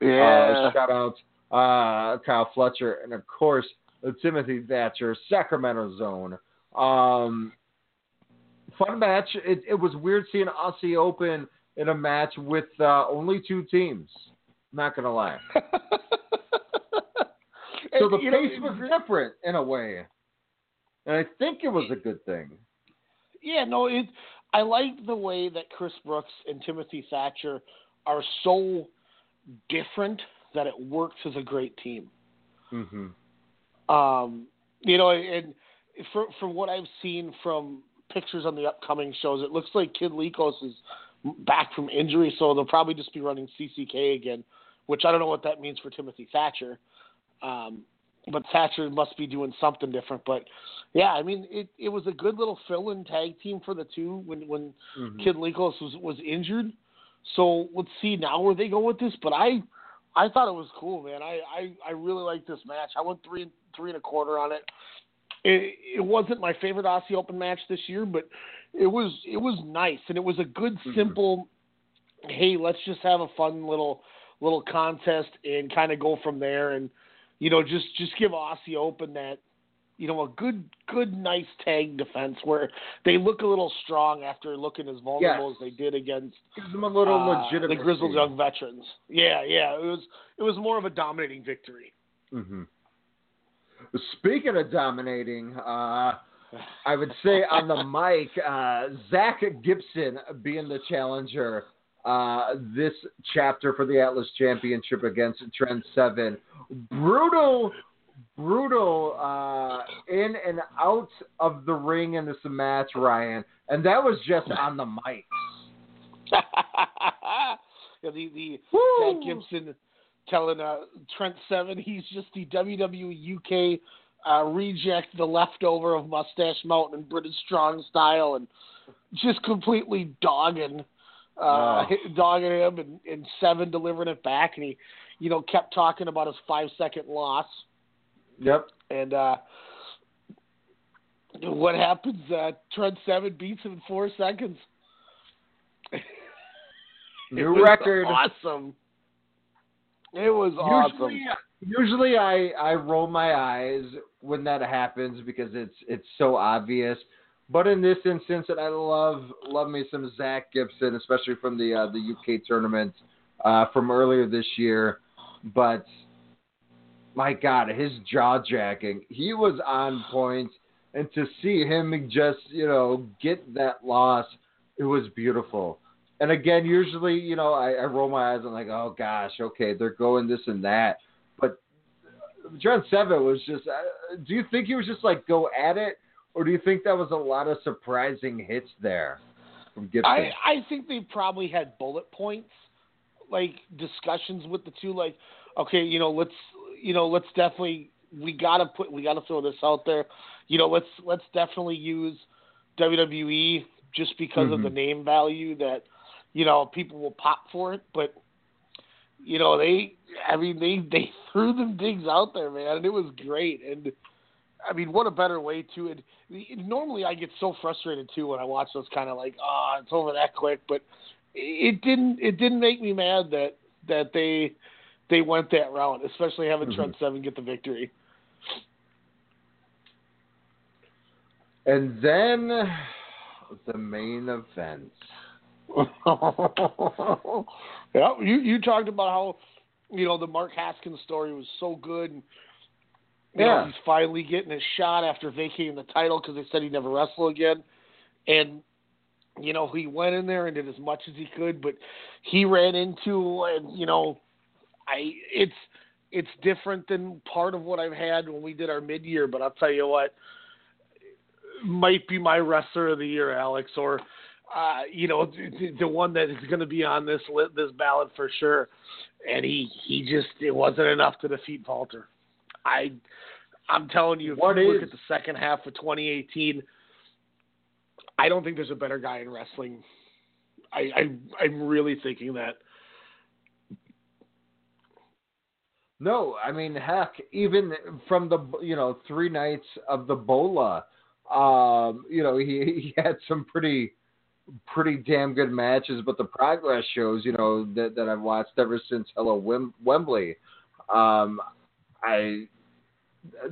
Yeah. Uh, shout out uh, Kyle Fletcher, and of course Timothy Thatcher, Sacramento Zone. Um, fun match. It, it, was weird seeing Aussie Open in a match with uh, only two teams. Not gonna lie. [LAUGHS] so the pace know, was different in a way. and I think it was a good thing. Yeah, no, it. I like the way that Chris Brookes and Timothy Thatcher are so different that it works as a great team. Mm-hmm. Um, you know, and from from what I've seen from pictures on the upcoming shows, it looks like Kid Lykos is back from injury, so they'll probably just be running CCK again, which I don't know what that means for Timothy Thatcher. Um, but Thatcher must be doing something different. But yeah, I mean, it, it was a good little fill-in tag team for the two when when Mhm. Kid Lykos was was injured. So let's see now where they go with this. But I I thought it was cool, man. I I, I really like this match. I went three and three and a quarter on it. It, it wasn't my favorite Aussie Open match this year, but it was it was nice and it was a good Mhm. simple. Hey, let's just have a fun little little contest and kind of go from there, and you know just just give Aussie Open that you know a good good nice tag defense where they look a little strong after looking as vulnerable as they did against Gives them a little uh, legitimate. the Grizzled Young Veterans. Yeah, yeah, it was it was more of a dominating victory. Mm-hmm. Speaking of dominating, uh, I would say on the [LAUGHS] mic, uh, Zach Gibson being the challenger uh, this chapter for the Atlas Championship against Trent Seven. Brutal, brutal uh, in and out of the ring in this match, Ryan, and that was just on the mic. [LAUGHS] yeah, the the Woo! Gibson telling uh, Trent Seven he's just the WWE UK uh, reject, the leftover of Mustache Mountain and British Strong Style, and just completely dogging, uh, Oh. dogging him, and, and Seven delivering it back, and he, you know, kept talking about his five second loss, Yep. and uh, what happens? Uh, Trent Seven beats him in four seconds. [LAUGHS] New record. Awesome. It was awesome. Usually, usually I, I roll my eyes when that happens because it's it's so obvious. But in this instance, and I love love me some Zach Gibson, especially from the uh, the UK tournament uh, from earlier this year. But my God, his jaw jacking, he was on point, and to see him just you know get that loss, it was beautiful. And again, usually, you know, I, I roll my eyes. I'm like, oh gosh, okay, they're going this and that. But John Seven was just. Uh, do you think he was just like go at it, or do you think that was a lot of surprising hits there from Gibson? I I think they probably had bullet points, like discussions with the two. Like, okay, you know, let's you know, let's definitely we gotta put we gotta throw this out there. You know, let's let's definitely use WWE just because of Mhm. the name value that you know people will pop for it, but. You know they, I mean they [LAUGHS] they threw them digs out there, man, and it was great. And I mean, what a better way to it. Normally, I get so frustrated too when I watch those kind of like, ah, it's over that quick. But it didn't. It didn't make me mad that that they they went that route, especially having Mhm. Trent Seven get the victory. and then the main event. [LAUGHS] yeah, you you talked about how you know the Mark Haskins story was so good. And, Yeah. know, he's finally getting his shot after vacating the title because they said he'd never wrestle again. And you know he went in there and did as much as he could, but he ran into and you know, I it's it's different than part of what I've had when we did our mid year. But I'll tell you what, might be my wrestler of the year, Alex, or uh, you know the, the one that is going to be on this this ballot for sure. And he he just it wasn't enough to defeat Walter. I I'm telling you, if What you is- look at the second half of 2018, I don't think there's a better guy in wrestling. I, I I'm really thinking that. No, I mean, heck, even from the you know three nights of the Bola, um, you know, he, [LAUGHS] he had some pretty pretty damn good matches. But the progress shows, you know, that that I've watched ever since Hello Wem- Wembley, um, I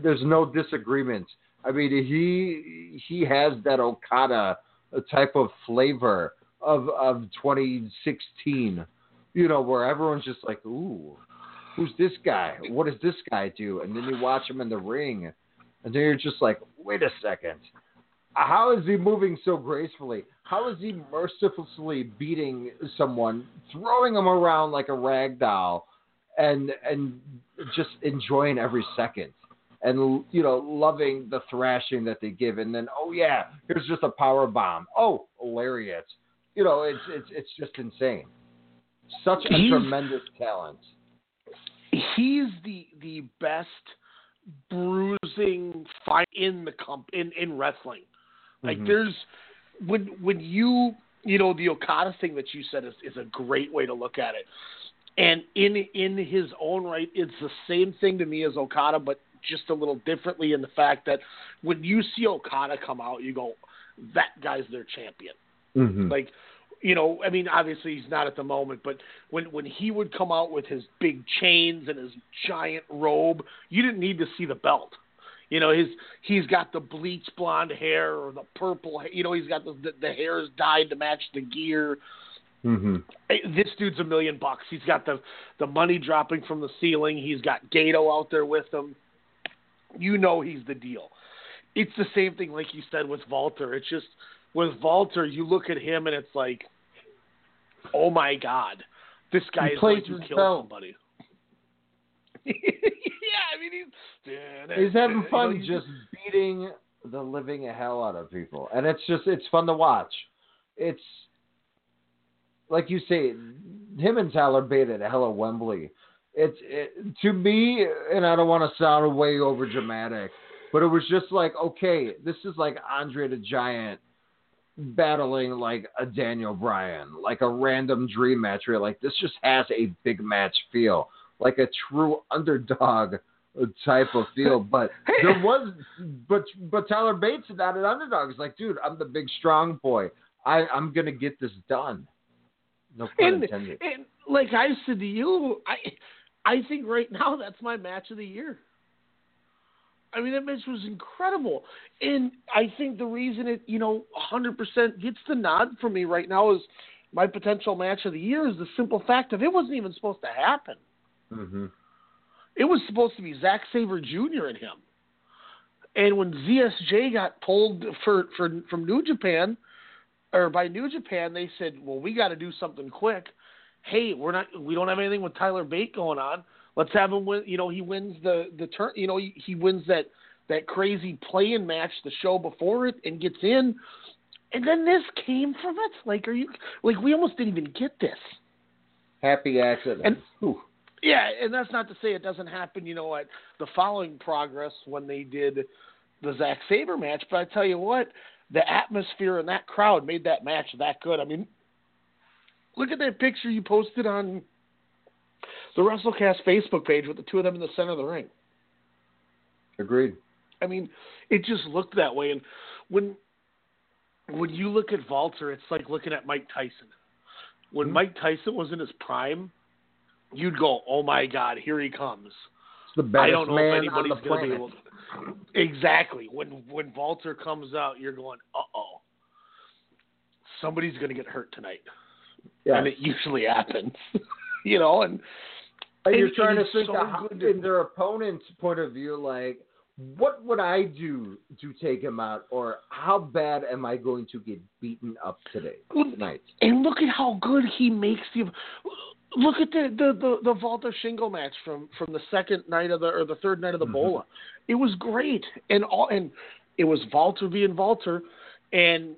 there's no disagreement. I mean, he he has that Okada type of flavor of of 2016, you know, where everyone's just like, ooh who's this guy? What does this guy do? And then you watch him in the ring, and then you're just like, wait a second, how is he moving so gracefully? How is he mercilessly beating someone, throwing him around like a rag doll, and and just enjoying every second, and you know loving the thrashing that they give, and then oh yeah, here's just a power bomb. Oh, lariat. You know, it's it's it's just insane. Such a He's- tremendous talent. He's the the best bruising fight in the comp in in wrestling. Like Mhm. there's when when you you know the Okada thing that you said is is a great way to look at it. And in in his own right, it's the same thing to me as Okada, but just a little differently in the fact that when you see Okada come out, you go, that guy's their champion. Mhm. Like, you know, I mean, obviously he's not at the moment, but when when he would come out with his big chains and his giant robe, you didn't need to see the belt. You know, his he's got the bleach blonde hair or the purple. You know, he's got the the, the hair is dyed to match the gear. Mhm. This dude's a million bucks. He's got the the money dropping from the ceiling. He's got Gedo out there with him. You know he's the deal. It's the same thing, like you said, with Walter. It's just with Walter, you look at him and it's like, oh my god, this guy He is going to kill belt. somebody. [LAUGHS] yeah, I mean he's He's having you know, fun just beating the living hell out of people, and it's just it's fun to watch. It's like you say, him and Tyler Bate at Hello Wembley. It's it, to me, and I don't want to sound way over dramatic, but it was just like, okay, this is like Andre the Giant battling like a Daniel Bryan, like a random dream match. Where like this just has a big match feel, like a true underdog type of feel. [LAUGHS] But there was, but but Tyler Bates is not an underdog. He's like, dude, I'm the big strong boy. I I'm gonna get this done. No pun and, intended. and like I said to you, I I think right now that's my match of the year. I mean, that match was incredible, and I think the reason it, you know, 100% gets the nod for me right now is my potential match of the year is the simple fact of it wasn't even supposed to happen. hmm It was supposed to be Zack Sabre Jr. and him. And when ZSJ got pulled for, for from New Japan, or by New Japan, they said, "Well, we got to do something quick. Hey, we're not, we don't have anything with Tyler Bate going on. Let's have him win. You know, he wins the the turn. You know, he, he wins that that crazy play-in match the show before it and gets in. And then this came from it. Like, are you like we almost didn't even get this. Happy accident. And- Whew. Yeah, and that's not to say it doesn't happen, you know, at the following progress when they did the Zack Sabre match. But I tell you what, the atmosphere in that crowd made that match that good. I mean, look at that picture you posted on the WrestleCast Facebook page with the two of them in the center of the ring. Agreed. I mean, it just looked that way. And when when you look at Walter, it's like looking at Mike Tyson. When Mhm. Mike Tyson was in his prime, you'd go, "Oh my God, here he comes." It's the best I don't know if man on anybody's the going to be able to. Exactly. When when Walter comes out, you're going, uh oh. Somebody's going to get hurt tonight, Yeah. and it usually happens. [LAUGHS] you know, and And you're trying to think so how, to- in their opponent's point of view, like, what would I do to take him out, or how bad am I going to get beaten up today, tonight? and look at how good he makes the. Look at the the the, the Walter Shingo match from from the second night of the or the third night of the Mhm. Bola. It was great, and all and it was Walter being Walter, and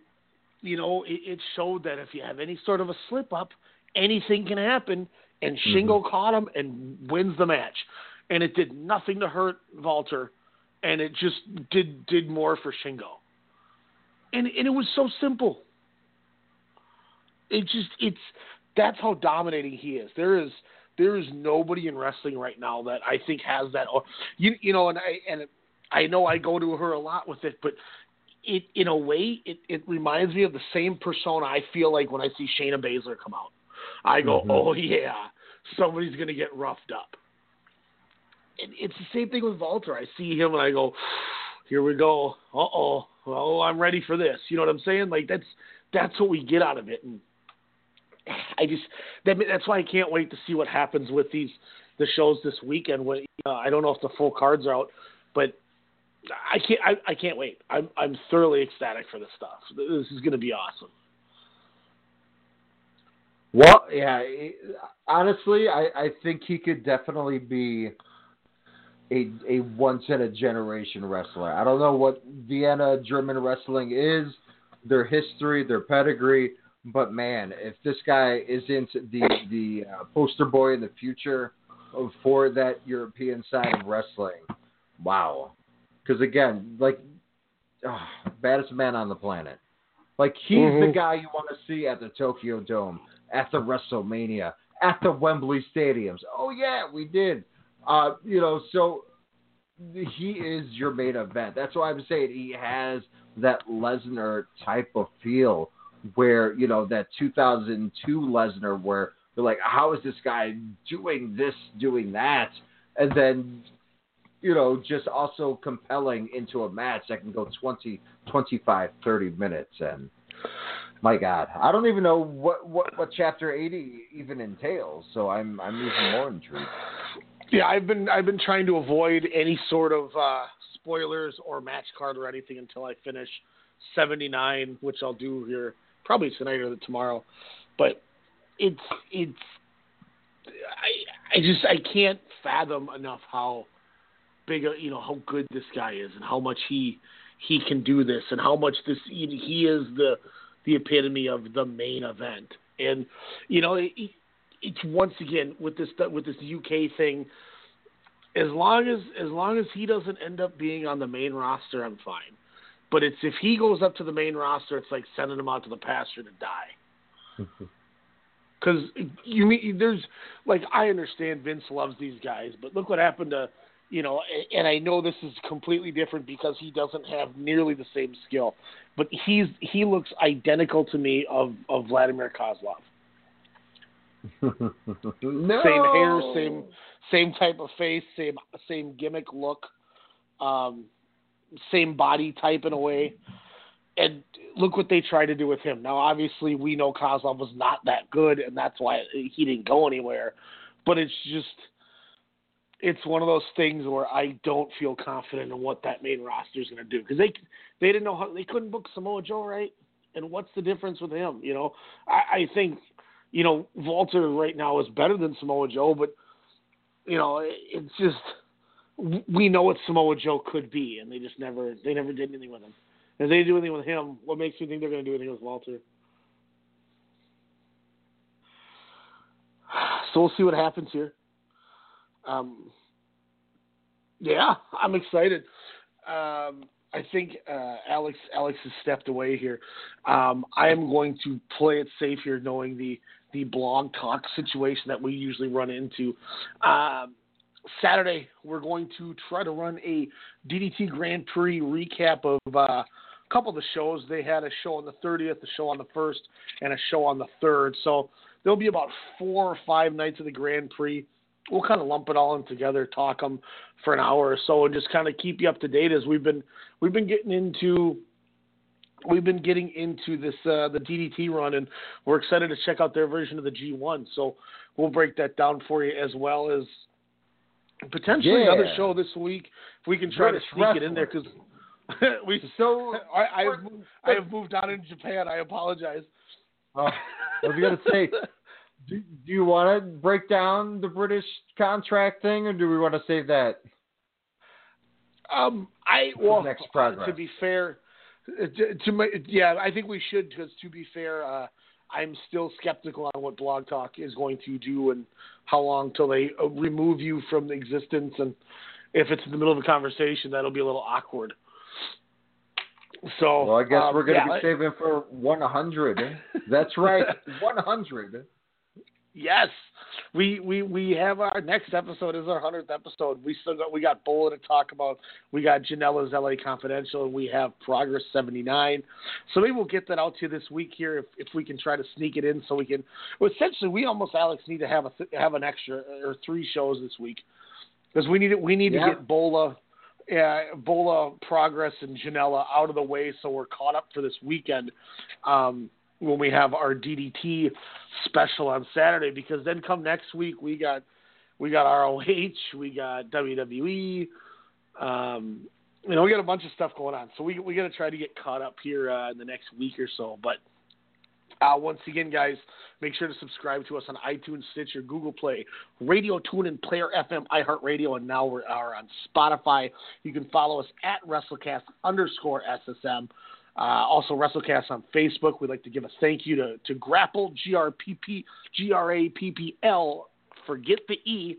you know it, it showed that if you have any sort of a slip up, anything can happen. And mm-hmm. Shingo caught him and wins the match, and it did nothing to hurt Walter, and it just did did more for Shingo. And and it was so simple it just it's that's how dominating he is. There is there is nobody in wrestling right now that I think has that. Or you you know, and I and I know I go to her a lot with it, but it in a way it it reminds me of the same persona I feel like when I see Shayna Baszler come out. I go, Mhm. oh yeah, somebody's gonna get roughed up. And it's the same thing with Walter. I see him and I go, here we go. Uh oh. Oh, I'm ready for this. You know what I'm saying? Like that's that's what we get out of it. And [SIGHS] I just that, that's why I can't wait to see what happens with these the shows this weekend. When uh, I don't know if the full cards are out, but I can't. I, I can't wait. I'm I'm thoroughly ecstatic for this stuff. This is going to be awesome. Well, yeah. Honestly, I, I think he could definitely be a a once in a generation wrestler. I don't know what Vienna German wrestling is, their history, their pedigree, but man, if this guy isn't the the uh, poster boy in the future for that European side of wrestling, wow. Because again, like oh, baddest man on the planet. Like he's mm-hmm. the guy you want to see at the Tokyo Dome, at the WrestleMania, at the Wembley stadiums. Oh yeah, we did. Uh, you know, so he is your main event. That's why I'm saying he has that Lesnar type of feel, where you know that 2002 Lesnar, where they're like, how is this guy doing this, doing that, and then you know, just also compelling into a match that can go 20, 25, 30 minutes. And my God, I don't even know what, what, what chapter 80 even entails. So I'm, I'm even more intrigued. Yeah, I've been, I've been trying to avoid any sort of, uh, spoilers or match card or anything until I finish 79, which I'll do here probably tonight or tomorrow. But it's, it's, I, I just, I can't fathom enough how, big, you know, how good this guy is and how much he he can do this and how much this he is the the epitome of the main event. And you know, it, it's once again with this with this UK thing. As long as as long as he doesn't end up being on the main roster, I'm fine. But it's if he goes up to the main roster, it's like sending him out to the pasture to die. Mm-hmm. Because you mean there's like I understand Vince loves these guys, but look what happened to you know, and I know this is completely different because he doesn't have nearly the same skill, but he's he looks identical to me of of Vladimir Kozlov. [LAUGHS] no. Same hair, same same type of face, same same gimmick look, um, same body type in a way. And look what they tried to do with him. Now, obviously, we know Kozlov was not that good, and that's why he didn't go anywhere. But it's just it's one of those things where I don't feel confident in what that main roster is going to do because they they didn't know how they couldn't book Samoa Joe right, and what's the difference with him? You know, I, I think you know Walter right now is better than Samoa Joe, but you know it, it's just we know what Samoa Joe could be, and they just never they never did anything with him. If they do anything with him, what makes you think they're going to do anything with Walter? [SIGHS] So we'll see what happens here. Um, yeah, I'm excited. Um, I think uh, Alex Alex has stepped away here. Um, I am going to play it safe here, knowing the the blog talk situation that we usually run into. Um, Saturday, we're going to try to run a DDT Grand Prix recap of uh, a couple of the shows. They had a show on the 30th, a show on the 1st, and a show on the 3rd. So there'll be about four or five nights of the Grand Prix we'll kind of lump it all in together, talk them for an hour or so, and just kind of keep you up to date as we've been we've been getting into we've been getting into this uh, the DDT run, and we're excited to check out their version of the G1. So we'll break that down for you as well as potentially yeah. another show this week if we can try British to sneak wrestling. it in there because. [LAUGHS] we So [LAUGHS] I, I have moved, I have moved on in Japan. I apologize. Oh, I was gonna say [LAUGHS] do, do you want to break down the British contract thing, or do we want to save that? Um, I well, next progress. to be fair, uh, to, to my, yeah, I think we should because to be fair, uh, I'm still skeptical on what Blog Talk is going to do and how long till they uh, remove you from existence, and if it's in the middle of a conversation, that'll be a little awkward. So, well, I guess um, we're going to yeah, be saving for 100. [LAUGHS] That's right, 100. Yes, we we we have our next episode is our hundredth episode. We still got we got Bola to talk about. We got Janela's LA Confidential, and we have Progress seventy nine. So maybe we'll get that out to you this week here if if we can try to sneak it in. So we can. Well, essentially, we almost Alex need to have a have an extra or three shows this week because we need it. we need Yeah. to get Bola. Uh, Bola, Progress, and Janela out of the way, so we're caught up for this weekend. Um, when we have our DDT special on Saturday because then come next week we got we got ROH, we got WWE, um, you know, we got a bunch of stuff going on, so we we got to try to get caught up here uh, in the next week or so. But uh, once again, guys, make sure to subscribe to us on iTunes, Stitcher, Google Play, Radio Tune, and Player FM, iHeartRadio, and now we are on Spotify. You can follow us at WrestleCast underscore SSM. Uh, also, WrestleCast on Facebook. We'd like to give a thank you to, to Grapple, G R P P G R A P P L. Forget the E,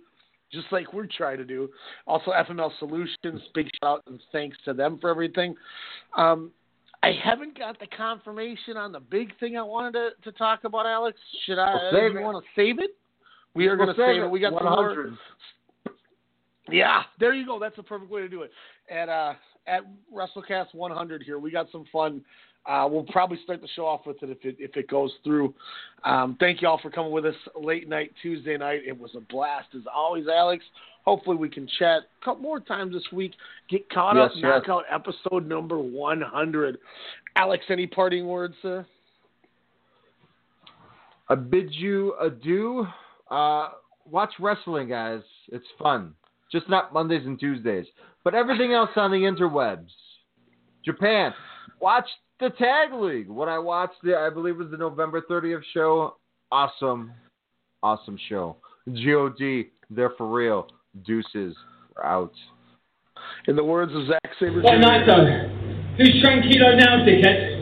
just like we're trying to do. Also, FML Solutions. Big shout out and thanks to them for everything. Um, I haven't got the confirmation on the big thing I wanted to, to talk about, Alex. Should I? We'll do you want to save it? We are We'll going to save it. it. We got some more. Yeah, there you go. That's the perfect way to do it. At uh, at WrestleCast 100 here, we got some fun. Uh, we'll probably start the show off with it if it if it goes through. Um, thank you all for coming with us late night Tuesday night. It was a blast as always, Alex. Hopefully we can chat a couple more times this week. Get caught up, Yes, knock out episode number 100. Alex, any parting words, sir? I bid you adieu. Uh, watch wrestling, guys. It's fun. Just not Mondays and Tuesdays, but everything else on the interwebs. Japan. Watch the Tag League. What I watched, the, I believe, was the November 30th show. Awesome, awesome show. God, they're for real. Deuces. We're out. In the words of Zack Sabre What Jr. night though? Who's tranquilo now, dickhead?